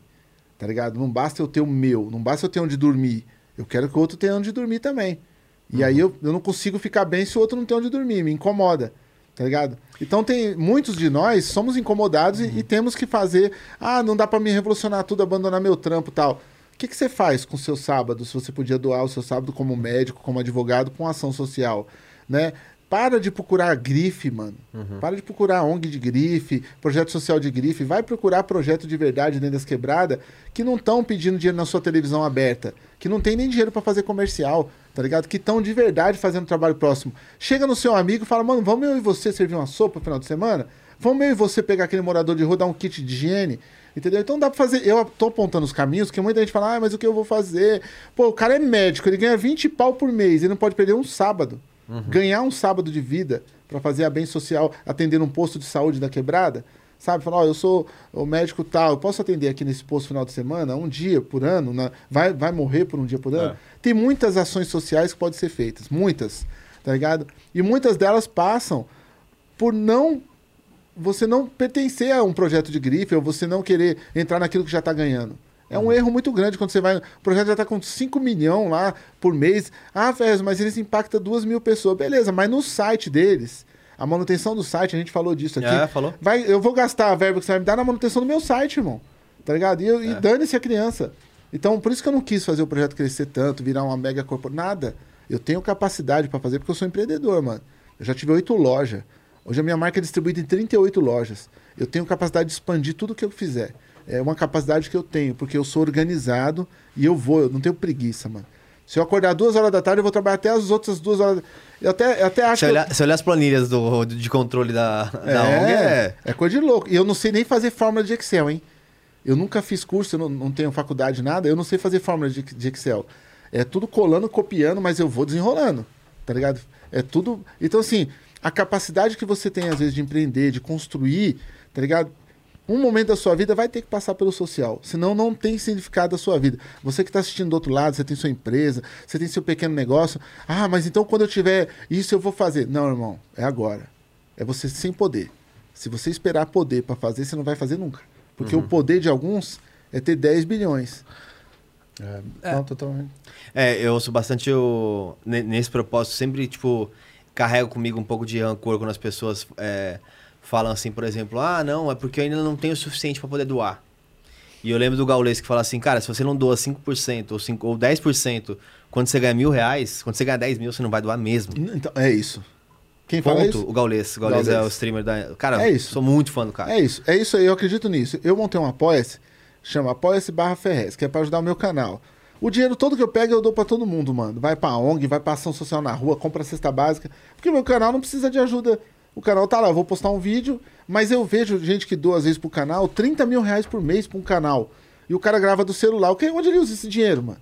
Tá ligado? Não basta eu ter o meu, não basta eu ter onde dormir. Eu quero que o outro tenha onde dormir também. E aí eu, eu não consigo ficar bem se o outro não tem onde dormir, me incomoda. Tá ligado? Então tem muitos de nós somos incomodados e- e, temos que fazer. Ah, não dá pra me revolucionar tudo, abandonar meu trampo e tal. O que, que você faz com o seu sábado? Se você podia doar o seu sábado como médico, como advogado, com ação social, né? Para de procurar grife, mano. Para de procurar ONG de grife, projeto social de grife. Vai procurar projeto de verdade dentro das quebradas que não estão pedindo dinheiro na sua televisão aberta, que não tem nem dinheiro para fazer comercial, tá ligado? Que estão de verdade fazendo trabalho próximo. Chega no seu amigo e fala, mano, vamos eu e você servir uma sopa no final de semana? Vamos eu e você pegar aquele morador de rua, dar um kit de higiene? Entendeu? Então dá pra fazer. Eu tô apontando os caminhos, que muita gente fala, ah, mas o que eu vou fazer? Pô, o cara é médico, ele ganha 20 pau por mês, ele não pode perder um sábado. Ganhar um sábado de vida pra fazer a bem social, atender um posto de saúde da quebrada, sabe? Falar, ó, eu sou o médico tal, eu posso atender aqui nesse posto final de semana, um dia por ano, na- vai, vai morrer por um dia por ano? Tem muitas ações sociais que podem ser feitas, muitas, tá ligado? E muitas delas passam por não você não pertencer a um projeto de grife ou você não querer entrar naquilo que já está ganhando. É um erro muito grande quando você vai. O projeto já está com 5 milhões lá por mês. Ah, Fez, mas eles impactam 2 mil pessoas. Beleza, mas no site deles, a manutenção do site, a gente falou disso aqui. É, falou. Vai, eu vou gastar a verba que você vai me dar na manutenção do meu site, irmão. Tá ligado? E, eu- e dane-se a criança. Então, por isso que eu não quis fazer o projeto crescer tanto, virar uma mega corporação. Nada. Eu tenho capacidade para fazer porque eu sou empreendedor, mano. Eu já tive oito lojas. Hoje a minha marca é distribuída em 38 lojas. Eu tenho capacidade de expandir tudo que eu fizer. É uma capacidade que eu tenho, porque eu sou organizado e eu vou, eu não tenho preguiça, mano. Se eu acordar duas horas da tarde, eu vou trabalhar até as outras duas horas. Eu até, eu até acho Se que. eu- olhar, se olhar as planilhas do, de controle da, da ONG, é. é coisa de louco. E eu não sei nem fazer fórmula de Excel, hein? Eu nunca fiz curso, eu não, não tenho faculdade, nada. Eu não sei fazer fórmula de, de Excel. É tudo colando, copiando, mas eu vou desenrolando, tá ligado? É tudo... Então, assim, a capacidade que você tem, às vezes, de empreender, de construir, tá ligado? Um momento da sua vida vai ter que passar pelo social, senão não tem significado a sua vida. Você que está assistindo do outro lado, você tem sua empresa, você tem seu pequeno negócio. Ah, mas então quando eu tiver isso eu vou fazer. Não, irmão, é agora. É você sem poder. Se você esperar poder para fazer, você não vai fazer nunca. Porque o poder de alguns é ter 10 bilhões. É, Não, totalmente. É, eu ouço bastante o, nesse propósito, sempre, tipo, carrego comigo um pouco de rancor quando as pessoas é, falam assim, por exemplo, ah, não, é porque eu ainda não tenho o suficiente pra poder doar. E eu lembro do Gaulês que fala assim, cara, se você não doa 5% ou, 5, ou 10%, quando você ganha mil reais, quando você ganha 10 mil, você não vai doar mesmo. Então, é isso. Quem fala Ponto. isso? O Gaulês. O Gaulês é Gaulês. o streamer da. Cara, É isso. sou muito fã do cara. É isso, é isso aí, eu acredito nisso. Eu montei um apoia-se, chama apoia-se barra Ferrez, que é pra ajudar o meu canal. O dinheiro todo que eu pego eu dou pra todo mundo, mano. Vai pra ONG, vai pra ação social na rua, compra cesta básica. Porque o meu canal não precisa de ajuda. O canal tá lá, eu vou postar um vídeo, mas eu vejo gente que doa às vezes pro canal 30 mil reais por mês pra um canal. E o cara grava do celular. O que, onde ele usa esse dinheiro, mano?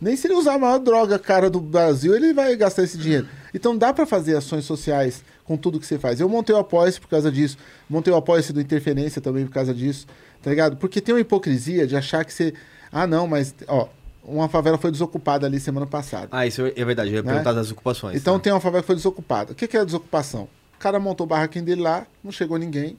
Nem se ele usar a maior droga cara do Brasil, ele vai gastar esse dinheiro. Então dá pra fazer ações sociais com tudo que você faz. Eu montei o Apoia-se por causa disso. Montei o Apoia-se do Interferência também por causa disso. Tá ligado? Porque tem uma hipocrisia de achar que você. Ah, não, mas. Ó, uma favela foi desocupada ali semana passada. Ah, isso é verdade. Eu ia Né? perguntar das ocupações. Então né? tem uma favela que foi desocupada. O que é a desocupação? O cara montou o barraquinho dele lá, não chegou ninguém,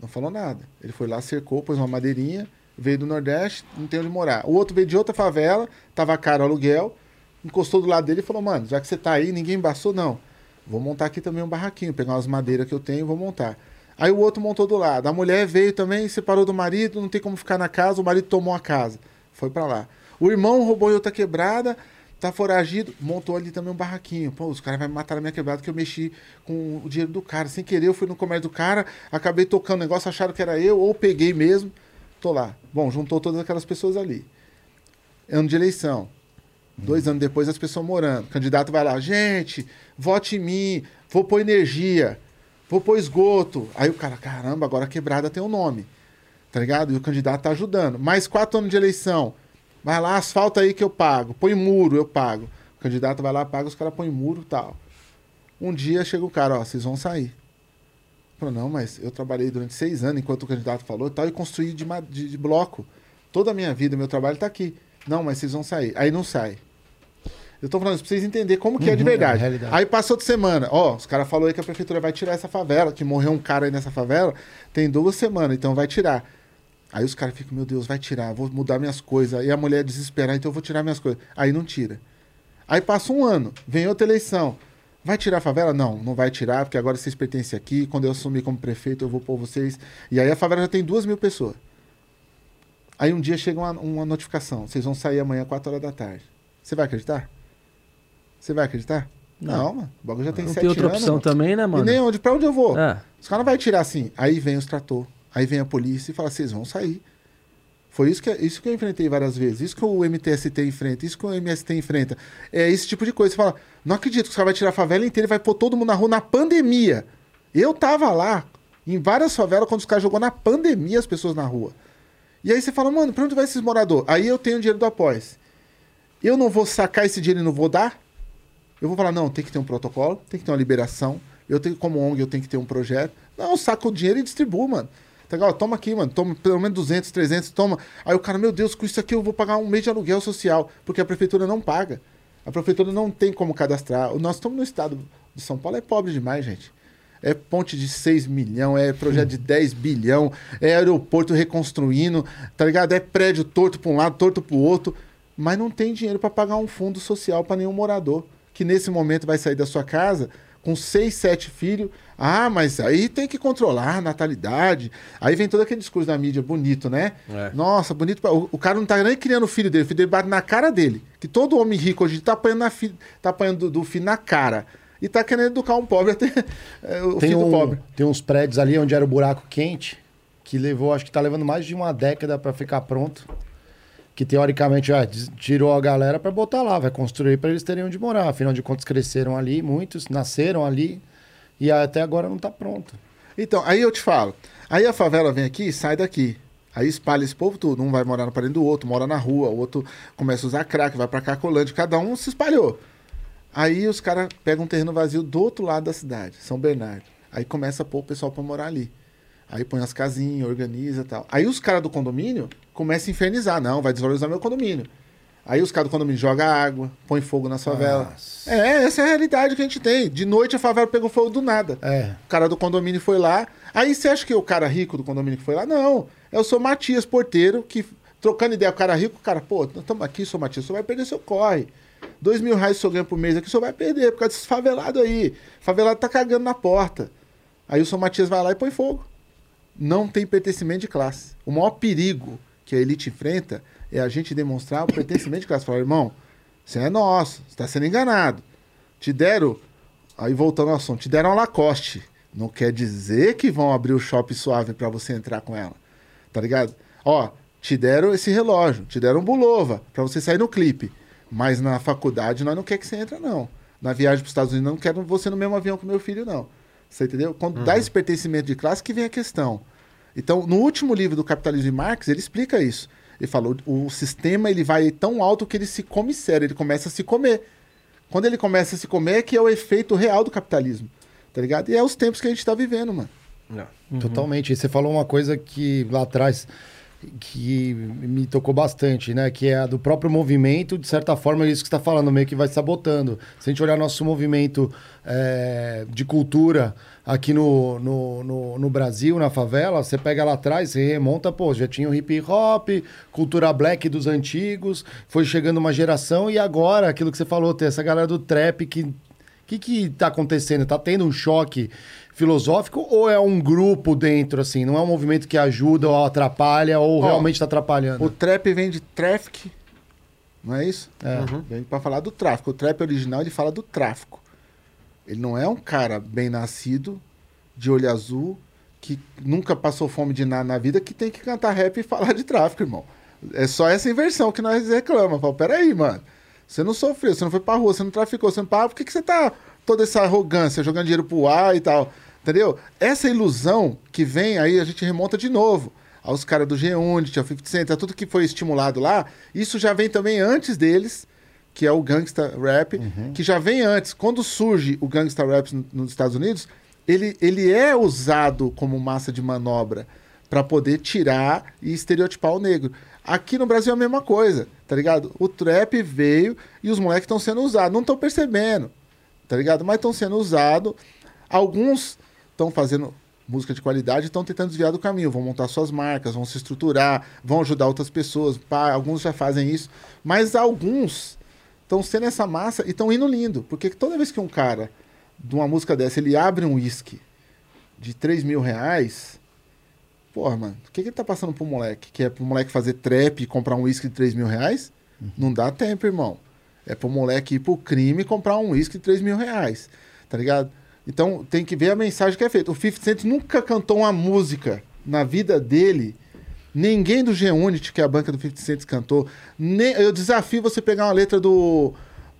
não falou nada. Ele foi lá, cercou, pôs uma madeirinha, veio do Nordeste, não tem onde morar. O outro veio de outra favela, tava caro o aluguel, encostou do lado dele e falou: Mano, já que você tá aí, ninguém embaçou, não. Vou montar aqui também um barraquinho, pegar umas madeiras que eu tenho e vou montar. Aí o outro montou do lado. A mulher veio também, separou do marido, não tem como ficar na casa, o marido tomou a casa. Foi pra lá. O irmão roubou em outra quebrada, tá foragido, montou ali também um barraquinho. Pô, os caras vão me matar na minha quebrada que eu mexi com o dinheiro do cara. Sem querer, eu fui no comércio do cara, acabei tocando o negócio, acharam que era eu, ou peguei mesmo. Tô lá. Bom, juntou todas aquelas pessoas ali. Ano de eleição. Dois anos depois, as pessoas morando. O candidato vai lá, gente, vote em mim, vou pôr energia, vou pôr esgoto. Aí o cara, caramba, agora a quebrada tem um nome. Tá ligado? E o candidato tá ajudando. Mais quatro anos de eleição. Vai lá, asfalta aí que eu pago. Põe muro, eu pago. O candidato vai lá, paga, os caras põem muro e tal. Um dia chega o cara, ó, vocês vão sair. Falou, não, mas eu trabalhei durante seis anos, enquanto o candidato falou e tal, e construí de, de, de bloco. Toda a minha vida, meu trabalho tá aqui. Não, mas vocês vão sair. Aí não sai. Eu tô falando isso pra vocês entenderem como que é de Uhum, é a verdade. realidade. aí passou de semana. Ó, os caras falaram aí que a prefeitura vai tirar essa favela, que morreu um cara aí nessa favela, tem duas semanas, então vai tirar. Aí os caras ficam, meu Deus, vai tirar, vou mudar minhas coisas. Aí a mulher desesperada, então eu vou tirar minhas coisas. Aí não tira. Aí passa um ano, vem outra eleição. Vai tirar a favela? Não, não vai tirar, porque agora vocês pertencem aqui. Quando eu assumir como prefeito, eu vou pôr vocês. E aí a favela já tem duas mil pessoas. Aí um dia chega uma, uma notificação: vocês vão sair amanhã, 4 horas da tarde. Você vai acreditar? Você vai acreditar? Não, mano. O bagulho já tem Não sete tem outra anos. opção mano. também, né, mano? E nem onde, pra onde eu vou? É. Os caras não vão tirar assim. Aí vem os trator, aí vem a polícia e fala: vocês vão sair. Foi isso que, isso que eu enfrentei várias vezes. Isso que o MTST enfrenta, isso que o MST enfrenta. É esse tipo de coisa. Você fala, não acredito que os caras vão tirar a favela inteira e vai pôr todo mundo na rua na pandemia. Eu tava lá, em várias favelas, quando os caras jogou na pandemia as pessoas na rua. E aí você fala, mano, pra onde vai esses moradores? Aí eu tenho dinheiro do Após. Eu não vou sacar esse dinheiro e não vou dar? Eu vou falar, não, tem que ter um protocolo, tem que ter uma liberação. Eu tenho, como ONG, eu tenho que ter um projeto. Não, eu saco o dinheiro e distribuo, mano. Tá legal? Toma aqui, mano. Toma pelo menos 200, 300, toma. Aí o cara, meu Deus, com isso aqui eu vou pagar um mês de aluguel social. Porque a prefeitura não paga. A prefeitura não tem como cadastrar. Nós estamos no estado de São Paulo, é pobre demais, gente. É ponte de 6 milhão, é projeto de 10 bilhão, é aeroporto reconstruindo, tá ligado? É prédio torto para um lado, torto para o outro, mas não tem dinheiro para pagar um fundo social para nenhum morador, que nesse momento vai sair da sua casa com 6, 7 filhos. Ah, mas aí tem que controlar a natalidade. Aí vem todo aquele discurso da mídia bonito, né? É. Nossa, bonito. pra- O, o cara não tá nem criando o filho dele, o filho dele bate na cara dele. Que todo homem rico hoje tá apanhando, na fi- tá apanhando do, do filho na cara. E tá querendo educar um pobre até *laughs* é, o Tem, filho do um- pobre. tem uns prédios ali onde era o buraco quente, que levou, acho que tá levando mais de uma década pra ficar pronto. Que teoricamente des- tirou a galera pra botar lá, vai construir pra eles terem onde morar. Afinal de contas, cresceram ali, muitos nasceram ali, e até agora não tá pronto. Então, aí eu te falo. Aí a favela vem aqui e sai daqui. Aí espalha esse povo tudo. Um vai morar no parede do outro, mora na rua, o outro começa a usar crack, vai pra Cacolândia, cada um se espalhou. Aí os caras pegam um terreno vazio do outro lado da cidade, São Bernardo. Aí começa a pôr o pessoal pra morar ali. Aí põe as casinhas, organiza e tal. Aí os caras do condomínio começam a infernizar. Não, vai desvalorizar meu condomínio. Aí os caras do condomínio jogam água, põe fogo na favela. É, essa é a realidade que a gente tem. De noite a favela pegou fogo do nada. É. O cara do condomínio foi lá. Aí você acha que é o cara rico do condomínio que foi lá? Não. É o seu Matias, porteiro, que trocando ideia com o cara rico, o cara, pô, nós estamos aqui, seu Matias, você vai perder seu corre. Dois mil reais o senhor ganha por mês aqui, o senhor vai perder, por causa desses favelados aí. Favelado tá cagando na porta. Aí o seu Matias vai lá e põe fogo. Não tem pertencimento de classe. O maior perigo que a elite enfrenta é a gente demonstrar o pertencimento de classe. Falar, irmão, você é nosso, você está sendo enganado. Te deram, aí voltando ao assunto, te deram a Lacoste. Não quer dizer que vão abrir o shopping suave para você entrar com ela. Tá ligado? Ó, te deram esse relógio, te deram um Bulova para você sair no clipe. Mas na faculdade nós não quer que você entre, não. Na viagem para os Estados Unidos, não quero você no mesmo avião com meu filho, não. Você entendeu? Quando dá esse pertencimento de classe que vem a questão. Então, no último livro do Capitalismo de Marx, ele explica isso. Ele falou, o sistema ele vai tão alto que ele se come sério, ele começa a se comer. Quando ele começa a se comer, é que é o efeito real do capitalismo. Tá ligado? E é os tempos que a gente tá vivendo, mano. Totalmente. E você falou uma coisa que lá atrás que me tocou bastante, né? Que é a do próprio movimento, de certa forma, é isso que está falando, meio que vai sabotando. Se a gente olhar nosso movimento é, de cultura aqui no, no, no, no Brasil, na favela, você pega lá atrás, você remonta, pô, já tinha o hip hop, cultura black dos antigos, foi chegando uma geração e agora, aquilo que você falou, tem essa galera do trap que o que que tá acontecendo? Tá tendo um choque filosófico ou é um grupo dentro, assim? Não é um movimento que ajuda ou atrapalha ou Ó, realmente tá atrapalhando? O trap vem de traffic, não é isso? É. Vem para falar do tráfico. O trap original ele fala do tráfico. Ele não é um cara bem nascido, de olho azul, que nunca passou fome de nada na vida, que tem que cantar rap e falar de tráfico, irmão. É só essa inversão que nós reclamamos. Fala, peraí, mano. Você não sofreu, você não foi pra rua, você não traficou, você não parou. Por que, que você tá toda essa arrogância, jogando dinheiro pro ar e tal? Entendeu? Essa ilusão que vem aí, a gente remonta de novo aos caras do G-Unit, ao 50 Cent, a tudo que foi estimulado lá. Isso já vem também antes deles, que é o gangsta rap, que já vem antes. Quando surge o gangsta rap no- nos Estados Unidos, ele, ele é usado como massa de manobra para poder tirar e estereotipar o negro. Aqui no Brasil é a mesma coisa, tá ligado? O trap veio e os moleques estão sendo usados. Não estão percebendo, tá ligado? Mas estão sendo usados. Alguns estão fazendo música de qualidade e estão tentando desviar do caminho. Vão montar suas marcas, vão se estruturar, vão ajudar outras pessoas. Pá, alguns já fazem isso. Mas alguns estão sendo essa massa e estão indo lindo. Porque toda vez que um cara de uma música dessa ele abre um uísque de 3 mil reais. Porra, mano, o que, que ele tá passando pro moleque? Que é pro moleque fazer trap e comprar um uísque de 3 mil reais? Não dá tempo, irmão. É pro moleque ir pro crime e comprar um uísque de 3 mil reais. Tá ligado? Então tem que ver a mensagem que é feita. O 50 Cent nunca cantou uma música na vida dele. Ninguém do G-Unit, que é a banca do 50 Cent, cantou. Nem, eu desafio você pegar uma letra do.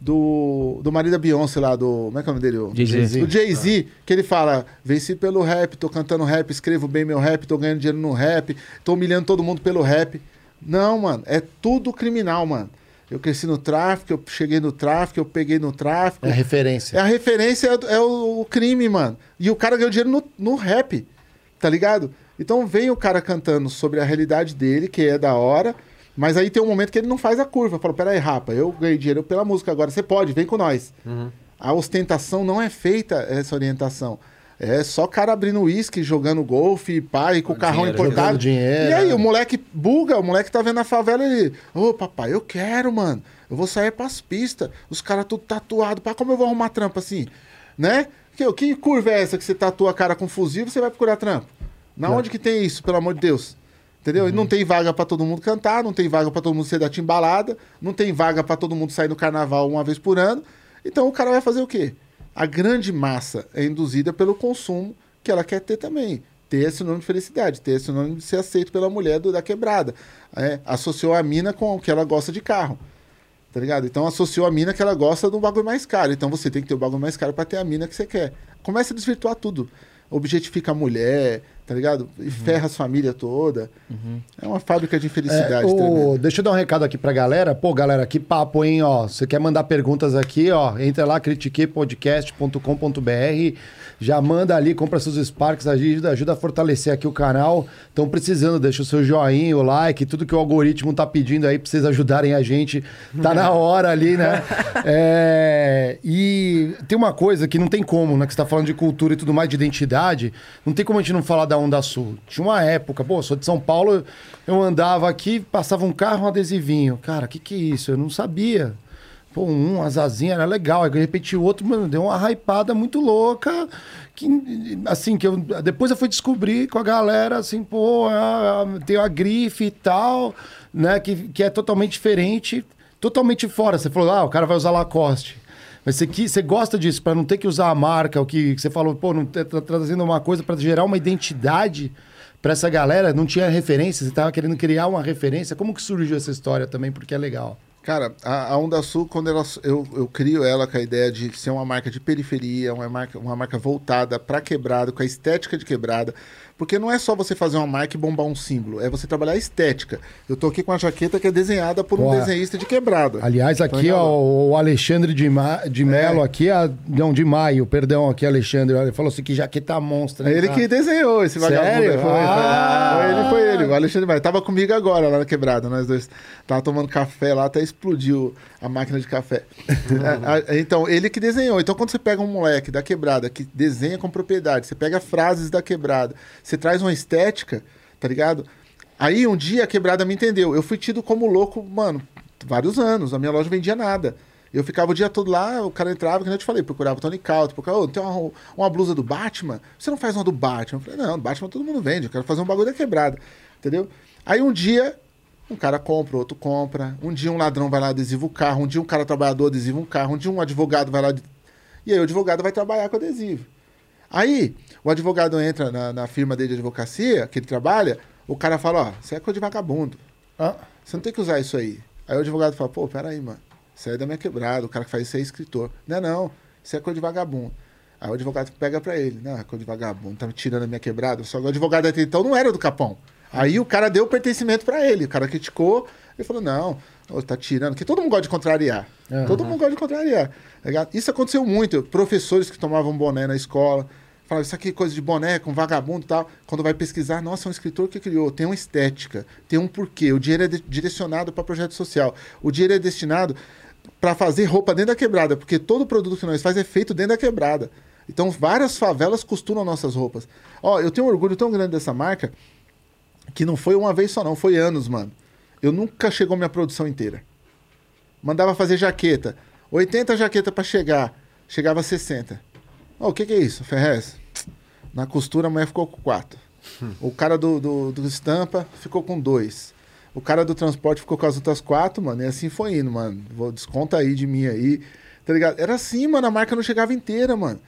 Do, do marido da Beyoncé lá, do. Como é que é o nome dele? O- Jay-Z. do Jay-Z, que ele fala: venci pelo rap, tô cantando rap, escrevo bem meu rap, tô ganhando dinheiro no rap, tô humilhando todo mundo pelo rap. Não, mano, é tudo criminal, mano. Eu cresci no tráfico, eu cheguei no tráfico, eu peguei no tráfico. É a referência. É a referência, é, é o, o crime, mano. E o cara ganhou dinheiro no, no rap, tá ligado? Então vem o cara cantando sobre a realidade dele, que é da hora, mas aí tem um momento que ele não faz a curva. Fala, peraí, rapa, eu ganhei dinheiro pela música agora, você pode, vem com nós. A ostentação não é feita essa orientação. É só cara abrindo uísque, jogando golfe, e com o carrão dinheiro, importado. dinheiro, E aí, é. o moleque buga, o moleque tá vendo a favela ele. Ô, papai, eu quero, mano. Eu vou sair pras pistas. Os caras tudo tatuado. Pá, como eu vou arrumar trampo assim? Né? Que, que curva é essa que você tatua a cara com fuzil e você vai procurar trampo? Na onde que tem isso, pelo amor de Deus? Entendeu? E não tem vaga pra todo mundo cantar, não tem vaga pra todo mundo ser da timbalada, não tem vaga pra todo mundo sair no carnaval uma vez por ano. Então o cara vai fazer o quê? A grande massa é induzida pelo consumo que ela quer ter também. Ter é sinônimo de felicidade, ter é sinônimo de ser aceito pela mulher do- da quebrada. É, associou a mina com o que ela gosta de carro. Tá ligado? Então associou a mina que ela gosta do bagulho mais caro. Então você tem que ter o bagulho mais caro pra ter a mina que você quer. Começa a desvirtuar tudo. Objetifica a mulher, tá ligado? E ferra as famílias toda. É uma fábrica de É, infelicidade. o- tremenda. deixa eu dar um recado aqui pra galera. Pô, galera, que papo, hein? Ó, você quer mandar perguntas aqui, ó? Entra lá, critiquepodcast.com.br. Já manda ali, compra seus Sparks, ajuda, ajuda a fortalecer aqui o canal. Estão precisando, deixa o seu joinha, o like, tudo que o algoritmo tá pedindo aí pra vocês ajudarem a gente. Tá na hora ali, né? *laughs* É, e tem uma coisa que não tem como, né? Que você tá falando de cultura e tudo mais, de identidade. Não tem como a gente não falar da Onda Sul. Tinha uma época, pô, sou de São Paulo, eu andava aqui, passava um carro, um adesivinho. Cara, o que que é isso? Eu não sabia. Pô, um, asazinha era legal. Aí de repente o outro, mano, deu uma hypada muito louca. Que, assim, que eu, depois eu fui descobrir com a galera, assim, pô, a- a- tem a grife e tal, né? Que, que é totalmente diferente, totalmente fora. Você falou, ah, o cara vai usar Lacoste. Mas você, que, você gosta disso, para não ter que usar a marca, o que, que você falou, pô, não tá, tá trazendo uma coisa para gerar uma identidade para essa galera, não tinha referência, você tava querendo criar uma referência. Como que surgiu essa história também? Porque é legal. Cara, a, a Onda Sul, quando ela, eu, eu crio ela com a ideia de ser uma marca de periferia, uma marca, uma marca voltada para quebrada, com a estética de quebrada. Porque não é só você fazer uma marca e bombar um símbolo, é você trabalhar a estética. Eu tô aqui com a jaqueta que é desenhada por um Porra. desenhista de quebrada. Aliás, Tá aqui, ligado? ó, o Alexandre de, Ma... de Melo, aqui, a... não, de Maio, perdão, aqui, Alexandre. Ele falou assim que jaqueta monstra. É ele cara? que desenhou esse vagabundo. Sério? Foi. Ah! Foi ele, foi ele. O Alexandre vai. Tava comigo agora lá na quebrada, nós dois. Tava tomando café lá, até explodiu a máquina de café. *laughs* É, a- então, ele que desenhou. Então, quando você pega um moleque da quebrada que desenha com propriedade, você pega frases da quebrada, você traz uma estética, tá ligado? Aí um dia a quebrada me entendeu. Eu fui tido como louco, mano, vários anos. A minha loja vendia nada. Eu ficava o dia todo lá, o cara entrava, que eu te falei, procurava Tony Count, procurava, ô, tem uma, uma blusa do Batman? Você não faz uma do Batman? Eu falei, não, do Batman todo mundo vende, eu quero fazer um bagulho da quebrada, entendeu? Aí um dia, um cara compra, outro compra, um dia um ladrão vai lá adesiva o carro, um dia um cara trabalhador adesiva um carro, um dia um advogado vai lá, e aí o advogado vai trabalhar com adesivo. Aí, o advogado entra na, na firma dele de advocacia, que ele trabalha, o cara fala, ó, você é coisa de vagabundo. Ah, Você não tem que usar isso aí. Aí o advogado fala, pô, peraí, mano. Isso aí é da minha quebrada. O cara que faz isso é escritor. Não é não. Isso é coisa de vagabundo. Aí o advogado pega pra ele. Não, é coisa de vagabundo. Tá me tirando a minha quebrada. Só que o advogado até então não era do Capão. Aí o cara deu o pertencimento pra ele. O cara criticou. Ele falou, não, tá tirando. Porque todo mundo gosta de contrariar. Todo mundo gosta de contrariar. Isso aconteceu muito. Professores que tomavam boné na escola. Falavam, isso aqui é coisa de boné, com vagabundo e tal. Quando vai pesquisar, nossa, é um escritor que criou. Tem uma estética, tem um porquê. O dinheiro é direcionado para projeto social. O dinheiro é destinado para fazer roupa dentro da quebrada, porque todo produto que nós faz é feito dentro da quebrada. Então, várias favelas costuram nossas roupas. Ó, eu tenho um orgulho tão grande dessa marca que não foi uma vez só, não, foi anos, mano. Eu nunca chegou minha produção inteira. Mandava fazer jaqueta. 80 jaqueta para chegar. Chegava 60. Ó, o que, que é isso, Ferrez? Na costura a mulher ficou com 4. O cara do, do, do estampa ficou com 2. O cara do transporte ficou com as outras 4, mano. E assim foi indo, mano. Vou, desconta aí de mim aí. Tá ligado? Era assim, mano. A marca não chegava inteira, mano.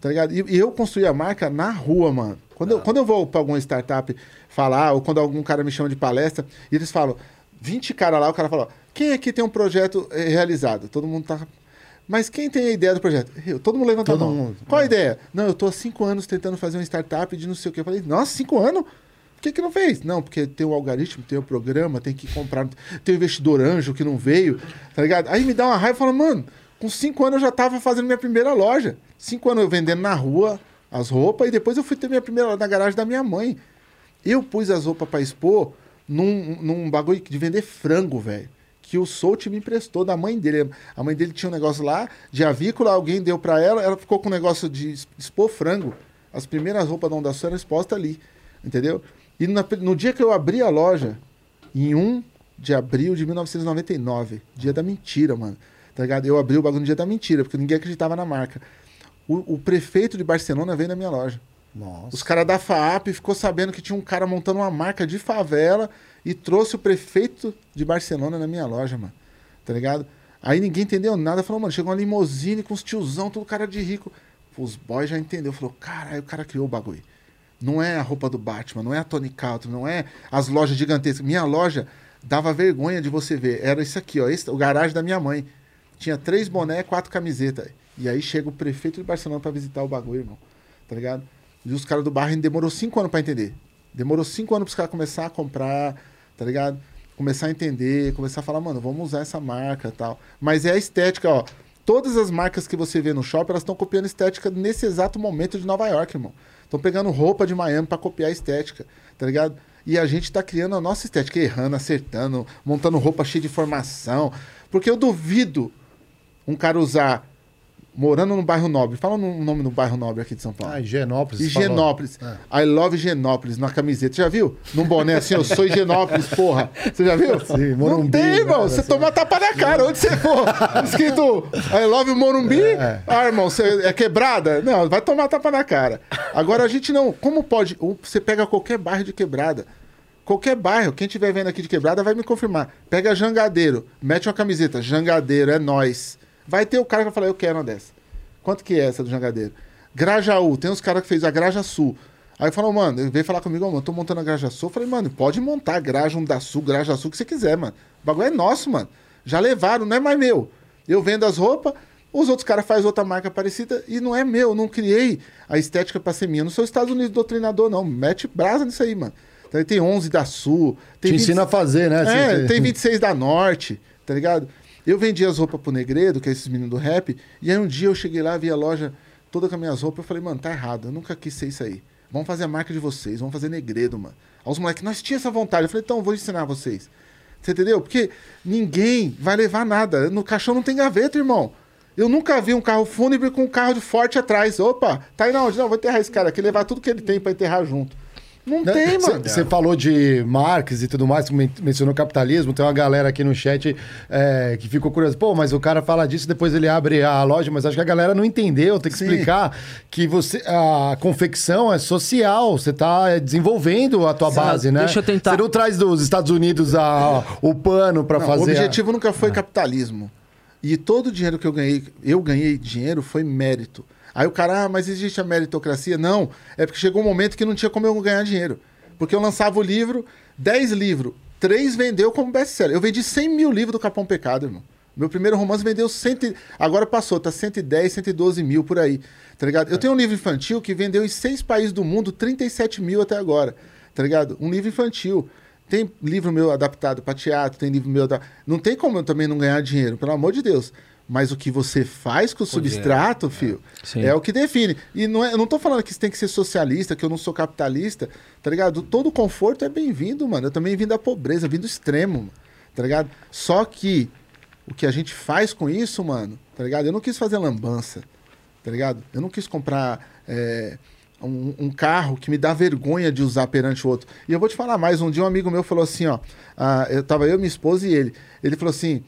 Tá ligado? E, e eu construí a marca na rua, mano. Quando, eu, quando eu vou pra alguma startup falar, ou quando algum cara me chama de palestra, e eles falam, 20 caras lá, o cara fala, quem aqui tem um projeto eh, realizado? Todo mundo tá. Mas quem tem a ideia do projeto? Eu. Todo mundo levanta Todo a mão. mundo. Qual a ideia? Não, eu tô há cinco anos tentando fazer uma startup de não sei o que. Eu falei, nossa, cinco anos? Por que, que não fez? Não, porque tem o algoritmo, tem o programa, tem que comprar. Tem o investidor anjo que não veio, tá ligado? Aí me dá uma raiva e fala, mano, com cinco anos eu já tava fazendo minha primeira loja. Cinco anos eu vendendo na rua as roupas e depois eu fui ter minha primeira loja na garagem da minha mãe. Eu pus as roupas pra expor num, num bagulho de vender frango, velho. Que o Solt me emprestou da mãe dele. A mãe dele tinha um negócio lá de avícola, alguém deu pra ela, ela ficou com um negócio de expor frango. As primeiras roupas da Onda Sul eram expostas ali, entendeu? E na- no dia que eu abri a loja, em 1 de abril de 1999, dia da mentira, mano. Tá ligado? Eu abri o bagulho no dia da mentira, porque ninguém acreditava na marca. O, o prefeito de Barcelona veio na minha loja. nossa. Os caras da FAAP ficou sabendo que tinha um cara montando uma marca de favela e trouxe o prefeito de Barcelona na minha loja, mano. Tá ligado? Aí ninguém entendeu nada. Falou, mano, chegou uma limusine com os tiozão, todo cara de rico. Os boys já entendeu. Falou, caralho, o cara criou o bagulho. Não é a roupa do Batman, não é a Tony Country, não é as lojas gigantescas. Minha loja dava vergonha de você ver. Era isso aqui, ó. Esse, o garagem da minha mãe. Tinha três boné, quatro camisetas. E aí chega o prefeito de Barcelona pra visitar o bagulho, irmão. Tá ligado? E os caras do ainda demorou cinco anos pra entender. Demorou cinco anos pros caras começar a comprar, tá ligado? Começar a entender, começar a falar, mano, vamos usar essa marca tal. Mas é a estética, ó. Todas as marcas que você vê no shopping, elas estão copiando estética nesse exato momento de Nova York, irmão. Estão pegando roupa de Miami para copiar a estética, tá ligado? E a gente tá criando a nossa estética, errando, acertando, montando roupa cheia de informação. Porque eu duvido um cara usar morando no bairro Nobre. Fala o nome do bairro Nobre aqui de São Paulo. Ah, Higienópolis. Higienópolis. falou. I love Higienópolis na camiseta. Já viu? Num boné assim, eu sou Higienópolis, porra. Você já viu? Sim, Não Morumbi, tem, irmão. né, Você assim. toma tapa na cara, onde você for. *laughs* Escrito I love Morumbi. Ah, irmão, você é quebrada? Não, vai tomar tapa na cara. Agora a gente não. Como pode? Você pega qualquer bairro de quebrada. Qualquer bairro, quem estiver vendo aqui de quebrada vai me confirmar. Pega Jangadeiro, mete uma camiseta, Jangadeiro, é nós. Vai ter o cara que vai falar, eu quero uma dessa. Quanto que é essa do Jangadeiro? Grajaú, tem uns caras que fez a Graja Sul. Aí falou, mano, ele veio falar comigo, ó, mano, tô montando a Graja Sul. Eu falei, mano, pode montar a Graja um da Sul, Graja Sul, o que você quiser, mano. O bagulho é nosso, mano. Já levaram, não é mais meu. Eu vendo as roupas, os outros caras fazem outra marca parecida e não é meu. Eu não criei a estética pra ser minha. Eu não sou Estados Unidos doutrinador, não. Mete brasa nisso aí, mano. Então, tem 11 da Sul. Tem Te ensina a fazer, né? é, Você- tem *laughs* 26 da Norte, tá ligado? Eu vendia as roupas pro Negredo, que é esses meninos do rap, e aí um dia eu cheguei lá, vi a loja toda com as minhas roupas, eu falei, mano, tá errado, eu nunca quis ser isso aí. Vamos fazer a marca de vocês, vamos fazer Negredo, mano. Aí os moleques, nós tínhamos essa vontade. Eu falei, então, vou ensinar vocês. Você entendeu? Porque ninguém vai levar nada. No caixão não tem gaveta, irmão. Eu nunca vi um carro fúnebre com um carro de forte atrás. Opa, tá aí na onde? Não, vou enterrar esse cara aqui, levar tudo que ele tem pra enterrar junto. Não tem, mano. Você falou de Marx e tudo mais, men- mencionou capitalismo. Tem uma galera aqui no chat é, que ficou curiosa. Pô, mas o cara fala disso, depois ele abre a loja, mas acho que a galera não entendeu. Tem que Sim. explicar que você a confecção é social. Você está desenvolvendo a tua Exato. base, né? Deixa eu tentar- Você não traz dos Estados Unidos a- o pano para fazer. O a- objetivo nunca foi capitalismo. E todo o dinheiro que eu ganhei, eu ganhei dinheiro foi mérito. Aí o cara, ah, mas existe a meritocracia? Não, é porque chegou um momento que não tinha como eu ganhar dinheiro. Porque eu lançava o livro, 10 livros, 3 vendeu como best-seller. Eu vendi 100 mil livros do Capão Pecado, irmão. Meu primeiro romance vendeu 100, e- agora passou, tá 110, 112 mil por aí, tá ligado? Eu tenho um livro infantil que vendeu em seis países do mundo 37 mil até agora, tá ligado? Um livro infantil. Tem livro meu adaptado para teatro, tem livro meu. Da... Não tem como eu também não ganhar dinheiro, pelo amor de Deus. Mas o que você faz com o substrato, filho, Sim. é o que define. E não é, eu não tô falando que você tem que ser socialista, que eu não sou capitalista, tá ligado? Todo conforto é bem-vindo, mano. Eu também vim da pobreza, vim do extremo, mano, tá ligado? Só que o que a gente faz com isso, mano, tá ligado? Eu não quis fazer lambança, tá ligado? Eu não quis comprar é, um, um carro que me dá vergonha de usar perante o outro. E eu vou te falar mais. Um dia um amigo meu falou assim, ó. ah, eu tava eu, minha esposa e ele. Ele falou assim: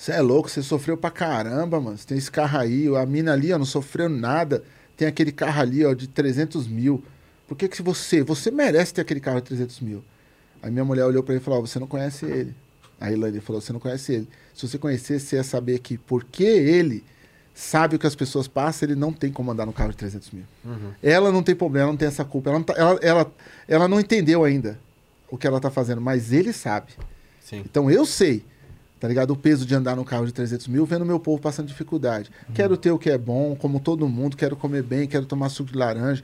Você é louco, você sofreu pra caramba, mano. Você tem esse carro aí, a mina ali, ó, não sofreu nada. Tem aquele carro ali, ó, de 300 mil. Por que que você, você merece ter aquele carro de 300 mil? Aí minha mulher olhou pra ele e falou, ó, você não conhece ele. Aí ele falou, você não conhece ele. Se você conhecesse, você ia saber que porque ele sabe o que as pessoas passam, ele não tem como andar no carro de 300 mil. Ela não tem problema, ela não tem essa culpa. Ela não, tá- ela, ela, ela não entendeu ainda o que ela tá fazendo, mas ele sabe. Sim. Então eu sei, tá ligado? O peso de andar no carro de 300 mil, vendo meu povo passando dificuldade. Quero ter o que é bom, como todo mundo, quero comer bem, quero tomar suco de laranja.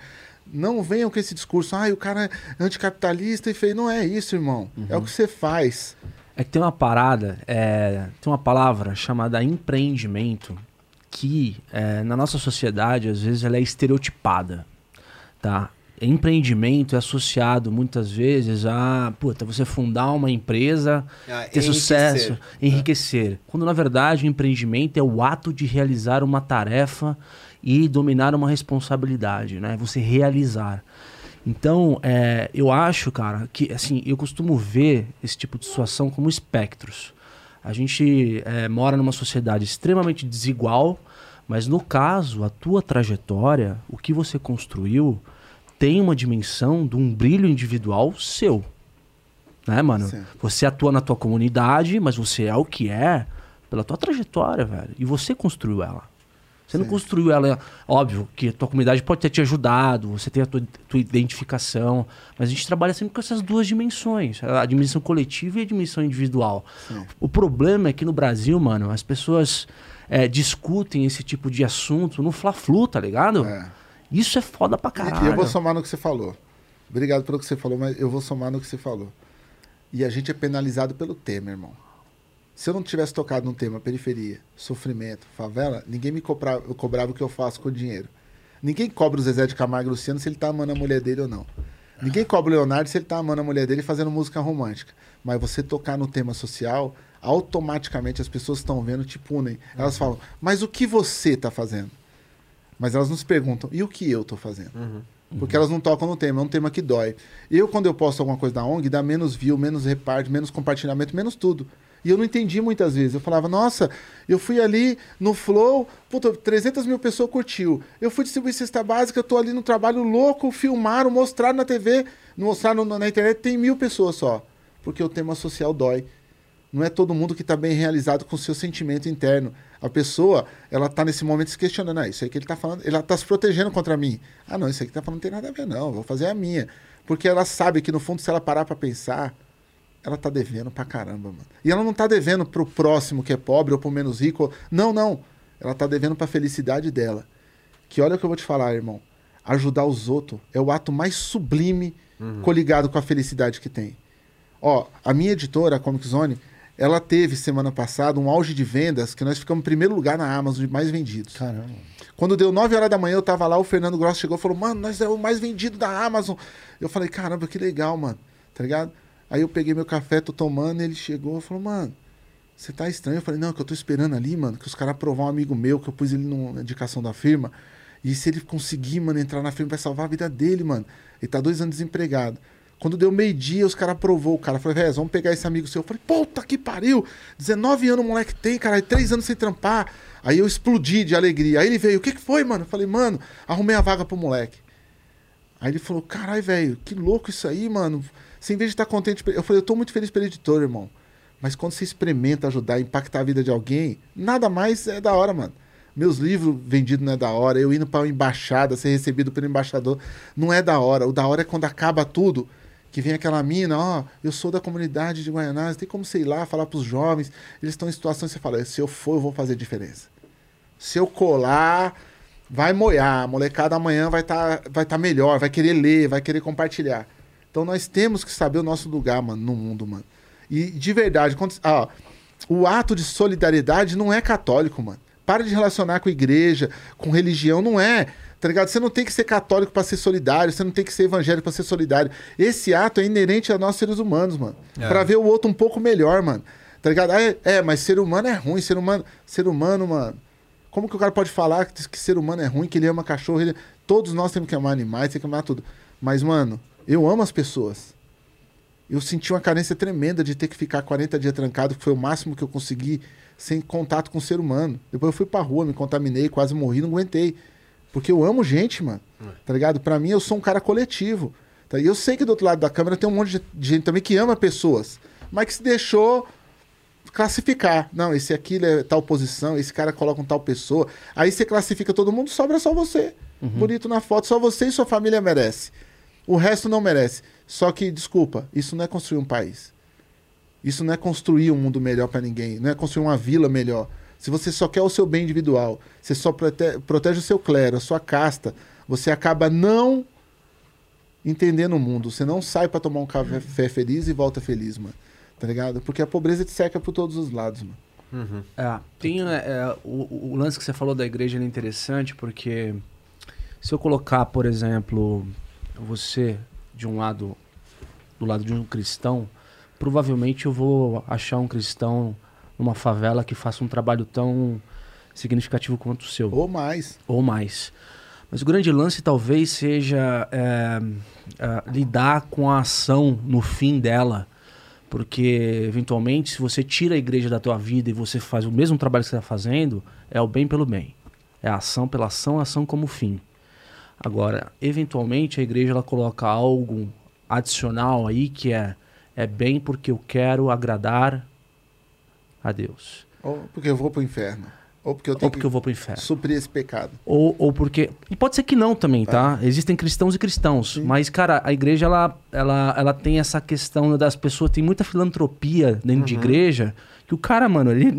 Não venham com esse discurso, ah, o cara é anticapitalista e feio. Não é isso, irmão. É o que você faz. É que tem uma parada, é, tem uma palavra chamada empreendimento que é, na nossa sociedade às vezes ela é estereotipada, tá? Empreendimento é associado muitas vezes a, puta, você fundar uma empresa, Ah, ter enriquecer, sucesso, né? enriquecer. Quando na verdade o empreendimento é o ato de realizar uma tarefa e dominar uma responsabilidade, né? Você realizar. Então, é, eu acho, cara, que assim, eu costumo ver esse tipo de situação como espectros. A gente é, mora numa sociedade extremamente desigual, mas no caso, a tua trajetória, o que você construiu, tem uma dimensão de um brilho individual seu. Né, mano? Sim. Você atua na tua comunidade, mas você é o que é pela tua trajetória, velho. E você construiu ela. Você não Sim. construiu ela. Óbvio que a tua comunidade pode ter te ajudado, você tem a tua, tua identificação, mas a gente trabalha sempre com essas duas dimensões, a dimensão coletiva e a dimensão individual. O problema é que no Brasil, mano, as pessoas é, discutem esse tipo de assunto no fla-flu, tá ligado? É. Isso é foda pra E caralho. eu vou somar no que você falou. Obrigado pelo que você falou, mas eu vou somar no que você falou. E a gente é penalizado pelo tema, irmão. Se eu não tivesse tocado no tema periferia, sofrimento, favela, ninguém me cobrava, eu cobrava o que eu faço com o dinheiro. Ninguém cobra o Zezé de Camargo e Luciano se ele tá amando a mulher dele ou não. Ninguém cobra o Leonardo se ele tá amando a mulher dele e fazendo música romântica. Mas você tocar no tema social, automaticamente as pessoas estão vendo te punem. Elas falam, mas o que você tá fazendo? Mas elas nos perguntam, e o que eu tô fazendo? Porque elas não tocam no tema, é um tema que dói. Eu, quando eu posto alguma coisa da ONG, dá menos view, menos reparte, menos compartilhamento, menos tudo. E eu não entendi muitas vezes. Eu falava, nossa, eu fui ali no Flow, puta, 300 mil pessoas curtiu. Eu fui distribuir cesta básica, eu tô ali no trabalho louco, filmaram, mostraram na TV, mostraram na internet, tem mil pessoas só. Porque o tema social dói. Não é todo mundo que está bem realizado com o seu sentimento interno. A pessoa, ela tá nesse momento se questionando, ah, isso aí que ele tá falando, ela tá se protegendo contra mim. Ah, não, isso aí que tá falando não tem nada a ver, não, vou fazer a minha. Porque ela sabe que, no fundo, se ela parar para pensar, ela tá devendo pra caramba, mano. E ela não tá devendo pro próximo que é pobre ou pro menos rico. Não, não. Ela tá devendo pra felicidade dela. Que olha o que eu vou te falar, irmão. Ajudar os outros é o ato mais sublime coligado com a felicidade que tem. Ó, a minha editora, a Comic Zone, ela teve semana passada um auge de vendas que nós ficamos em primeiro lugar na Amazon de mais vendidos. Caramba. Quando deu 9 horas da manhã, eu tava lá, o Fernando Gross chegou e falou, mano, nós é o mais vendido da Amazon. Eu falei, caramba, que legal, mano. Tá ligado? Aí eu peguei meu café, tô tomando, ele chegou e falou, mano, você tá estranho. Eu falei, não, que eu tô esperando ali, mano, que os caras aprovar um amigo meu, que eu pus ele na indicação da firma. E se ele conseguir, mano, entrar na firma, vai salvar a vida dele, mano. Ele tá dois anos desempregado. Quando deu meio-dia, os caras aprovou o cara. Falei, velho, vamos pegar esse amigo seu. Eu falei, puta que pariu! 19 anos o moleque tem, cara, 3 anos sem trampar. Aí eu explodi de alegria. Aí ele veio, o que, que foi, mano? Eu falei, mano, arrumei a vaga pro moleque. Aí ele falou, caralho, velho, que louco isso aí, mano. Você, em vez de estar contente. Eu falei, eu tô muito feliz pelo editor, irmão. Mas quando você experimenta ajudar, impactar a vida de alguém, nada mais é da hora, mano. Meus livros vendidos não é da hora. Eu indo pra uma embaixada, ser recebido pelo embaixador, não é da hora. O da hora é quando acaba tudo. Que vem aquela mina, ó, eu sou da comunidade de Guaianazes, tem como sei lá, falar pros jovens, eles estão em situação, você fala, se eu for, eu vou fazer diferença. Se eu colar, vai moiar. A molecada amanhã vai estar vai tá melhor, vai querer ler, vai querer compartilhar. Então nós temos que saber o nosso lugar, mano, no mundo, mano. E de verdade, quando, o ato de solidariedade não é católico, mano. Para de relacionar com igreja, com religião, não é. Tá ligado? Você não tem que ser católico para ser solidário, você não tem que ser evangélico para ser solidário. Esse ato é inerente a nós seres humanos, mano. É. Pra ver o outro um pouco melhor, mano. Tá ligado? Ah, É, é, mas ser humano é ruim, ser humano, ser humano, mano. Como que o cara pode falar que, que ser humano é ruim, que ele ama cachorro? ele- Todos nós temos que amar animais, temos que amar tudo. Mas, mano, eu amo as pessoas. Eu senti uma carência tremenda de ter que ficar 40 dias trancado, que foi o máximo que eu consegui, sem contato com o ser humano. Depois eu fui pra rua, me contaminei, quase morri, não aguentei. Porque eu amo gente, mano. Tá ligado? Pra mim, eu sou um cara coletivo. Tá? E eu sei que do outro lado da câmera tem um monte de de gente também que ama pessoas, mas que se deixou classificar. Não, esse aqui é tal posição, esse cara coloca um tal pessoa. Aí você classifica todo mundo, sobra só você. Bonito na foto, só você e sua família merece. O resto não merece. Só que, desculpa, isso não é construir um país. Isso não é construir um mundo melhor pra ninguém. Não é construir uma vila melhor. Se você só quer o seu bem individual, você só prote- protege o seu clero, a sua casta, você acaba não entendendo o mundo. Você não sai pra tomar um café feliz e volta feliz, mano. Tá ligado? Porque a pobreza te seca por todos os lados, mano. É, tem é, é, o, o lance que você falou da igreja ele é interessante porque se eu colocar, por exemplo, você de um lado, do lado de um cristão, provavelmente eu vou achar um cristão numa favela que faça um trabalho tão significativo quanto o seu Ou mais. ou mais. Mas o grande lance talvez seja é, é, lidar com a ação no fim dela. Porque, eventualmente, se você tira a igreja da tua vida e você faz o mesmo trabalho que você está fazendo, é o bem pelo bem. É a ação pela ação, a ação como fim. Agora, eventualmente, a igreja ela coloca algo adicional aí que é, é bem porque eu quero agradar a Deus. Ou porque eu vou pro inferno. Ou porque eu tenho Ou porque eu vou pro inferno. que suprir esse pecado. Ou, ou porque. E pode ser que não também, tá? Existem cristãos e cristãos. Mas, cara, a igreja, ela, ela, ela tem essa questão das pessoas. Tem muita filantropia dentro de igreja. Que o cara, mano, ele.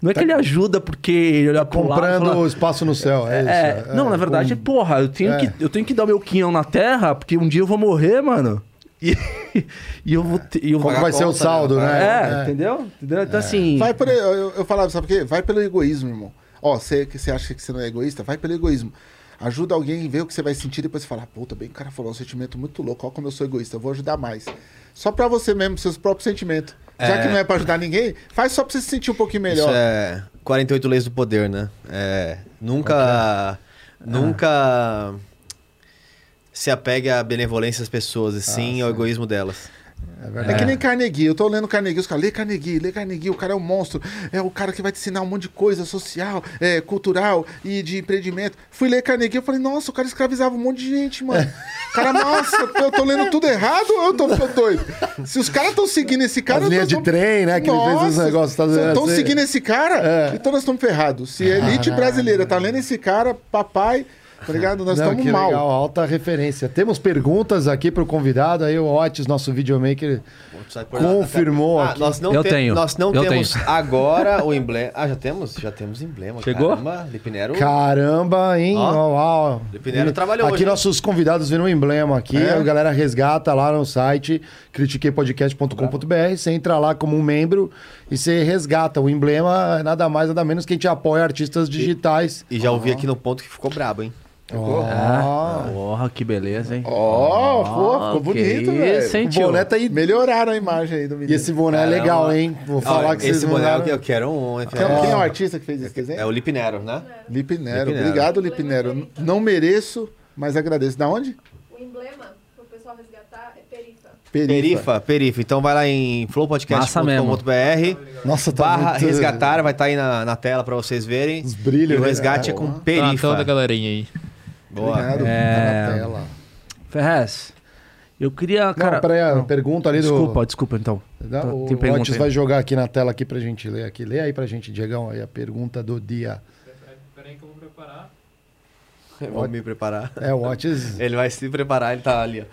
Não é que ele ajuda porque ele olha pro e Comprando fala- espaço no céu. É, É, isso. não, na verdade, porra, eu tenho, é. que, eu tenho que dar meu quinhão na terra, porque um dia eu vou morrer, mano. E, *laughs* e eu vou ter. eu vou- Como vai ser o conta, saldo, né? né? É, entendeu? Entendeu? Então, assim. Vai por, eu, eu- falava, sabe por quê? Vai pelo egoísmo, irmão. Ó, você que você acha que você não é egoísta, vai pelo egoísmo. Ajuda alguém, vê o que você vai sentir, depois você fala, puta, bem que o cara falou um sentimento muito louco, ó como eu sou egoísta, eu vou ajudar mais. Só pra você mesmo, seus próprios sentimentos. Já É. que não é pra ajudar ninguém, faz só pra você se sentir um pouquinho melhor. Isso é 48 leis do poder, né? É, nunca. Nunca. Se apegue à benevolência das pessoas, e sim ao egoísmo delas. É É que nem Carnegie, eu tô lendo Carnegie, os caras, lê Carnegie, lê Carnegie, o cara é um monstro, é o cara que vai te ensinar um monte de coisa social, é, cultural e de empreendimento. Fui ler Carnegie, eu falei, nossa, o cara escravizava um monte de gente, mano. *laughs* Cara, nossa, eu tô lendo tudo errado ou eu tô ficando doido? Se os caras estão seguindo esse cara... As eu linhas tô- de trem, né, que ele fez os negócios, tá estão Assim. seguindo esse cara, É. então nós estamos ferrados. Se a *laughs* elite brasileira tá lendo esse cara, papai, tá ligado? Nós Não, estamos mal. legal, alta referência. Temos perguntas aqui pro convidado, aí o Otis, nosso videomaker, confirmou Ah, aqui. nós não Eu te- tenho. Nós não Eu temos tenho. agora o emblema. Ah, já temos? Já temos emblema. Chegou? Caramba, Lipinero. Caramba, hein? Ó, Ó, ó. Lipinero trabalhou Aqui hoje, nossos convidados viram um emblema aqui, É? a galera resgata lá no site critiqueipodcast.com.br, você entra lá como um membro e você resgata. O emblema é nada mais, nada menos que a gente apoia artistas digitais. E já ouvi aqui no ponto que ficou brabo, hein? Ó. Porra, que beleza, hein? Ó, pô, ficou que bonito, velho. O boné tá aí. Melhoraram a imagem aí do menino. E esse boné é Caramba. legal, hein? Vou falar Ó, que vocês esse boné mandaram- eu quero um. Quem, é o Fernando? artista que fez esse desenho? É o Lipinero, né? Lipinero. Lipinero. Obrigado, Lipinero. Não mereço, mas agradeço. Da onde? O emblema pro pessoal resgatar é perifa. Perifa, Perifa. Então vai lá em flowpodcast.com.br Nossa, tá barra muito- resgatar, vai estar aí na, na tela pra vocês verem. Os brilhos, E o resgate é, É, com ó. Tá na Perifa. tela da galerinha aí. Boa. Obrigado. É. Tá na tela. Ferrez, eu queria, cara... peraí, a pergunta ali do... Desculpa, desculpa, então. Tá, o tem pergunta Otis vai jogar aqui na tela aqui pra gente ler aqui. Lê aí pra gente, Diegão, aí a pergunta do dia. Peraí que eu vou preparar. Vamos me preparar. É, o Otis, *laughs* Ele vai se preparar, ele tá ali,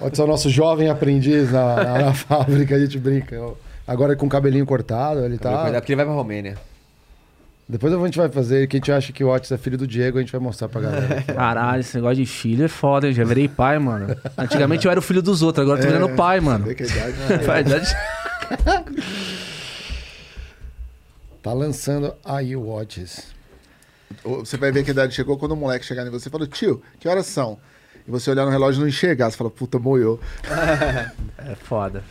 ó. Otis é o nosso jovem aprendiz na, na- na *laughs* fábrica, a gente brinca. Agora com o cabelinho cortado, ele Tá. tá... Porque ele vai pra Romênia. Depois a gente vai fazer, que a gente acha que o Otis é filho do Diego, a gente vai mostrar pra galera. aqui. *laughs* Caralho, esse negócio de filho é foda, hein? Já virei pai, mano. *laughs* Antigamente eu era o filho dos outros, agora eu tô virando pai, mano. Vê que a idade não é. Verdade. Tá lançando aí o Otis. Você vai ver que a idade chegou quando o moleque chegar em você e falou, tio, que horas são? E você olhar no relógio e não enxergar. Você fala, puta, moiou. *laughs* É foda.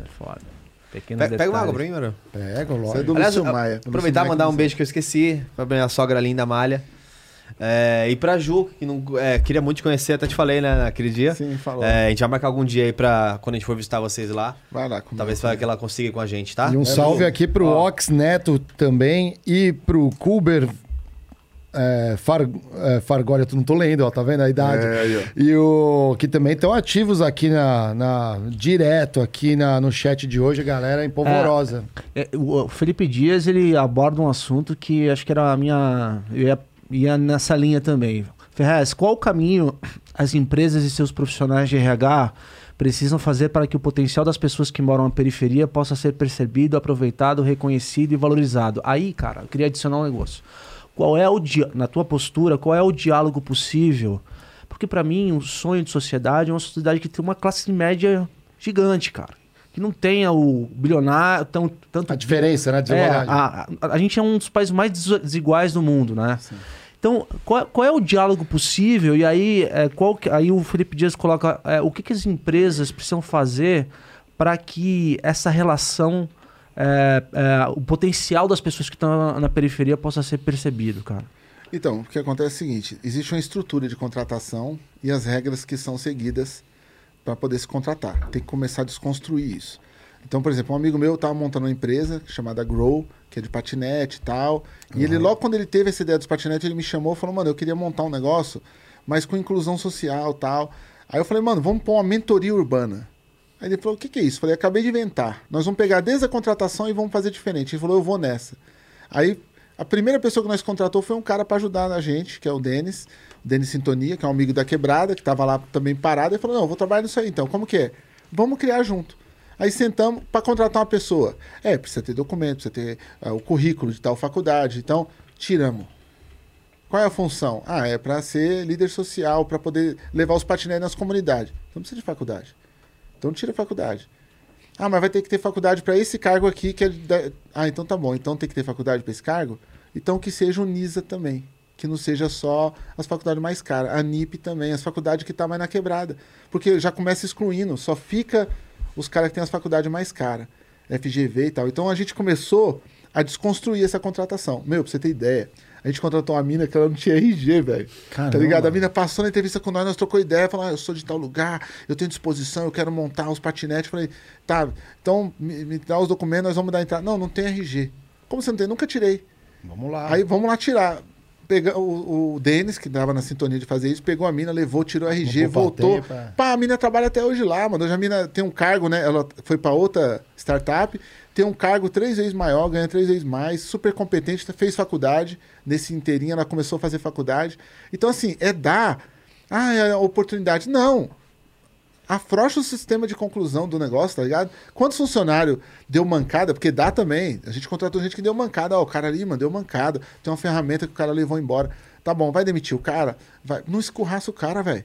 É foda. Pequenos Pega, pega uma água pra mim, mano. Pega, Você é lógico. do Aliás, Lúcio Maia. Do aproveitar e mandar um beijo que eu esqueci pra minha sogra linda Malha. É, e pra Ju, que não, é, queria muito te conhecer, até te falei, né, naquele dia. Sim, falou. É, a gente vai marcar algum dia aí pra quando a gente for visitar vocês lá. Vai lá. comigo. Talvez que ela consiga ir com a gente, tá? E um salve aqui pro Ox Neto também e pro Kuber é, Far, é, Fargória, tu não tô lendo, ó, tá vendo a idade? É, aí. E o que também estão ativos aqui na, na- direto aqui na, no chat de hoje, a galera empolvorosa. É, o Felipe Dias, ele aborda um assunto que acho que era a minha... Eu ia, ia nessa linha também. Ferrez, qual o caminho as empresas e seus profissionais de RH precisam fazer para que o potencial das pessoas que moram na periferia possa ser percebido, aproveitado, reconhecido e valorizado? Aí, cara, eu queria adicionar um negócio. Qual é o dia, na tua postura, qual é o diálogo possível? Porque para mim, um sonho de sociedade é uma sociedade que tem uma classe média gigante, cara. Que não tenha o bilionário, tão, tanto A diferença, né? é, a, a, a gente é um dos países mais des- desiguais do mundo, né? Então, qual, qual é o diálogo possível? E aí, é, qual que- aí o Felipe Dias coloca é, o que, que as empresas precisam fazer para que essa relação, é, é, o potencial das pessoas que estão na, na periferia possa ser percebido, cara. Então, o que acontece é o seguinte: existe uma estrutura de contratação e as regras que são seguidas para poder se contratar. Tem que começar a desconstruir isso. Então, por exemplo, um amigo meu estava montando uma empresa chamada Grow, que é de patinete e tal. E ele, logo quando ele teve essa ideia dos patinetes, ele me chamou e falou: Mano, eu queria montar um negócio, mas com inclusão social e tal. Aí eu falei: Mano, vamos pôr uma mentoria urbana. Aí ele falou: O que, que é isso? Eu falei: Acabei de inventar. Nós vamos pegar desde a contratação e vamos fazer diferente. Ele falou: Eu vou nessa. Aí a primeira pessoa que nós contratou foi um cara para ajudar a gente, que é o Denis, o Denis Sintonia, que é um amigo da Quebrada, que estava lá também parado. Ele falou: Não, vou trabalhar nisso aí então. Como que é? Vamos criar junto. Aí sentamos para contratar uma pessoa. É, precisa ter documento, precisa ter ah, o currículo de tal faculdade. Então, tiramos. Qual é a função? Ah, é para ser líder social, para poder levar os patinetes nas comunidades. Não precisa de faculdade. Então tira a faculdade. Ah, mas vai ter que ter faculdade para esse cargo aqui que é da... Ah, então tá bom. Então tem que ter faculdade para esse cargo? Então que seja o NISA também. Que não seja só as faculdades mais caras. A NIP também, as faculdades que tá mais na quebrada. Porque já começa excluindo, só fica os caras que têm as faculdades mais caras. FGV e tal. Então a gente começou a desconstruir essa contratação. Meu, pra você ter ideia, a gente contratou uma mina que ela não tinha RG, velho. Tá ligado? A mina passou na entrevista com nós, nós trocou ideia, falou: ah, eu sou de tal lugar, eu tenho disposição, eu quero montar os patinetes. Falei, tá, então me, me dá os documentos, nós vamos dar entrada. Não, não tem RG. Como você não tem? Nunca tirei. Vamos lá. Aí vamos lá tirar. Pega, o, o Denis, que dava na sintonia de fazer isso, pegou a mina, levou, tirou o RG, voltou. pra- Pá, a mina trabalha até hoje lá, mano. Hoje a mina tem um cargo, né? Ela foi pra outra startup, tem um cargo três vezes maior, ganha três vezes mais, super competente, fez faculdade. Nesse inteirinho ela começou a fazer faculdade. Então, assim, é dar. Ah, é a oportunidade. Não afrouxa o sistema de conclusão do negócio, tá ligado? Quantos funcionários deu mancada? Porque dá também. A gente contratou gente que deu mancada. Ó, o cara ali, mano, deu mancada. Tem uma ferramenta que o cara levou embora. Tá bom, vai demitir o cara? Vai. Não escorraça o cara, velho.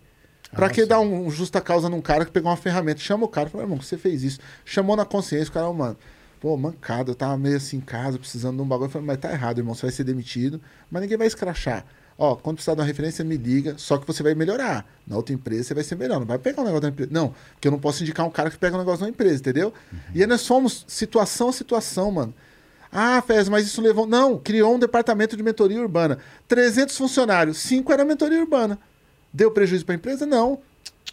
Pra Ah, que dar um, um justa causa num cara que pegou uma ferramenta? Chama o cara e fala, irmão, você fez isso. Chamou na consciência, o cara, ó, mano, pô, mancada, eu tava meio assim em casa, precisando de um bagulho. Eu falei, mas tá errado, irmão, você vai ser demitido, mas ninguém vai escrachar. Ó, quando precisar de uma referência, me liga, só que você vai melhorar. Na outra empresa você vai ser melhor, não vai pegar um negócio da empresa. Não, porque eu não posso indicar um cara que pega um negócio da empresa, entendeu? E aí nós fomos situação a situação, mano. Ah, Fez, mas isso levou. Não, criou um departamento de mentoria urbana. 300 funcionários, 5 era mentoria urbana. Deu prejuízo para a empresa? Não.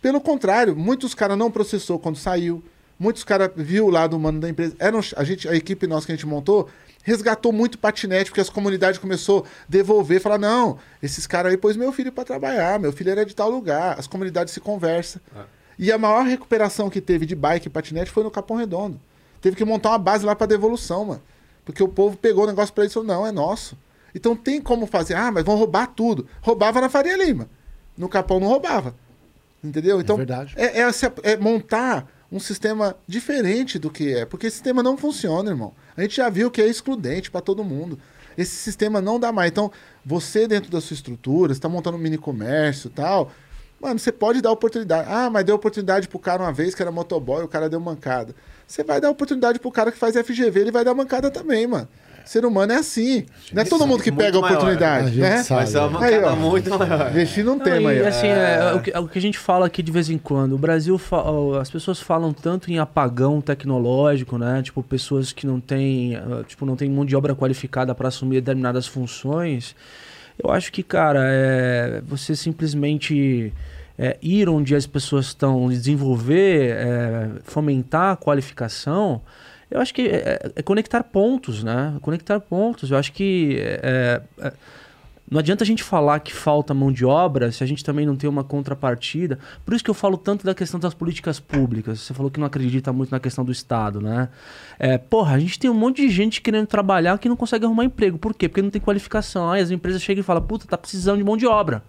Pelo contrário, muitos caras não processou quando saiu. Muitos caras viu o lado humano da empresa. Eram, a, gente, a equipe nossa que a gente montou resgatou muito patinete, porque as comunidades começou a devolver, falar, não, esses caras aí pôs meu filho para trabalhar, meu filho era de tal lugar, as comunidades se conversam. E a maior recuperação que teve de bike e patinete foi no Capão Redondo. Teve que montar uma base lá para devolução, mano. Porque o povo pegou o negócio para eles e falou, não, é nosso. Então tem como fazer, ah, mas vão roubar tudo. Roubava na Faria Lima. No Capão não roubava. Entendeu? Então, verdade. é, é é montar um sistema diferente do que é. Porque esse sistema não funciona, irmão. A gente já viu que é excludente para todo mundo. Esse sistema não dá mais. Então, você dentro da sua estrutura, está montando um mini comércio tal. Mano, você pode dar oportunidade. Ah, mas deu oportunidade pro cara uma vez que era motoboy, o cara deu mancada. Você vai dar oportunidade pro cara que faz FGV, ele vai dar mancada também, mano. Ser humano é assim. Não é todo mundo que pega a maior. oportunidade, A gente né? sabe. Vai ser uma Aí, ó. muito maior. Investir num Não, tema e, aí. assim, é, é o, que, é o que a gente fala aqui de vez em quando. O Brasil, as pessoas falam tanto em apagão tecnológico, né? Tipo, pessoas que não têm, ah, tipo, não têm mão de obra qualificada para assumir determinadas funções. Eu acho que, cara, é, você simplesmente é, ir onde as pessoas estão, desenvolver, é, fomentar a qualificação, eu acho que é, é conectar pontos, né? Conectar pontos. Eu acho que é, é, não adianta a gente falar que falta mão de obra se a gente também não tem uma contrapartida. Por isso que eu falo tanto da questão das políticas públicas. Você falou que não acredita muito na questão do Estado, né? É, porra, a gente tem um monte de gente querendo trabalhar que não consegue arrumar emprego. Por quê? Porque não tem qualificação. Aí as empresas chegam e falam, puta, tá precisando de mão de obra.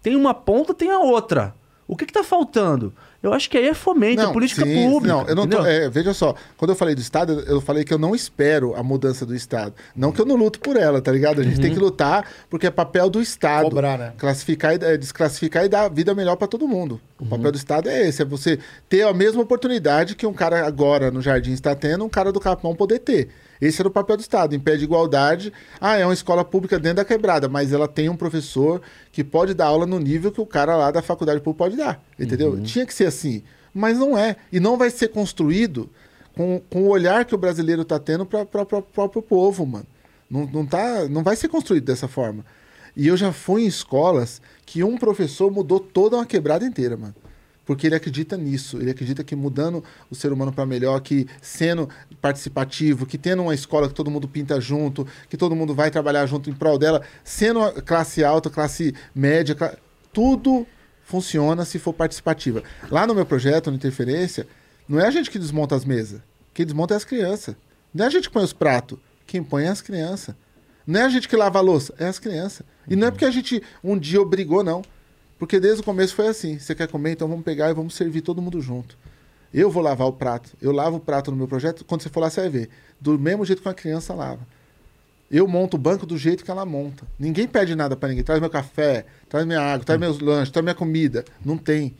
Tem uma ponta, tem a outra. O que que tá faltando? Eu acho que aí é fomento, é política sim, pública. Não, eu não tô, é, veja só, quando eu falei do Estado, eu falei que eu não espero a mudança do Estado. Não que eu não luto por ela, tá ligado? A gente Uhum. tem que lutar porque é papel do Estado. Cobrar, né? Classificar e é, desclassificar e dar vida melhor para todo mundo. O Uhum. papel do Estado é esse, é você ter a mesma oportunidade que um cara agora no Jardim está tendo, um cara do Capão poder ter. Esse era o papel do Estado, em pé de igualdade. Ah, é uma escola pública dentro da quebrada, mas ela tem um professor que pode dar aula no nível que o cara lá da faculdade pública pode dar. Entendeu? Uhum. Tinha que ser assim. Mas não é. E não vai ser construído com, com o olhar que o brasileiro está tendo para o próprio povo, mano. Não, não, tá, não vai ser construído dessa forma. E eu já fui em escolas que um professor mudou toda uma quebrada inteira, mano. Porque ele acredita nisso. Ele acredita que mudando o ser humano para melhor, que sendo participativo, que tendo uma escola que todo mundo pinta junto, que todo mundo vai trabalhar junto em prol dela, sendo a classe alta, classe média, tudo funciona se for participativa. Lá no meu projeto, no Interferência, não é a gente que desmonta as mesas. Quem desmonta é as crianças. Não é a gente que põe os pratos. Quem põe é as crianças. Não é a gente que lava a louça, é as crianças. E não é porque a gente um dia obrigou, não. Porque desde o começo foi assim. Você quer comer, então vamos pegar e vamos servir todo mundo junto. Eu vou lavar o prato. Eu lavo o prato no meu projeto. Quando você for lá, você vai ver. Do mesmo jeito que uma criança lava. Eu monto o banco do jeito que ela monta. Ninguém pede nada pra ninguém. Traz meu café, traz minha água, traz meus lanches, traz minha comida. Não tem.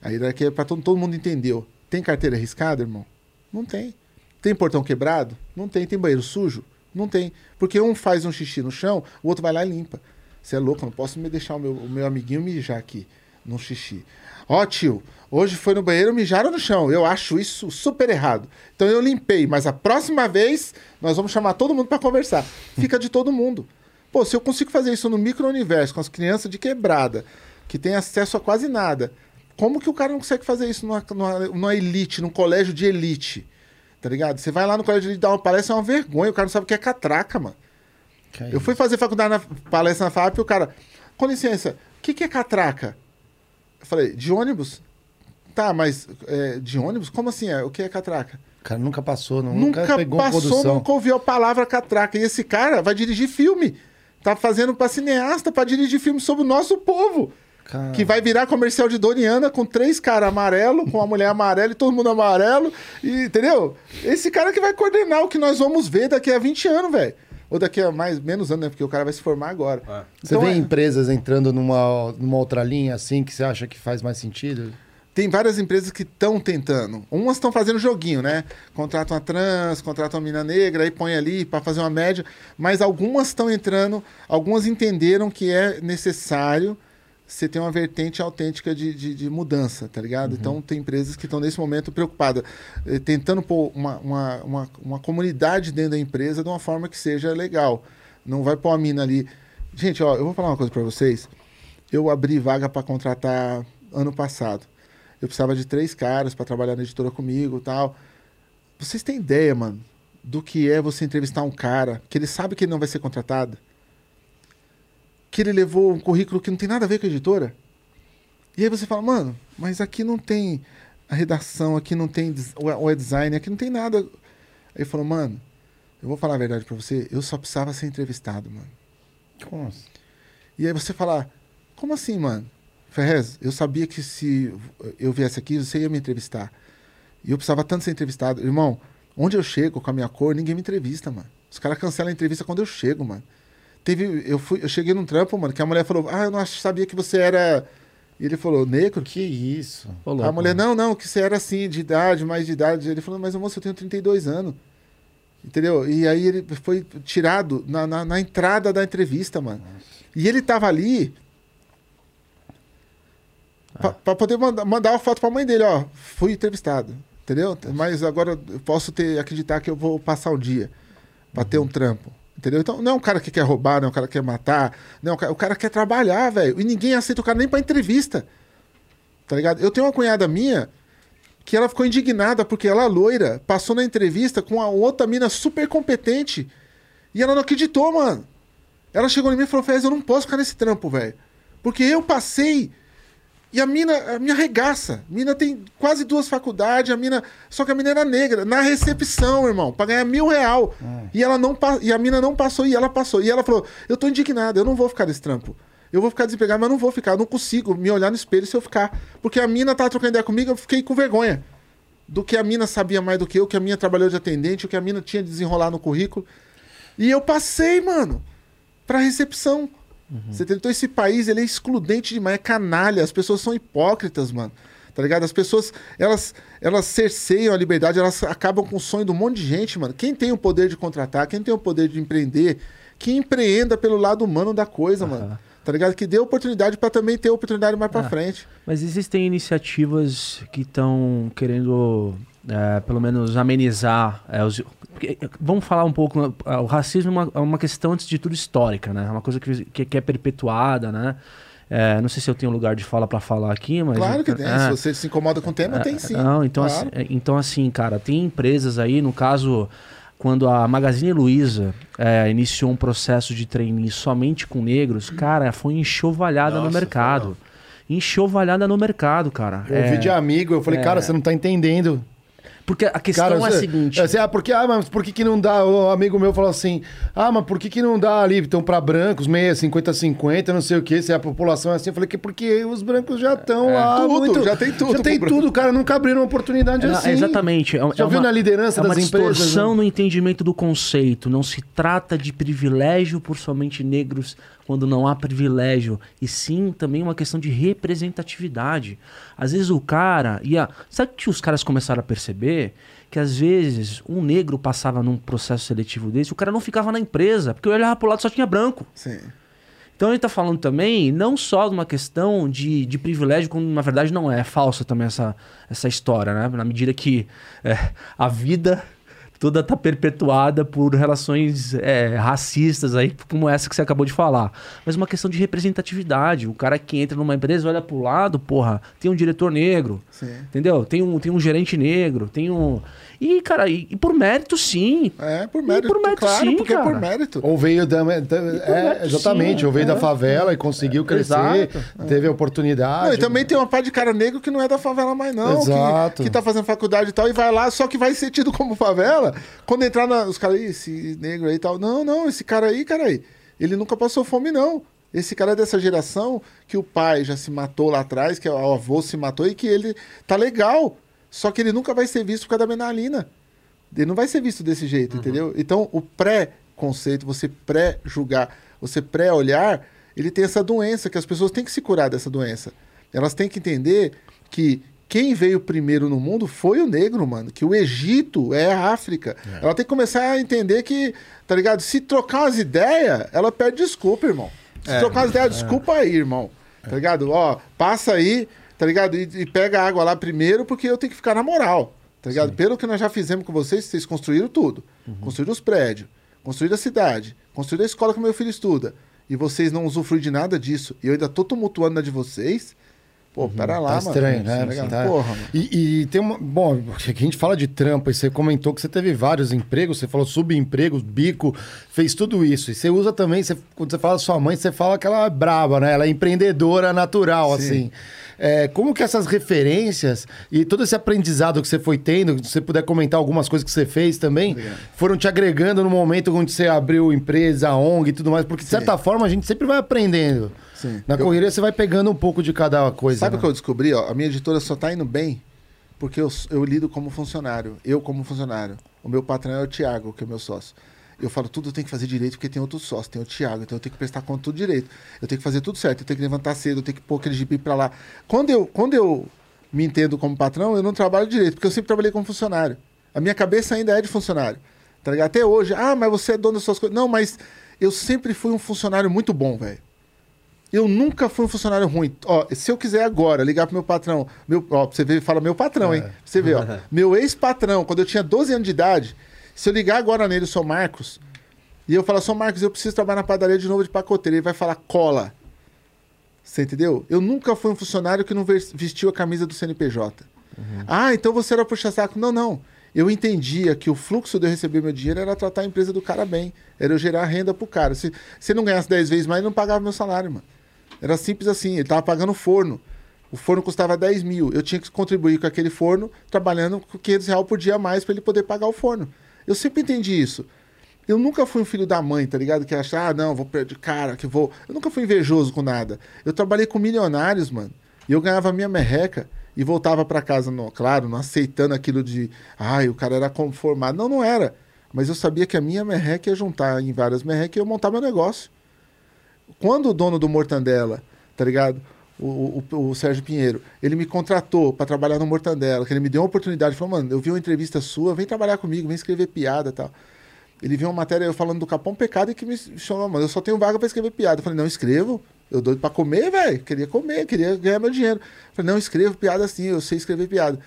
Aí daqui é pra todo, todo mundo entendeu. Tem carteira arriscada, irmão? Não tem. Tem portão quebrado? Não tem. Tem banheiro sujo? Não tem. Porque um faz um xixi no chão, o outro vai lá e limpa. Você é louco, não posso me deixar o meu, o meu amiguinho mijar aqui no xixi. Ó, tio, hoje foi no banheiro, mijaram no chão. Eu acho isso super errado. Então eu limpei, mas a próxima vez nós vamos chamar todo mundo para conversar. Fica de todo mundo. Pô, se eu consigo fazer isso no micro-universo, com as crianças de quebrada, que tem acesso a quase nada, como que o cara não consegue fazer isso numa, numa, numa elite, num colégio de elite? Tá ligado? Você vai lá no colégio de elite dar uma palestra, é uma vergonha, o cara não sabe o que é catraca, mano. É Eu fui fazer faculdade na palestra na FAP e o cara, com licença, o que, que é catraca? Eu falei, de ônibus? Tá, mas é, de ônibus? Como assim? É? O que é catraca? O cara nunca passou, não, Nunca, nunca pegou passou, produção. nunca ouviu a palavra catraca. E esse cara vai dirigir filme. Tá fazendo pra cineasta pra dirigir filme sobre o nosso povo. Cara, Que vai virar comercial de Doriana com três caras amarelo, com a mulher amarela e todo mundo amarelo. E, entendeu? Esse cara que vai coordenar o que nós vamos ver daqui a 20 anos, velho. Ou daqui a mais, menos anos, né? Porque o cara vai se formar agora. Você Então, vê é- empresas entrando numa, numa outra linha assim que você acha que faz mais sentido? Tem várias empresas que estão tentando. Umas estão fazendo joguinho, né? Contratam a trans, contratam a mina negra, aí põe ali para fazer uma média. Mas algumas estão entrando, algumas entenderam que é necessário você ter uma vertente autêntica de, de, de mudança, tá ligado? Então tem empresas que estão nesse momento preocupadas, eh, tentando pôr uma, uma, uma, uma comunidade dentro da empresa de uma forma que seja legal. Não vai pôr a mina ali. Gente, ó, eu vou falar uma coisa para vocês. Eu abri vaga para contratar ano passado. Eu precisava de três caras para trabalhar na editora comigo tal. Vocês têm ideia, mano, do que é você entrevistar um cara que ele sabe que ele não vai ser contratado? Que ele levou um currículo que não tem nada a ver com a editora? E aí você fala, mano, mas aqui não tem a redação, aqui não tem o design, aqui não tem nada. Aí ele falou, mano, eu vou falar a verdade pra você, eu só precisava ser entrevistado, mano. Como assim? E aí você falar, como assim, mano? Ferrez, eu sabia que se eu viesse aqui, você ia me entrevistar. E eu precisava tanto ser entrevistado. Irmão, onde eu chego com a minha cor, ninguém me entrevista, mano. Os caras cancelam a entrevista quando eu chego, mano. Teve, eu, fui, eu cheguei num trampo, mano, que a mulher falou, ah, eu não sabia que você era... E ele falou, negro? Que isso? A mulher, não, não, que você era assim, de idade, mais de idade. Ele falou, mas moço, eu tenho 32 anos. Entendeu? E aí ele foi tirado na, na, na entrada da entrevista, mano. E ele tava ali pra, pra poder mandar, mandar uma foto pra mãe dele, ó. Fui entrevistado. Entendeu? Mas agora eu posso ter, acreditar que eu vou passar o dia pra ter um trampo. Entendeu? Então, não é um cara que quer roubar, não é um cara que quer matar. Não, é um cara- o cara quer trabalhar, velho. E ninguém aceita o cara nem pra entrevista. Tá ligado? Eu tenho uma cunhada minha que ela ficou indignada porque ela, loira, passou na entrevista com a outra mina super competente e ela não acreditou, mano. Ela chegou em mim e falou: Fez, eu não posso ficar nesse trampo, velho. Porque eu passei e a mina a minha arregaça. A mina tem quase duas faculdades, a mina. Só que a mina era negra, na recepção, irmão, pra ganhar mil real. E, ela não, e a mina não passou e ela passou. E ela falou: Eu tô indignada, eu não vou ficar nesse trampo. Eu vou ficar desempregado, mas não vou ficar. Eu não consigo me olhar no espelho se eu ficar. Porque a mina tava trocando ideia comigo, eu fiquei com vergonha. Do que a mina sabia mais do que eu, que a mina trabalhou de atendente, o que a mina tinha de desenrolar no currículo. E eu passei, mano, pra recepção. Você entendeu? Então esse país, ele é excludente demais, é canalha. As pessoas são hipócritas, mano. Tá ligado? As pessoas, elas, elas cerceiam a liberdade, elas acabam com o sonho de um monte de gente, mano. Quem tem o poder de contratar, quem tem o poder de empreender, que empreenda pelo lado humano da coisa, mano. Tá ligado? Que dê oportunidade pra também ter oportunidade mais pra Ah. frente. Mas existem iniciativas que estão querendo, é, pelo menos, amenizar. é, os- porque, é, vamos falar um pouco. é, O racismo é uma, é uma questão, antes de tudo, histórica, né? É uma coisa que, que, que é perpetuada, né? É, não sei se eu tenho lugar de fala para falar aqui, mas. Claro que tem. é, Se você se incomoda com o tema, tem sim. Não, então, Claro. assim, é, então assim, cara, tem empresas aí, no caso, quando a Magazine Luiza é, iniciou um processo de trainee somente com negros, cara, foi enxovalhada no Nossa, mercado. Enxovalhada no mercado, cara. Eu É, ouvi de amigo, eu falei, é. cara, você não tá entendendo. Porque a questão Cara, é a seguinte. é assim, ah, porque, ah, mas por que, que não dá? O amigo meu falou assim: ah, mas por que, que não dá ali? Então, pra brancos, meia, 50, 50, não sei o quê, se a população é assim. Eu falei que porque os brancos já estão lá. Tudo, muito, já tem tudo Já tem tudo, cara. Nunca abriram uma oportunidade É, assim. Exatamente. É, Já é viu uma, na liderança é uma das empresas? distorção né? no entendimento do conceito. Não se trata de privilégio por somente negros quando não há privilégio, e sim também uma questão de representatividade. Às vezes o cara ia. Sabe que os caras começaram a perceber? Que às vezes um negro passava num processo seletivo desse, o cara não ficava na empresa, porque eu olhava pro lado e só tinha branco. Sim. Então ele está falando também não só de uma questão de, de privilégio, como na verdade não é, é falsa também essa, essa história, né? Na medida que é, a vida toda está perpetuada por relações é, racistas aí, como essa que você acabou de falar. Mas uma questão de representatividade. O cara que entra numa empresa olha pro lado, porra, tem um diretor negro, Sim. entendeu? Tem um, tem um gerente negro, tem um... E, cara, e, e por mérito, sim. É, por mérito, por mérito, claro, sim, porque é por cara. mérito. Ou veio da. da- é, mérito, exatamente, sim, ou veio é. da favela e conseguiu crescer, Exato. teve a oportunidade. Não, e também tem uma parte de cara negro que não é da favela mais, não. Exato. Que, que tá fazendo faculdade e tal, e vai lá, só que vai ser tido como favela. Quando entrar na, os caras, "Ih, esse negro aí e tal. Não, não, esse cara aí, cara aí, ele nunca passou fome, não. Esse cara é dessa geração que o pai já se matou lá atrás, que o avô se matou e que ele tá legal. Só que ele nunca vai ser visto por causa da benalina. Ele não vai ser visto desse jeito, entendeu? Então, o pré-conceito, você pré-julgar, você pré-olhar, ele tem essa doença, que as pessoas têm que se curar dessa doença. Elas têm que entender que quem veio primeiro no mundo foi o negro, mano. Que o Egito é a África. Ela tem que começar a entender que, tá ligado? Se trocar umas ideias, ela pede desculpa, irmão. Se trocar umas ideias, desculpa aí, irmão. Tá ligado? Ó, passa aí, tá ligado? E, e pega a água lá primeiro, porque eu tenho que ficar na moral. Tá ligado? Pelo que nós já fizemos com vocês, vocês construíram tudo. Construíram os prédios, construíram a cidade, construíram a escola que meu filho estuda. E vocês não usufruem de nada disso. E eu ainda tô tumultuando na de vocês. Pô, pera lá, Tá mano. estranho, né? Tá? Tá- Porra. E, e tem uma. Bom, aqui a gente fala de trampo, e você comentou que você teve vários empregos, você falou subempregos, bico, fez tudo isso. E você usa também, você- quando você fala sua mãe, você fala que ela é braba, né? Ela é empreendedora natural, Sim. assim. É, como que essas referências e todo esse aprendizado que você foi tendo, se você puder comentar algumas coisas que você fez também, foram te agregando no momento onde você abriu empresa, ONG e tudo mais, porque de certa forma a gente sempre vai aprendendo. Sim. Na Eu- correria você vai pegando um pouco de cada coisa. Sabe o né? que eu descobri? Ó, a minha editora só tá indo bem porque eu, eu lido como funcionário. Eu como funcionário. O meu patrão é o Thiago, que é meu sócio. Eu falo, tudo eu tenho que fazer direito porque tem outro sócio, tem o Thiago, então eu tenho que prestar conta tudo direito. Eu tenho que fazer tudo certo, eu tenho que levantar cedo, eu tenho que pôr aquele gibi pra lá. Quando eu, quando eu me entendo como patrão, eu não trabalho direito, porque eu sempre trabalhei como funcionário. A minha cabeça ainda é de funcionário. Tá ligado? Até hoje, ah, mas você é dono das suas coisas. Não, mas eu sempre fui um funcionário muito bom, velho. Eu nunca fui um funcionário ruim. Ó, se eu quiser agora ligar pro meu patrão, meu, ó, você ver, fala meu patrão, hein? Pra Você vê, ó. *laughs* meu ex-patrão, quando eu tinha 12 anos de idade, se eu ligar agora nele, o seu Marcos, e eu falar, seu Marcos, eu preciso trabalhar na padaria de novo de pacoteiro, ele vai falar cola. Você entendeu? Eu nunca fui um funcionário que não ves- vestiu a camisa do CNPJ. Ah, então você era puxa-saco. Não, não. Eu entendia que o fluxo de eu receber meu dinheiro era tratar a empresa do cara bem. Era eu gerar renda pro cara. Se se ele não ganhasse 10 vezes mais, ele não pagava meu salário, mano. Era simples assim. Ele tava pagando forno. O forno custava 10 mil. Eu tinha que contribuir com aquele forno, trabalhando com 500 reais por dia a mais para ele poder pagar o forno. Eu sempre entendi isso. Eu nunca fui um filho da mãe, tá ligado? Que acha, ah, não, vou perder cara, que vou. Eu nunca fui invejoso com nada. Eu trabalhei com milionários, mano. E eu ganhava minha merreca e voltava pra casa, no, claro, não aceitando aquilo de, ai, o cara era conformado. Não, não era. Mas eu sabia que a minha merreca ia juntar em várias merrecas e eu montar meu negócio. Quando o dono do Mortandela, tá ligado? O, o, o Sérgio Pinheiro, ele me contratou para trabalhar no Mortandela, que ele me deu uma oportunidade, falou, mano, eu vi uma entrevista sua, vem trabalhar comigo, vem escrever piada e tal. Ele viu uma matéria eu falando do Capão Pecado e que me chamou, mano, eu só tenho vaga para escrever piada. Eu falei, não, escrevo. Eu doido para comer, velho. Queria comer, queria ganhar meu dinheiro. Eu falei, não, escrevo piada assim, eu sei escrever piada.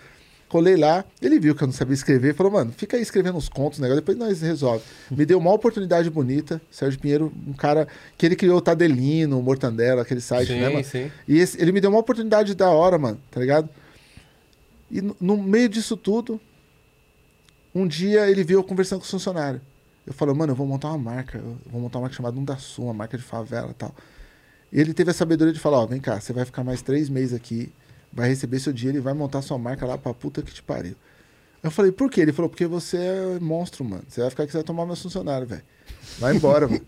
Colei lá, ele viu que eu não sabia escrever, falou, mano, fica aí escrevendo uns contos, negócio, depois nós resolve. Me deu uma oportunidade bonita. Sérgio Pinheiro, um cara que ele criou o Tadelino, o Mortandela, aquele site, Sim, né, mano? sim. E esse- ele me deu uma oportunidade da hora, mano, tá ligado? E no, no meio disso tudo, um dia ele viu eu conversando com o funcionário. Eu falei, mano, eu vou montar uma marca, eu vou montar uma marca chamada da Sul, uma marca de favela e tal. E ele teve a sabedoria de falar, ó, vem cá, você vai ficar mais três meses aqui, vai receber seu dinheiro e vai montar sua marca lá pra puta que te pariu. Eu falei, por quê? Ele falou, porque você é monstro, mano. Você vai ficar aqui, você vai tomar meus funcionários, velho. Vai embora, *laughs* mano.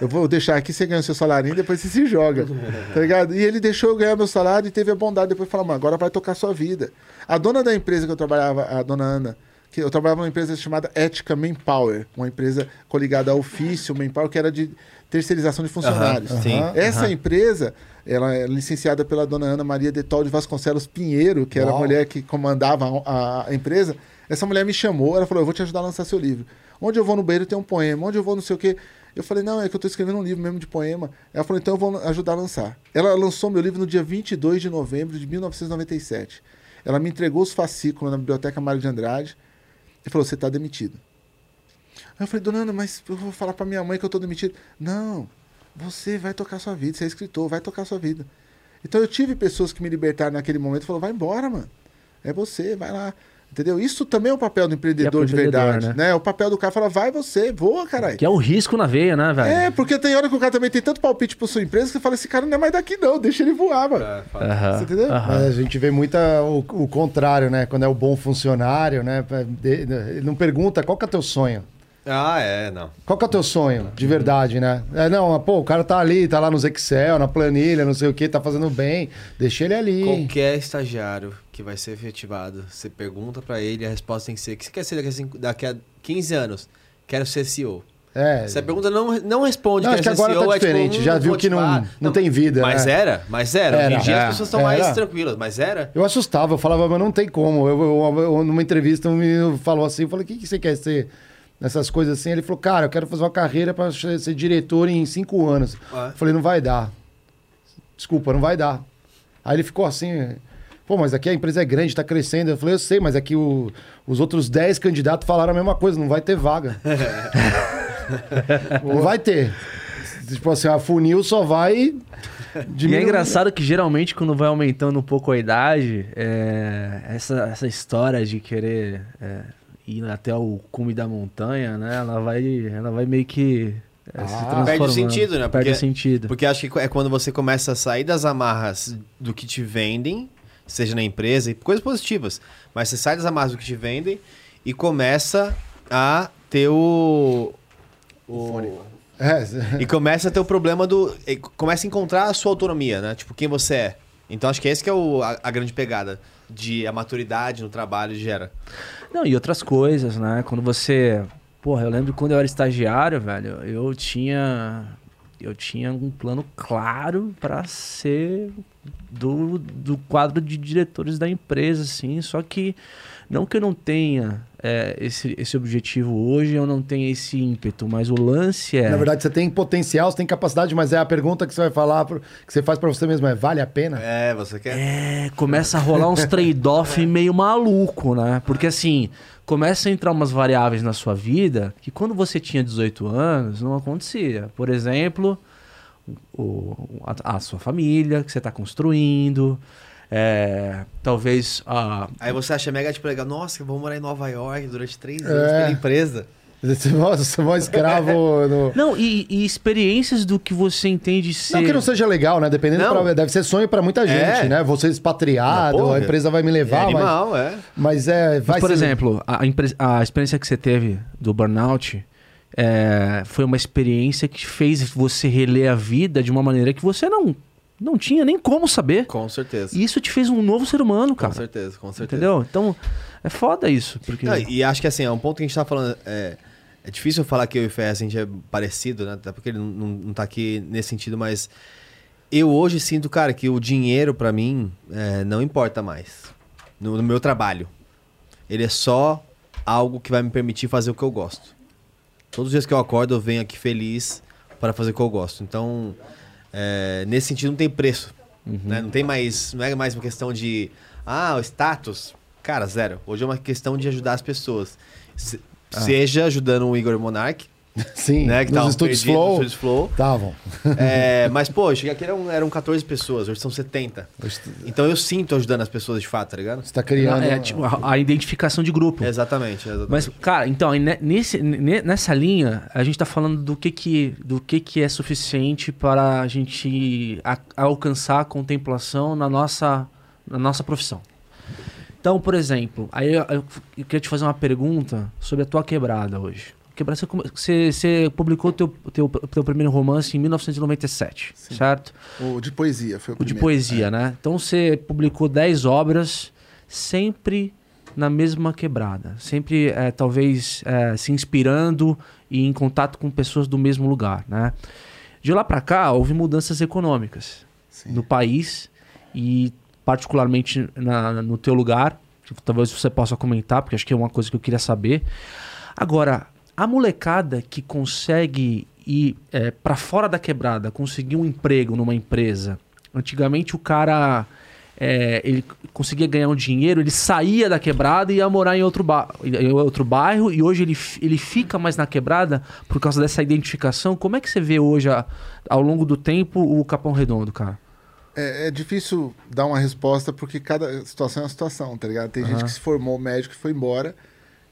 Eu vou deixar aqui, você ganha o seu salário e depois você se joga. Tá ligado? E ele deixou eu ganhar meu salário e teve a bondade depois de falar, mano, agora vai tocar sua vida. A dona da empresa que eu trabalhava, a dona Ana, que eu trabalhava numa empresa chamada Ética Manpower, uma empresa coligada ao ofício Manpower, que era de terceirização de funcionários. Aham, sim. Essa Aham. empresa, ela é licenciada pela dona Ana Maria Detol de Vasconcelos Pinheiro, que era a Uau. mulher que comandava a, a empresa. Essa mulher me chamou, ela falou, eu vou te ajudar a lançar seu livro. Onde eu vou no banheiro tem um poema, onde eu vou não sei o quê. Eu falei, não, é que eu estou escrevendo um livro mesmo de poema. Ela falou, então eu vou ajudar a lançar. Ela lançou meu livro no dia 22 de novembro de 1997. Ela me entregou os fascículos na Biblioteca Mário de Andrade e falou, você está demitido. Aí eu falei, dona Ana, mas eu vou falar para minha mãe que eu estou demitido. Não, você vai tocar sua vida, você é escritor, vai tocar sua vida. Então eu tive pessoas que me libertaram naquele momento e falaram, vai embora, mano. É você, vai lá. Entendeu? Isso também é o papel do empreendedor de empreendedor, verdade. né? Né? O papel do cara fala, vai você, voa, caralho. Que é o risco na veia, né, velho? É, porque tem hora que o cara também tem tanto palpite pra sua empresa que você fala, esse cara não é mais daqui não, deixa ele voar, mano. Você entendeu? Mas a gente vê muita o, o contrário, né? Quando é o bom funcionário, né? De- Ele não pergunta qual que é teu sonho. Ah, é, não. Qual que é o teu sonho, de verdade, né? É, não, pô, o cara tá ali, tá lá nos Excel, na planilha, não sei o que, tá fazendo bem. Deixa ele ali. Qualquer estagiário que vai ser efetivado, você pergunta pra ele, a resposta tem que ser: o que você quer ser daqui a, cinco- daqui a 15 anos? Quero ser CEO. É. Você pergunta, não, não responde. Não, acho que agora CEO, tá é tipo, diferente, já viu que não- falar. não tem vida, Mas né? era, mas era. Hoje Era, em dia é, as pessoas estão mais tranquilas, mas era. Eu assustava, eu falava, mas não tem como. Eu, eu- eu- numa entrevista, um menino falou assim, eu falei, o que, que você quer ser nessas coisas assim? Ele falou, cara, eu quero fazer uma carreira para ser diretor em cinco anos. Ah. Eu falei, não vai dar. Desculpa, não vai dar. Aí ele ficou assim, pô, mas aqui a empresa é grande, tá crescendo. Eu falei, eu sei, mas aqui o- os outros 10 candidatos falaram a mesma coisa, não vai ter vaga. *laughs* não vai ter. Tipo assim, a funil só vai... E é engraçado que geralmente quando vai aumentando um pouco a idade, é, essa, essa história de querer é, ir até o cume da montanha, né? Ela vai, ela vai meio que é, se Ah. Perde o sentido, né? Perde Porque- o sentido. Porque acho que é quando você começa a sair das amarras do que te vendem, seja na empresa, e coisas positivas, mas você sai das amarras do que te vendem e começa a ter o. o É, *laughs* e começa a ter o problema do. e Começa a encontrar a sua autonomia, né? Tipo, quem você é. Então acho que esse que é o, a, a grande pegada de a maturidade no trabalho gera. Não, e outras coisas, né? Quando você. Porra, eu lembro quando eu era estagiário, velho, eu tinha. Eu tinha um plano claro pra ser do, do quadro de diretores da empresa, assim. Só que não que eu não tenha é, esse, esse objetivo hoje, eu não tenho esse ímpeto, mas o lance é. Na verdade, você tem potencial, você tem capacidade, mas é a pergunta que você vai falar, pro- que você faz pra você mesmo, é vale a pena? É, você quer. É, começa a rolar uns trade-off *laughs* meio maluco, né? Porque assim, começa a entrar umas variáveis na sua vida que quando você tinha 18 anos não acontecia. Por exemplo, o- a, a sua família que você está construindo, é, talvez a, Aí você acha mega tipo legal, nossa, eu vou morar em Nova York durante três É. anos pela empresa. Você você é um escravo *laughs* no... Não, e, e experiências do que você entende ser. Não que não seja legal, né? Dependendo, pra- deve ser sonho pra muita gente, É. né? Você expatriado, porra. a empresa vai me levar, é mas, animal, é. mas é... Vai Mas, por ser- exemplo, a, a experiência que você teve do burnout é, foi uma experiência que fez você reler a vida de uma maneira que você não, não tinha nem como saber. Com certeza. E isso te fez um novo ser humano, Com cara. certeza, com certeza. Entendeu? Então, é foda isso. Porque... Não, e acho que assim, é um ponto que a gente tá falando. É, é difícil falar que eu e o Ferrez a gente é parecido, né? Até porque ele não, não, não tá aqui nesse sentido, mas eu hoje sinto, cara, que o dinheiro pra mim é, não importa mais. No, no meu trabalho. Ele é só algo que vai me permitir fazer o que eu gosto. Todos os dias que eu acordo, eu venho aqui feliz para fazer o que eu gosto. Então, é, nesse sentido, não tem preço. né? Não tem mais. Não é mais uma questão de. Ah, o status. Cara, zero. Hoje é uma questão de ajudar as pessoas. Se- Seja ajudando o Igor Monark, *laughs* Sim, né? Que nos tava estúdios Flow, nos estúdios Flow. estavam. É, *laughs* mas, pô, eu cheguei aqui eram, eram 14 pessoas, hoje são 70. Então eu sinto ajudando as pessoas de fato, tá ligado? Você tá criando... É, tipo, a, a identificação de grupo. Exatamente, exatamente. Mas, cara, então, nesse, ne- nessa linha, a gente tá falando do que que, do que, que é suficiente para a gente a- alcançar a contemplação na nossa, na nossa profissão. Então, por exemplo, aí eu, eu- eu queria te fazer uma pergunta sobre a tua quebrada hoje. Quebrada, você, você, você publicou o teu, teu, teu primeiro romance em 1997, certo? O de poesia foi o, O de primeiro. poesia, né? Então você publicou 10 obras, sempre na mesma quebrada. Sempre, é, talvez, é, se inspirando e em contato com pessoas do mesmo lugar, né? De lá para cá, houve mudanças econômicas no país e particularmente na, no teu lugar. Talvez você possa comentar, porque acho que é uma coisa que eu queria saber. Agora, a molecada que consegue ir é, para fora da quebrada, conseguir um emprego numa empresa. Antigamente o cara é, ele conseguia ganhar um dinheiro, ele saía da quebrada e ia morar em outro, ba em outro bairro, e hoje ele, ele fica mais na quebrada por causa dessa identificação. Como é que você vê hoje, a, ao longo do tempo, o Capão Redondo, cara? É, é, difícil dar uma resposta porque cada situação é uma situação, tá ligado? Tem uhum. gente que se formou médico e foi embora.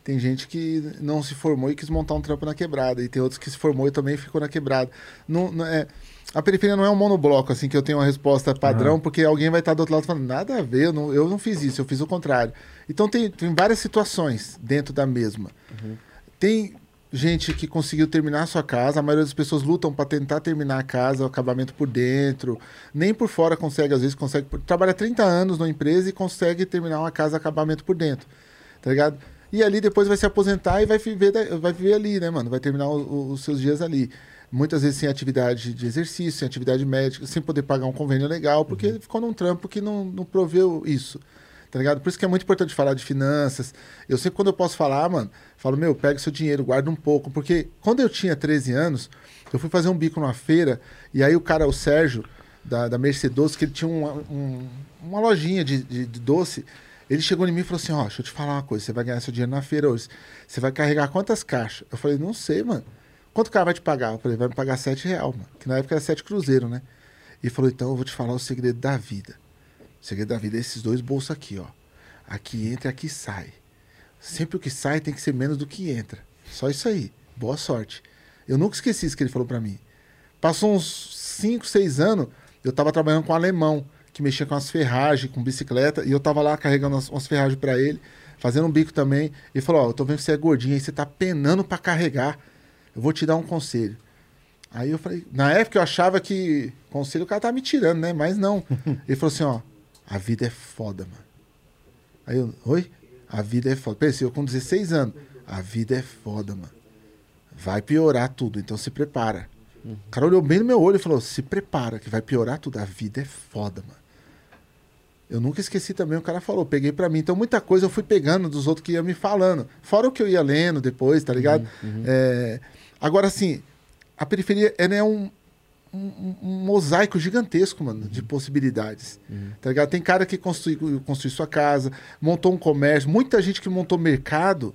Tem gente que não se formou e quis montar um trampo na quebrada. E tem outros que se formou e também ficou na quebrada. Não, não é, a periferia não é um monobloco, assim, que eu tenho uma resposta padrão, uhum. porque alguém vai estar do outro lado falando, nada a ver, eu não, eu não fiz isso, eu fiz o contrário. Então tem, tem várias situações dentro da mesma. Uhum. Tem gente que conseguiu terminar a sua casa, a maioria das pessoas lutam para tentar terminar a casa, o acabamento por dentro, nem por fora consegue, às vezes consegue, trabalha 30 anos numa empresa e consegue terminar uma casa acabamento por dentro, tá ligado? E ali depois vai se aposentar e vai viver, vai viver ali, né, mano? Vai terminar o, o, os seus dias ali. Muitas vezes sem atividade de exercício, sem atividade médica, sem poder pagar um convênio legal, porque uhum. ficou num trampo que não, não proveu isso tá ligado? Por isso que é muito importante falar de finanças. Eu sempre, quando eu posso falar, mano, falo, meu, pega seu dinheiro, guarda um pouco. Porque quando eu tinha 13 anos, eu fui fazer um bico numa feira, e aí o cara, o Sérgio, da, da Mercedes, que ele tinha uma, um, uma lojinha de, de, de, doce, ele chegou em mim e falou assim, ó, oh, deixa eu te falar uma coisa, você vai ganhar seu dinheiro na feira hoje. Você vai carregar quantas caixas? Eu falei, não sei, mano. Quanto o cara vai te pagar? Eu falei, vai me pagar 7 real, mano. Que na época era 7 cruzeiro, né? E falou, então eu vou te falar o segredo da vida. O segredo da vida é esses dois bolsos aqui, ó. Aqui entra e aqui sai. Sempre o que sai tem que ser menos do que entra. Só isso aí. Boa sorte. Eu nunca esqueci isso que ele falou para mim. Passou uns 5, 6 anos, eu tava trabalhando com um alemão, que mexia com as ferragens, com bicicleta, e eu tava lá carregando umas, umas ferragens para ele, fazendo um bico também. E falou: Ó, oh, eu tô vendo que você é gordinho aí, você tá penando para carregar. Eu vou te dar um conselho. Aí eu falei, na época eu achava que conselho o cara tava me tirando, né? Mas não. *laughs* Ele falou assim: ó, a vida é foda, mano. Aí eu, oi? A vida é foda. Pensei, eu com 16 anos. A vida é foda, mano. Vai piorar tudo, então se prepara. Uhum. O cara olhou bem no meu olho e falou: se prepara, que vai piorar tudo. A vida é foda, mano. Eu nunca esqueci também, o cara falou, peguei para mim. Então, muita coisa eu fui pegando dos outros que iam me falando. Fora o que eu ia lendo depois, tá ligado? Uhum, uhum. É... Agora, assim, a periferia é um, um, um, mosaico gigantesco, mano, uhum. de possibilidades. Uhum. Tá ligado? Tem cara que construiu, construiu sua casa, montou um comércio. Muita gente que montou mercado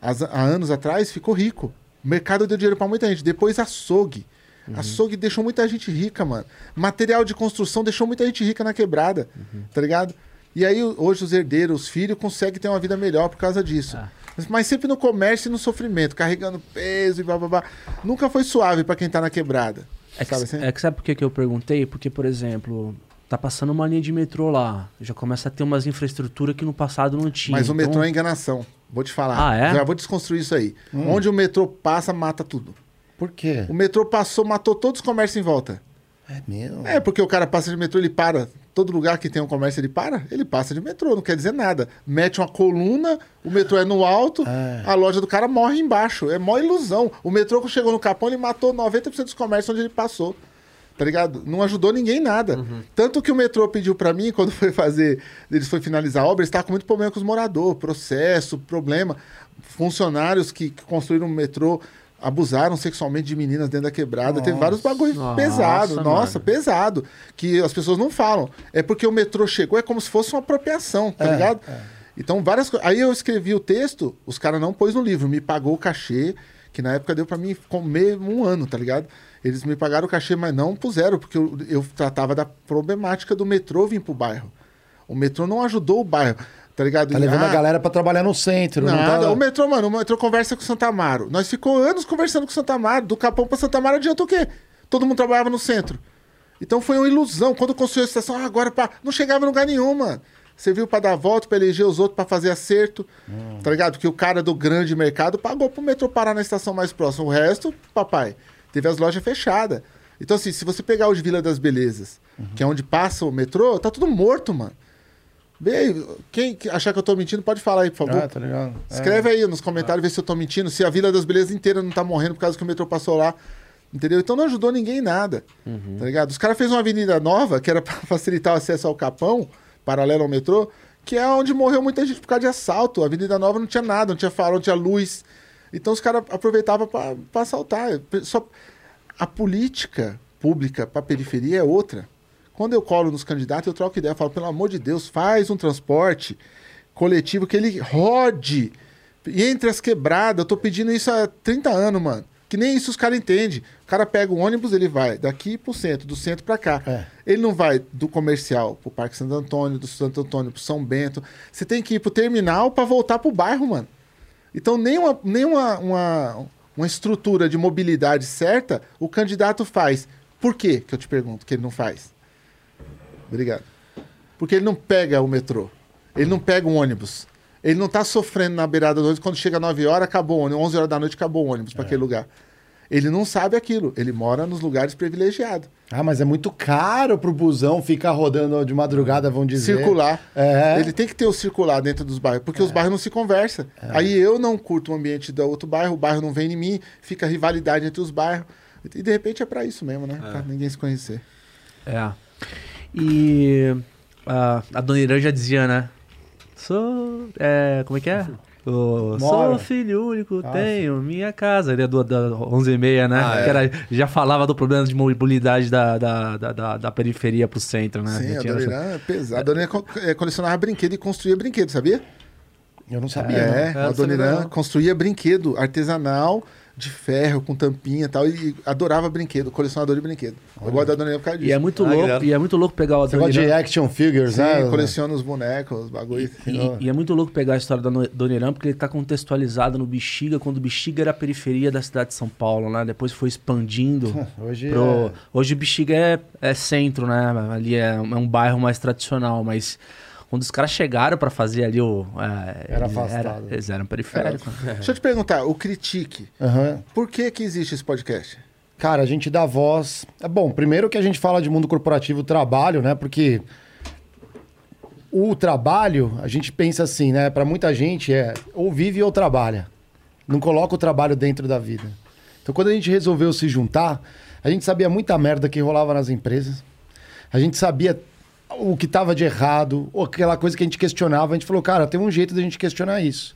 há, há anos atrás ficou rico. O mercado deu dinheiro para muita gente. Depois açougue. Uhum. Açougue deixou muita gente rica, mano. Material de construção deixou muita gente rica na quebrada. Uhum. Tá ligado? E aí, hoje, os herdeiros, os filhos, conseguem ter uma vida melhor por causa disso. Ah. Mas sempre no comércio e no sofrimento, carregando peso e blá blá blá. Nunca foi suave para quem tá na quebrada. É que, sabe, assim? é que sabe por que, que eu perguntei? Porque, por exemplo, tá passando uma linha de metrô lá. Já começa a ter umas infraestruturas que no passado não tinha. Mas o metrô então é enganação. Vou te falar. Ah, é? Já vou desconstruir isso aí. Hum. Onde o metrô passa, mata tudo. Por quê? O metrô passou, matou todos os comércios em volta. É mesmo? É, porque o cara passa de metrô, ele para. Todo lugar que tem um comércio, ele para. Ele passa de metrô, não quer dizer nada. Mete uma coluna, o metrô é no alto, é. a loja do cara morre embaixo. É mó ilusão. O metrô, chegou no Capão, ele matou 90% dos comércios onde ele passou tá ligado? Não ajudou ninguém nada. Uhum. Tanto que o metrô pediu para mim, quando foi fazer, eles foi finalizar a obra, eles estavam com muito problema com os moradores, processo, problema. Funcionários que, que construíram o metrô abusaram sexualmente de meninas dentro da quebrada. Nossa, Teve vários bagulhos pesados. Nossa, pesado. Que as pessoas não falam. É porque o metrô chegou, é como se fosse uma apropriação, tá é, ligado? É. Então, várias coisas. Aí eu escrevi o texto, os caras não pôs no livro, me pagou o cachê, que na época deu para mim comer um ano, tá ligado? Eles me pagaram o cachê, mas não puseram, porque eu, eu tratava da problemática do metrô vir pro bairro. O metrô não ajudou o bairro, tá ligado? Tá levando ah, a galera para trabalhar no centro. Nada, tá... o metrô, mano, o metrô conversa com o Santa Amaro. Nós ficou anos conversando com o Santa Amaro. Do Capão pra Santa Amaro adianta o quê? Todo mundo trabalhava no centro. Então foi uma ilusão. Quando construiu a estação, ah, agora pá, não chegava em lugar nenhum, mano. Você viu para dar volta, para eleger os outros, para fazer acerto. Hum. Tá ligado? Que o cara do grande mercado pagou pro metrô parar na estação mais próxima. O resto, papai, teve as lojas fechadas. Então, assim, se você pegar os Vila das Belezas, uhum. que é onde passa o metrô, tá tudo morto, mano. Aí, quem que achar que eu tô mentindo, pode falar aí, por favor. Ah, tá ligado? Escreve aí nos comentários, vê se eu tô mentindo, se a Vila das Belezas inteira não tá morrendo por causa que o metrô passou lá. Entendeu? Então não ajudou ninguém em nada. Tá ligado? Os caras fez uma avenida nova, que era pra *laughs* facilitar o acesso ao Capão, paralelo ao metrô, que é onde morreu muita gente por causa de assalto. A Avenida Nova não tinha nada, não tinha farol, não tinha luz. Então os caras aproveitavam pra assaltar. Só... A política pública pra periferia é outra. Quando eu colo nos candidatos, eu troco ideia. Eu falo, pelo amor de Deus, faz um transporte coletivo que ele rode e entre as quebradas. Eu tô pedindo isso há 30 anos, mano. Que nem isso os caras entendem. O cara pega o ônibus, ele vai daqui pro centro, do centro pra cá. É. Ele não vai do comercial pro Parque Santo Antônio, do Santo Antônio pro São Bento. Você tem que ir pro terminal pra voltar pro bairro, mano. Então, nem uma, nem uma, uma, uma estrutura de mobilidade certa o candidato faz. Por quê que eu te pergunto que ele não faz? Obrigado. Porque ele não pega o metrô. Ele não pega um ônibus. Ele não tá sofrendo na beirada do ônibus. Quando chega 9 horas, acabou o ônibus. 11 horas da noite, acabou o ônibus É. para aquele lugar. Ele não sabe aquilo. Ele mora nos lugares privilegiados. Ah, mas é muito caro pro busão ficar rodando de madrugada, vão dizer. Circular. É. Ele tem que ter o circular dentro dos bairros, porque os bairros não se conversam. Aí eu não curto o ambiente do outro bairro, o bairro não vem em mim, fica rivalidade entre os bairros. E de repente é pra isso mesmo, né? Pra ninguém se conhecer. É. E a, a Dona Irã já dizia, né? Sou. É, como é que é? *laughs* O- Mora. sou filho único, Ah, tenho minha casa. Ele é do, da 11 e meia, né? Ah, é. Era, já falava do problema de mobilidade da, da, da, da, periferia pro centro, né? Sim, a Dona Irã é pesada. A Dona eh, colecionava brinquedo e construía brinquedo, sabia? Eu não sabia, É, não. É, a Dona Irã construía brinquedo artesanal de ferro, com tampinha e tal, e adorava brinquedo, colecionador de brinquedo. Eu gosto da Dona Irã por causa disso. E é muito Ah, louco, e é muito louco pegar o Você gosta de action figures, Sim, né? coleciona os bonecos, os bagulhos. E, e é muito louco pegar a história da Irã, porque ele tá contextualizado no Bexiga, quando o Bexiga era a periferia da cidade de São Paulo, né? Depois foi expandindo. *laughs* Hoje pro... é... Hoje o Bexiga é, é centro, né? Ali é, é um bairro mais tradicional, mas quando os caras chegaram pra fazer ali o. é, Era eles afastado. era- eles eram periféricos. Deixa eu te perguntar, o Critique, Aham. por que que existe esse podcast? Cara, a gente dá voz. É bom, primeiro que a gente fala de mundo corporativo, trabalho, né? Porque o trabalho, a gente pensa assim, né? Pra muita gente é ou vive ou trabalha. Não coloca o trabalho dentro da vida. Então, quando a gente resolveu se juntar, a gente sabia muita merda que rolava nas empresas. A gente sabia o que tava de errado, ou aquela coisa que a gente questionava. A gente falou, cara, tem um jeito da gente questionar isso.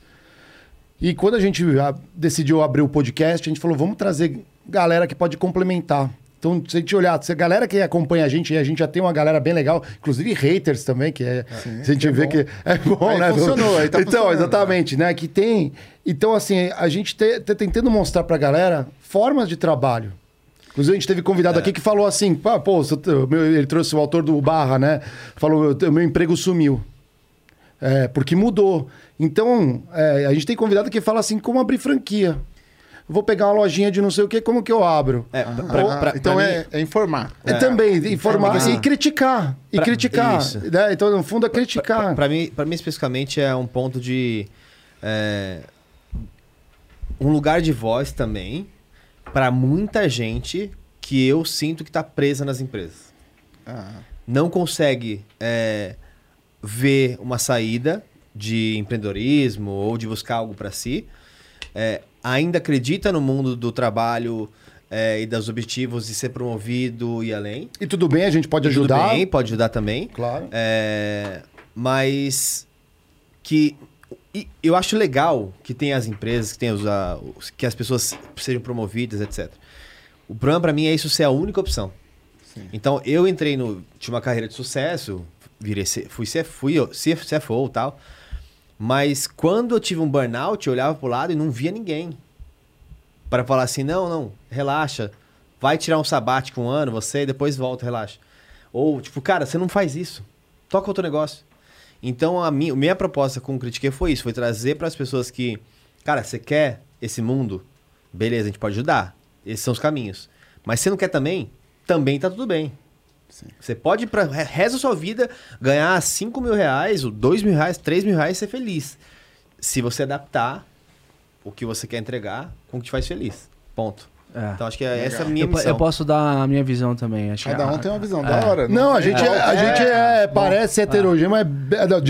E quando a gente ah, decidiu abrir o podcast, a gente falou, vamos trazer galera que pode complementar. Então, se a gente olhar, se a galera que acompanha a gente, e a gente já tem uma galera bem legal, inclusive haters também, que é. se a gente vê que é bom, Aí né? funcionou, aí tá então, funcionando, exatamente, né? Que tem. Então, assim, a gente tá tentando mostrar pra galera formas de trabalho. Inclusive, a gente teve convidado aqui que falou assim: pô, meu- ele trouxe o autor do Barra, né? Falou: o meu emprego sumiu. É, porque mudou. Então, é, a gente tem convidado que fala assim: como abrir franquia? Vou pegar uma lojinha de não sei o que, como que eu abro? É, Ah, pra- pra- então pra é, mim- é informar. É, também, informar e criticar. E pra- criticar. né? Então, no fundo, é criticar. Pra mim, mim, especificamente, é um ponto de. é, um lugar de voz também pra muita gente que eu sinto que tá presa nas empresas. Ah, Não consegue é, ver uma saída de empreendedorismo ou de buscar algo pra si. É, ainda acredita no mundo do trabalho é, e dos objetivos de ser promovido e além. E tudo bem, a gente pode E tudo ajudar. bem, pode ajudar também. Claro. É, mas que e eu acho legal que tem as empresas, que tem os, a- que as pessoas sejam promovidas, etc. O problema pra mim é isso ser a única opção. Então eu entrei no tinha uma carreira de sucesso, virei fui fui CFO e tal. Mas quando eu tive um burnout, eu olhava pro lado e não via ninguém. Para falar assim, não, não, relaxa. Vai tirar um sabático um ano, você, e depois volta, relaxa. Ou, tipo, cara, você não faz isso. Toca outro negócio. Então, a minha, minha proposta com o Critique foi isso. Foi trazer para as pessoas que... Cara, você quer esse mundo? Beleza, a gente pode ajudar. Esses são os caminhos. Mas você não quer também? Também tá tudo bem. Você pode, para reza a sua vida, ganhar 5 mil reais, ou 2 mil reais, 3 mil reais e ser feliz. Se você adaptar o que você quer entregar com o que te faz feliz. Ponto. É. Então acho que é- essa é a minha Eu, missão. eu posso dar a minha visão também. Acho que Cada um tem uma visão é. da hora. Não, a gente, é, a gente é, parece heterogêneo, mas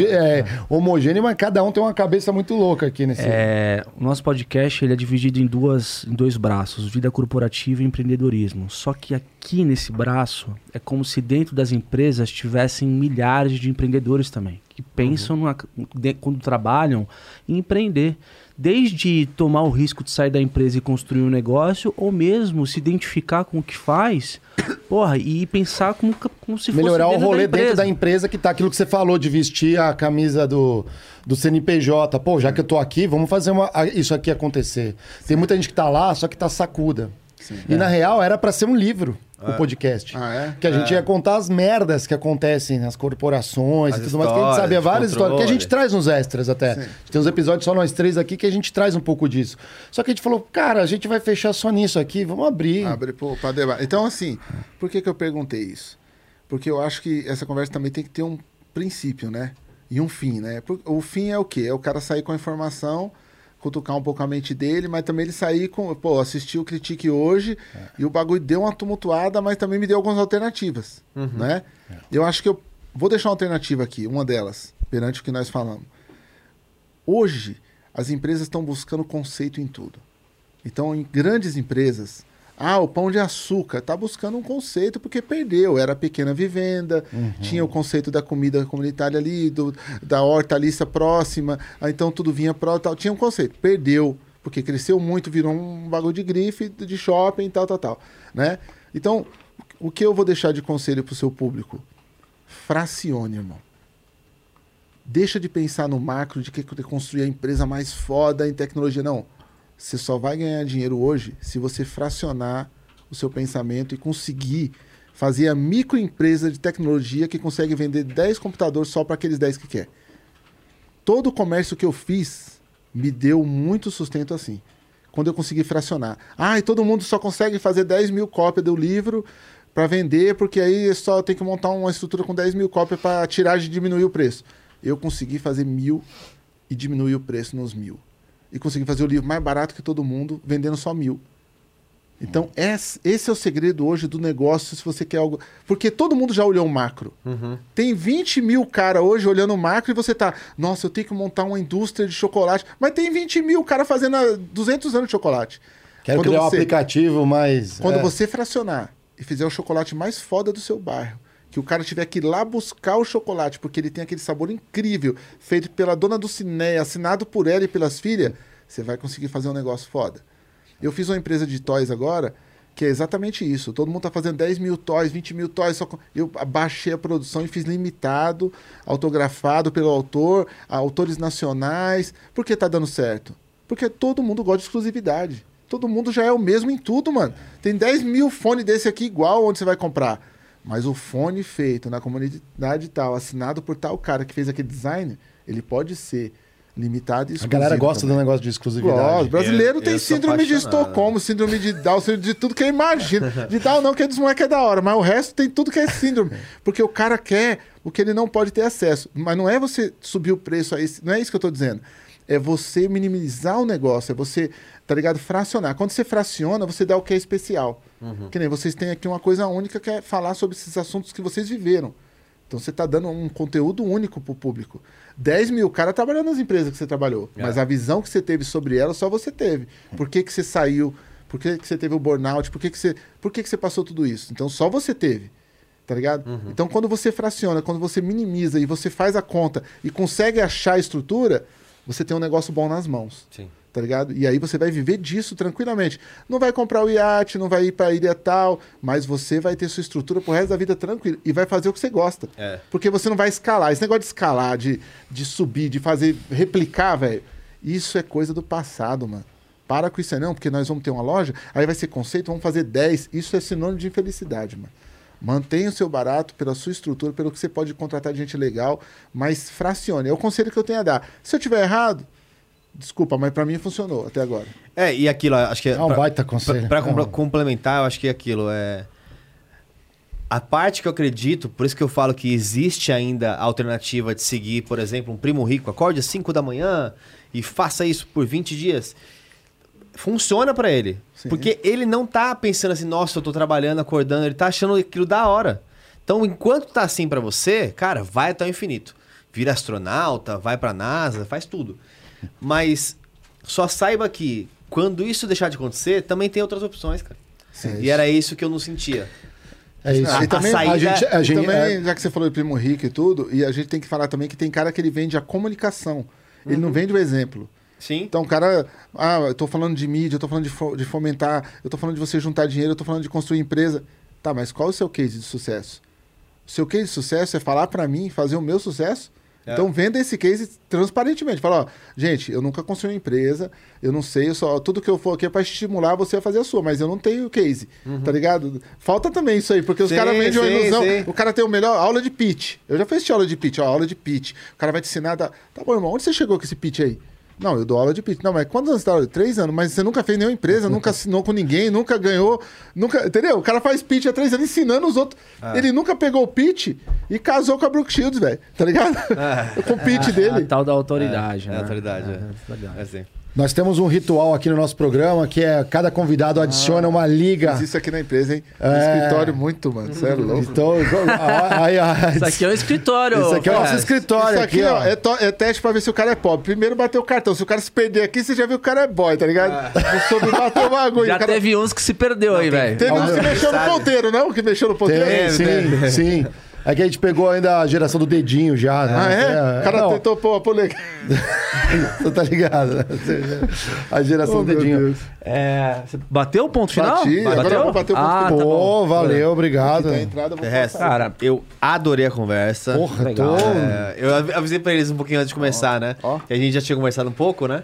é, é homogêneo, mas cada um tem uma cabeça muito louca aqui nesse. É, o nosso podcast ele é dividido em, duas, em dois braços, vida corporativa e empreendedorismo. Só que aqui nesse braço é como se dentro das empresas tivessem milhares de empreendedores também, que pensam numa- de- quando trabalham em empreender. Desde tomar o risco de sair da empresa e construir um negócio, ou mesmo se identificar com o que faz, *coughs* porra, e pensar como, como se Melhorar fosse o dentro rolê da dentro da empresa. que tá aquilo que você falou de vestir a camisa do, do CNPJ. Pô, já que eu tô aqui, vamos fazer uma, isso aqui acontecer. Tem muita gente que tá lá, só que tá sacuda. E na real era pra ser um livro, o podcast. Ah, é? Que a gente ia contar as merdas que acontecem nas corporações As e tudo mais. Que a gente sabia várias histórias. Que a gente controle. traz uns extras até. A gente tem uns episódios só nós três aqui que a gente traz um pouco disso. Só que a gente falou, cara, a gente vai fechar só nisso aqui, vamos abrir. Abre para debate. Então, assim, por que, que eu perguntei isso? Porque eu acho que essa conversa também tem que ter um princípio, né? E um fim, né? O fim é o quê? É o cara sair com a informação, cutucar um pouco a mente dele, mas também ele sair com. Pô, assisti o Critique hoje e o bagulho deu uma tumultuada, mas também me deu algumas alternativas, né? Eu acho que eu vou deixar uma alternativa aqui, uma delas, perante o que nós falamos. Hoje, as empresas estão buscando conceito em tudo. Então, em grandes empresas, ah, o pão de açúcar está buscando um conceito porque perdeu. Era pequena vivenda, tinha o conceito da comida comunitária ali, do, da hortaliça próxima, ah, então tudo vinha pro tal. Tinha um conceito, perdeu, porque cresceu muito, virou um bagulho de grife, de shopping, tal, tal, tal. Né? Então, o que eu vou deixar de conselho para o seu público? Fracione, irmão. Deixa de pensar no macro de que que construir a empresa mais foda em tecnologia. Não. Você só vai ganhar dinheiro hoje se você fracionar o seu pensamento e conseguir fazer a microempresa de tecnologia que consegue vender 10 computadores só para aqueles 10 que quer. Todo o comércio que eu fiz me deu muito sustento assim. Quando eu consegui fracionar. Ah, e todo mundo só consegue fazer 10 mil cópias do livro para vender, porque aí só tem que montar uma estrutura com 10 mil cópias para a tiragem diminuir o preço. Eu consegui fazer mil e diminuir o preço nos mil. E consegui fazer o livro mais barato que todo mundo, vendendo só mil. Então, esse esse é o segredo hoje do negócio, se você quer algo. Porque todo mundo já olhou o macro. Tem 20 mil cara hoje olhando o macro e você tá, nossa, eu tenho que montar uma indústria de chocolate. Mas tem 20 mil cara fazendo há 200 anos de chocolate. Quero Quando criar um você- aplicativo mais. Quando é. você fracionar e fizer o chocolate mais foda do seu bairro, que o cara tiver que ir lá buscar o chocolate, porque ele tem aquele sabor incrível, feito pela dona do Cineia, assinado por ela e pelas filhas, você vai conseguir fazer um negócio foda. Eu fiz uma empresa de toys agora, que é exatamente isso. Todo mundo tá fazendo 10 mil toys, 20 mil toys. Só. Eu baixei a produção e fiz limitado, autografado pelo autor, autores nacionais. Por que tá dando certo? Porque todo mundo gosta de exclusividade. Todo mundo já é o mesmo em tudo, mano. Tem 10 mil fones desse aqui igual onde você vai comprar. Mas o fone feito na comunidade tal, assinado por tal cara que fez aquele design, ele pode ser limitado e A exclusivo. galera gosta também. do negócio de exclusividade. Gosto. Brasileiro Eu- tem eu síndrome de. Estocolmo, síndrome de Down, síndrome de tudo que eu imagino. De Down não, que é dos moleques é da hora, mas o resto tem tudo que é síndrome. Porque o cara quer o que ele não pode ter acesso. Mas não é você subir o preço aí, não é isso que eu tô dizendo. É você minimizar o negócio, é você, tá ligado? Fracionar. Quando você fraciona, você dá o que é especial. Que nem vocês têm aqui uma coisa única que é falar sobre esses assuntos que vocês viveram. Então você está dando um conteúdo único para o público. 10 mil caras trabalhando nas empresas que você trabalhou. Mas a visão que você teve sobre ela só você teve. Por que, que você saiu? Por que, que você teve o burnout? Por que, que, você, por que, que você passou tudo isso? Então só você teve. Tá ligado? Então quando você fraciona, quando você minimiza e você faz a conta e consegue achar a estrutura, você tem um negócio bom nas mãos. Sim. Tá ligado? E aí você vai viver disso tranquilamente. Não vai comprar o iate, não vai ir pra ilha tal, mas você vai ter sua estrutura pro resto da vida tranquilo e vai fazer o que você gosta. É. Porque você não vai escalar. Esse negócio de escalar, de, de subir, de fazer, replicar, velho, isso é coisa do passado, mano. Para com isso aí não, porque nós vamos ter uma loja, aí vai ser conceito, vamos fazer 10. Isso é sinônimo de infelicidade, mano. Mantenha o seu barato pela sua estrutura, pelo que você pode contratar de gente legal, mas fracione. É o conselho que eu tenho a dar. Se eu tiver errado, desculpa, mas pra mim funcionou até agora. É, e aquilo, acho que... É um pra- baita conselho. Pra, É complementar, eu acho que é aquilo é. A parte que eu acredito, por isso que eu falo que existe ainda a alternativa de seguir, por exemplo, um primo rico, acorde às 5 da manhã e faça isso por 20 dias. Funciona pra ele. Sim. Porque ele não tá pensando assim, nossa, eu tô trabalhando, acordando, ele tá achando aquilo da hora. Então, enquanto tá assim pra você, cara, vai até o infinito. Vira astronauta, vai pra NASA, faz tudo. Mas só saiba que quando isso deixar de acontecer, também tem outras opções, cara. e era isso que eu não sentia. É isso. A- e também, a saída- a gente, a gente, também, é- já que você falou de primo rico e tudo, e a gente tem que falar também que tem cara que ele vende a comunicação. Ele não vende o exemplo. Sim. Então, o cara, ah, eu tô falando de mídia, eu tô falando de, fo- de fomentar, eu tô falando de você juntar dinheiro, eu tô falando de construir empresa. Tá, mas qual é o seu case de sucesso? O seu case de sucesso é falar pra mim, fazer o meu sucesso? É. Então, venda esse case transparentemente. Fala, ó, gente, eu nunca construí uma empresa, eu não sei, eu só, tudo que eu for aqui é pra estimular você a fazer a sua, mas eu não tenho case, tá ligado? Falta também isso aí, porque os caras vendem uma ilusão. sim. O cara tem o melhor aula de pitch. Eu já fiz aula de pitch, ó, aula de pitch. O cara vai te ensinar, tá, tá bom, irmão, onde você chegou com esse pitch aí? Não, eu dou aula de pitch. Não, mas quantos anos você tá? Três anos, mas você nunca fez nenhuma empresa, nunca *laughs* assinou com ninguém, nunca ganhou, nunca. Entendeu? O cara faz pitch há três anos ensinando os outros. Ele nunca pegou o pitch e casou com a Brooke Shields, velho. Tá ligado? *laughs* com o pitch A dele. tal da autoridade, É né? a autoridade, é. legal. É assim. Nós temos um ritual aqui no nosso programa que é cada convidado adiciona uma liga. Fiz isso aqui na empresa, hein? No É. escritório muito, mano. Você é louco. Então, *laughs* aí, aí, Isso aqui é um escritório. Isso aqui é o nosso escritório. Isso aqui, ó, é, to- é teste pra ver se o cara é pobre. Primeiro bater o cartão. Se o cara se perder aqui, você já viu que o cara é boy, tá ligado? Não soube bater o bagulho. Já cara- teve uns que se perdeu aí, velho. Teve uns que mexeu no ponteiro, não? Que mexeu no ponteiro? Tem, sim, sim. É que a gente pegou ainda a geração do dedinho já. né? Ah, é? O cara não, tentou pôr a polegar. *laughs* Você tá ligado, né? A geração Oh, do meu dedinho. Deus. É, você bateu o ponto final? Bati, agora bateu? eu vou bater o ponto ah, final. tá Pô, bom. valeu, obrigado. Tá a entrada, passar. Cara, eu adorei a conversa. Porra, Legal. tô... É, eu av- avisei pra eles um pouquinho antes de começar, né? ó. Que a gente já tinha conversado um pouco, né?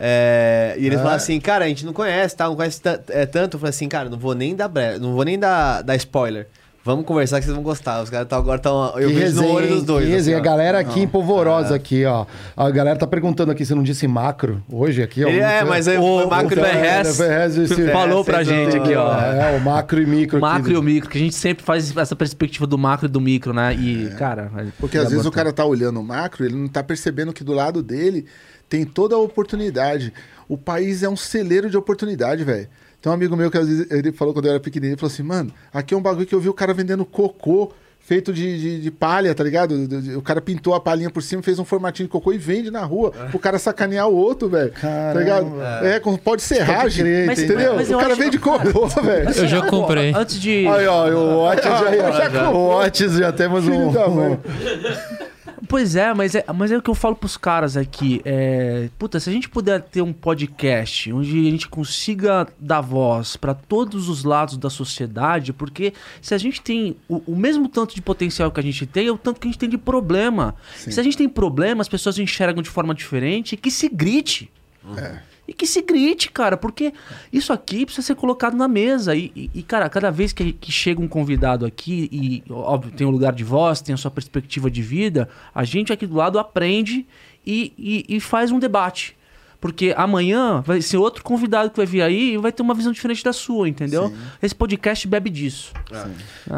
É, e eles falaram assim, cara, a gente não conhece, tá? Não conhece é, tanto. Eu falei assim, cara, não vou nem dar bre... não vou nem dar, dar spoiler. Vamos conversar que vocês vão gostar. Os caras tão, agora estão. Eu Que vejo no olho dos dois. Que resenha. assim, a galera aqui empolvorosa aqui, ó. A galera tá perguntando aqui se não disse macro hoje aqui. ó. Ele é, mas é, foi O- macro o Ferrez- Ferrez esse- falou pra gente aqui, ó. É, o macro e micro. aqui Macro e do- o micro, que a gente sempre faz essa perspectiva do macro e do micro, né? E, cara. É. Porque às vezes o cara tá olhando o macro, ele não tá percebendo que do lado dele tem toda a oportunidade. O país é um celeiro de oportunidade, velho. Tem um amigo meu que às vezes ele falou quando eu era pequenininho, ele falou assim, mano, aqui é um bagulho que eu vi o cara vendendo cocô feito de, de, de palha, tá ligado? O cara pintou a palhinha por cima, fez um formatinho de cocô e vende na rua pro cara sacanear o outro, velho. Tá ligado? É, com pode serragem, Mas- entendeu? mas o cara vende cocô, velho. Eu já Pô, comprei. Antes de. Aí, ó, o Otis já, já o Otis já temos um... Pois é, mas é, mas é o que eu falo pros caras aqui. É, puta, se a gente puder ter um podcast onde a gente consiga dar voz pra todos os lados da sociedade, porque se a gente tem o, o mesmo tanto de potencial que a gente tem, é o tanto que a gente tem de problema. Se a gente tem problema, as pessoas enxergam de forma diferente e que se grite. E que se grite, cara, porque isso aqui precisa ser colocado na mesa. E, e- e, cara, cada vez que, que chega um convidado aqui, e óbvio, tem um lugar de voz, tem a sua perspectiva de vida, a gente aqui do lado aprende e, e- e faz um debate. Porque amanhã vai ser outro convidado que vai vir aí e vai ter uma visão diferente da sua, entendeu? Esse podcast bebe disso.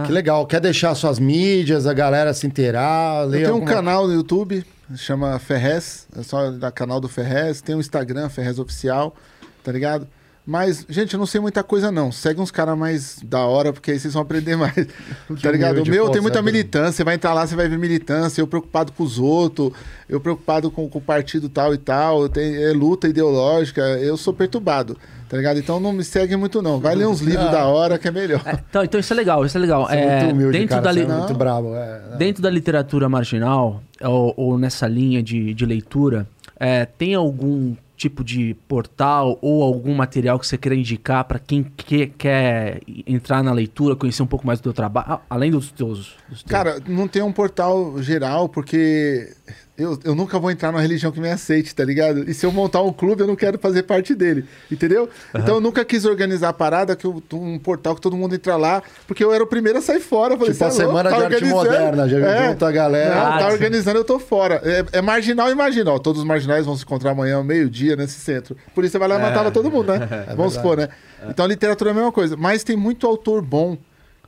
Que legal. Quer deixar suas mídias, a galera se inteirar? Tenho um alguma- canal no YouTube, chama Ferrez, é só dar canal do Ferrez, tem o Instagram, Ferrez Oficial, tá ligado? Mas, gente, eu não sei muita coisa não. Segue uns caras mais da hora, porque aí vocês vão aprender mais. *laughs* tá ligado? O meu tem muita sabe? militância. Você vai entrar lá, você vai ver militância. Eu preocupado com os outros, eu preocupado com, com o partido tal e tal. Tem, é luta ideológica. Eu sou perturbado, tá ligado? Então não me segue muito não. Vai ler uns livros *laughs* da hora que é melhor. Então, então isso é legal, isso é legal. Você é É, muito humilde, dentro cara. da você li- é muito bravo. É, é. Dentro da literatura marginal, ou, ou nessa linha de, de leitura, é, tem algum tipo de portal ou algum material que você queira indicar para quem que- quer entrar na leitura, conhecer um pouco mais do teu trabalho, além dos teus... dos teus- Cara, não tem um portal geral, porque eu, eu nunca vou entrar numa religião que me aceite, tá ligado? E se eu montar um clube, eu não quero fazer parte dele, entendeu? Então eu nunca quis organizar a parada, que eu, um portal que todo mundo entra lá, porque eu era o primeiro a sair fora. Falei, Tipo a "Cê é louco, Semana tá de Arte organizando?" Moderna, já junta a galera. Não, Ah, tá sim. organizando, eu tô fora. É, é marginal e marginal. Todos os marginais vão se encontrar amanhã, meio-dia, nesse centro. Por isso você vai lá e matava todo mundo, né? *laughs* Vamos supor, né? Então a literatura é a mesma coisa. Mas tem muito autor bom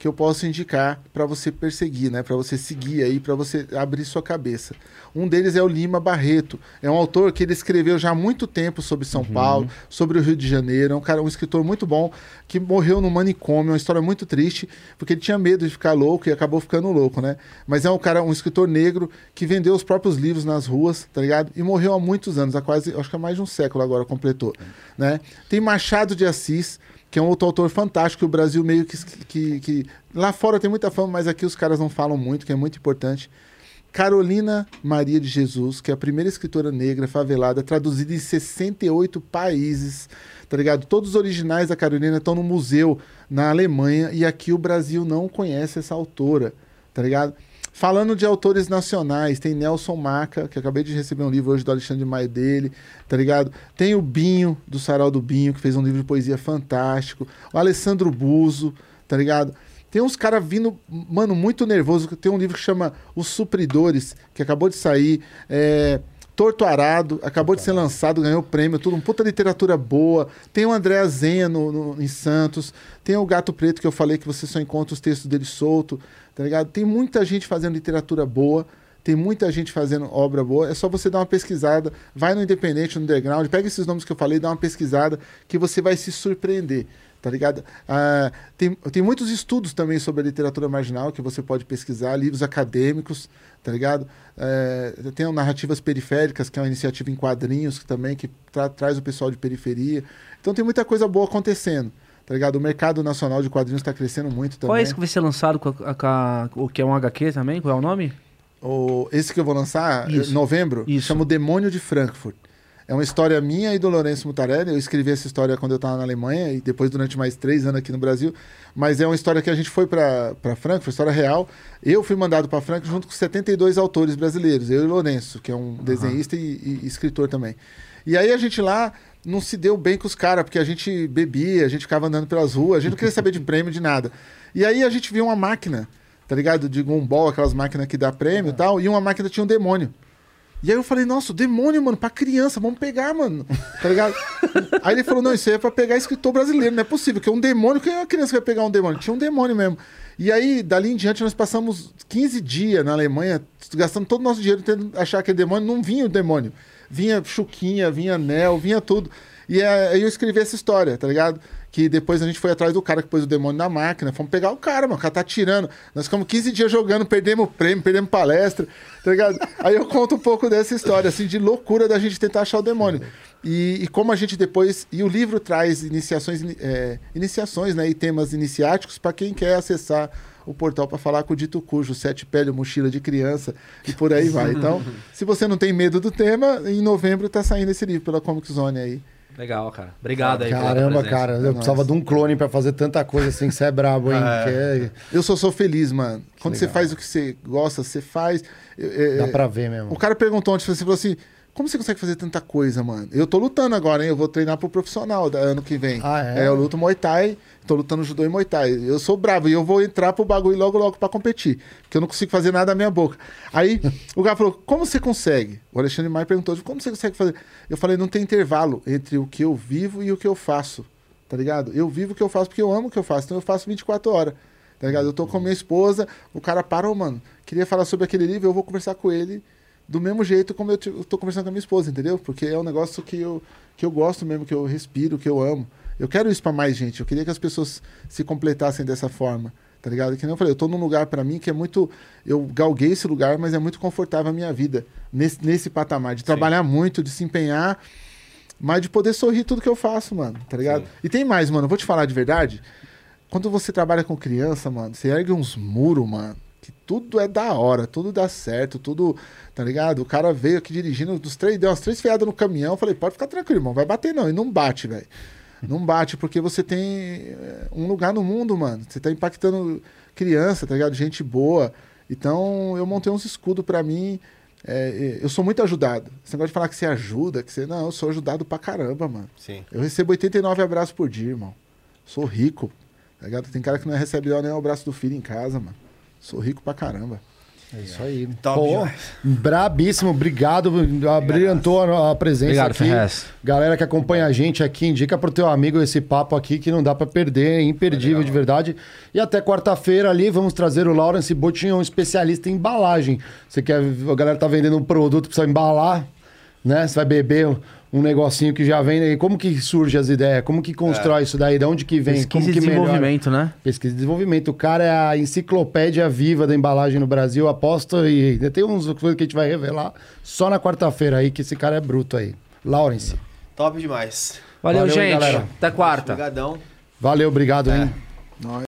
que eu posso indicar para você perseguir, né? Para você seguir aí, para você abrir sua cabeça. Um deles é o Lima Barreto. É um autor que ele escreveu já há muito tempo sobre São Paulo, sobre o Rio de Janeiro. É um cara, um escritor muito bom que morreu no manicômio. É uma história muito triste, porque ele tinha medo de ficar louco e acabou ficando louco, né? Mas é um cara, um escritor negro que vendeu os próprios livros nas ruas, tá ligado? E morreu há muitos anos, há quase, acho que há mais de um século agora completou, né? Tem Machado de Assis, que é um outro autor fantástico o Brasil meio que, que, que- Lá fora tem muita fama, mas aqui os caras não falam muito, que é muito importante. Carolina Maria de Jesus, que é a primeira escritora negra favelada, traduzida em 68 países, tá ligado? Todos os originais da Carolina estão no museu na Alemanha e aqui o Brasil não conhece essa autora, tá ligado? Falando de autores nacionais, tem Nelson Maca, que acabei de receber um livro hoje do Alexandre Maia dele, tá ligado? Tem o Binho, do Sarau do Binho, que fez um livro de poesia fantástico. O Alessandro Buzo, tá ligado? Tem uns caras vindo, mano, muito nervoso. Tem um livro que chama Os Supridores, que acabou de sair. É, Torto Arado, acabou de ser lançado, ganhou prêmio, tudo, um puta literatura boa. Tem o André Zenha no, no- em Santos. Tem o Gato Preto, que eu falei que você só encontra os textos dele solto, tá ligado? Tem muita gente fazendo literatura boa. Tem muita gente fazendo obra boa. É só você dar uma pesquisada. Vai no Independente, no Underground. Pega esses nomes que eu falei, dá uma pesquisada, que você vai se surpreender. Tá ligado? Ah, tem, tem muitos estudos também sobre a literatura marginal que você pode pesquisar, livros acadêmicos, tá ligado? É, tem o Narrativas Periféricas, que é uma iniciativa em quadrinhos que também que tra- traz o pessoal de periferia. Então tem muita coisa boa acontecendo, tá ligado? O mercado nacional de quadrinhos está crescendo muito também. Qual é esse que vai ser lançado com, a- com a- o que é um HQ também? Qual é o nome? O, esse que eu vou lançar Isso. em novembro Isso. chama O Demônio de Frankfurt. É uma história minha e do Lourenço Mutarelli. Eu escrevi essa história quando eu estava na Alemanha e depois durante mais três anos aqui no Brasil. Mas é uma história que a gente foi para Frankfurt, história real. Eu fui mandado para Frankfurt junto com 72 autores brasileiros. Eu e Lourenço, que é um desenhista e, e escritor também. E aí a gente lá não se deu bem com os caras, porque a gente bebia, a gente ficava andando pelas ruas, a gente não queria saber de *laughs* prêmio, de nada. E aí a gente viu uma máquina, tá ligado? De gumball, aquelas máquinas que dá prêmio e tal, e uma máquina tinha um demônio. E aí eu falei, nossa, o demônio, mano, pra criança, vamos pegar, mano. Tá ligado? *laughs* aí ele falou, não, isso aí é pra pegar escritor brasileiro, não é possível, que é um demônio, que uma criança vai pegar um demônio? Tinha um demônio mesmo. E aí, dali em diante, nós passamos 15 dias na Alemanha, gastando todo o nosso dinheiro tentando achar aquele demônio, não vinha o demônio. Vinha chuquinha, vinha anel, vinha tudo. E é, aí eu escrevi essa história, tá ligado? Que depois a gente foi atrás do cara que pôs o demônio na máquina. Fomos pegar o cara, mano. O cara tá tirando. Nós ficamos 15 dias jogando, perdemos prêmio, perdemos palestra, tá ligado? *laughs* Aí eu conto um pouco dessa história, assim, de loucura da gente tentar achar o demônio. E, e como a gente depois. E o livro traz iniciações, é, iniciações né? E temas iniciáticos para quem quer acessar o portal para falar com o dito cujo, sete pele, mochila de criança e por aí vai. *laughs* Então, se você não tem medo do tema, em novembro tá saindo esse livro pela Comic Zone aí. Legal, cara. Obrigado aí Caramba, cara, eu precisava de um clone pra fazer tanta coisa assim, que você é brabo, hein? Que é- Eu só sou feliz, mano. Quando você faz o que você gosta, você faz. É, é, Dá pra ver mesmo. O cara perguntou ontem, você falou assim: como você consegue fazer tanta coisa, mano? Eu tô lutando agora, hein? Eu vou treinar pro profissional da ano que vem. Ah, é? eu luto Muay Thai, tô lutando judô e Muay Thai. Eu sou bravo e eu vou entrar pro bagulho logo, logo pra competir. Porque eu não consigo fazer nada da minha boca. Aí o cara falou: como você consegue? O Alexandre Maia perguntou: como você consegue fazer? Eu falei: não tem intervalo entre o que eu vivo e o que eu faço. Tá ligado? Eu vivo o que eu faço porque eu amo o que eu faço. Então eu faço 24 horas. Tá ligado? Eu tô com a minha esposa, o cara parou, mano. Queria falar sobre aquele livro, eu vou conversar com ele do mesmo jeito como eu, tô conversando com a minha esposa, entendeu? Porque é um negócio que eu, que eu gosto mesmo, que eu respiro, que eu amo. Eu quero isso pra mais gente. Eu queria que as pessoas se completassem dessa forma, tá ligado? Que nem eu falei, eu tô num lugar pra mim que é muito. Eu galguei esse lugar, mas é muito confortável a minha vida nesse, nesse patamar, de trabalhar muito, de se empenhar, mas de poder sorrir tudo que eu faço, mano, tá ligado? E tem mais, mano, eu vou te falar de verdade. Quando você trabalha com criança, mano, você ergue uns muros, mano, que tudo é da hora, tudo dá certo, tudo, tá ligado? O cara veio aqui dirigindo, dos três, deu umas três fiadas no caminhão, eu falei, pode ficar tranquilo, irmão, vai bater não, e não bate, velho. Não bate, porque você tem é, um lugar no mundo, mano. Você tá impactando criança, tá ligado? Gente boa. Então, eu montei uns escudos pra mim. é, eu sou muito ajudado. Você gosta de falar que você ajuda, que você. Não, eu sou ajudado pra caramba, mano. Sim. Eu recebo 89 abraços por dia, irmão. Sou rico. Tá ligado? Tem cara que não recebe nem o abraço do filho em casa, mano. Sou rico pra caramba. É isso aí. Top Pô, demais. brabíssimo, obrigado. Brilhantou a a presença Obrigado, aqui. Ferrez. Galera que acompanha a gente aqui, indica pro teu amigo esse papo aqui que não dá pra perder, é imperdível de verdade. E até quarta-feira ali vamos trazer o Lawrence Botin, um especialista em embalagem. Você quer, a galera tá vendendo um produto precisa embalar, né? Você vai beber um- negocinho que já vem aí. Como que surge as ideias? Como que constrói isso daí? De onde que vem? Pesquisa Como e que melhora? desenvolvimento, né? Pesquisa e desenvolvimento. O cara é a enciclopédia viva da embalagem no Brasil. Aposto e tem uns coisas que a gente vai revelar só na quarta-feira aí, que esse cara é bruto aí. Lawrence. Top demais. Valeu, Valeu, gente. galera. Até quarta. Obrigadão. Valeu, obrigado, hein? Nós.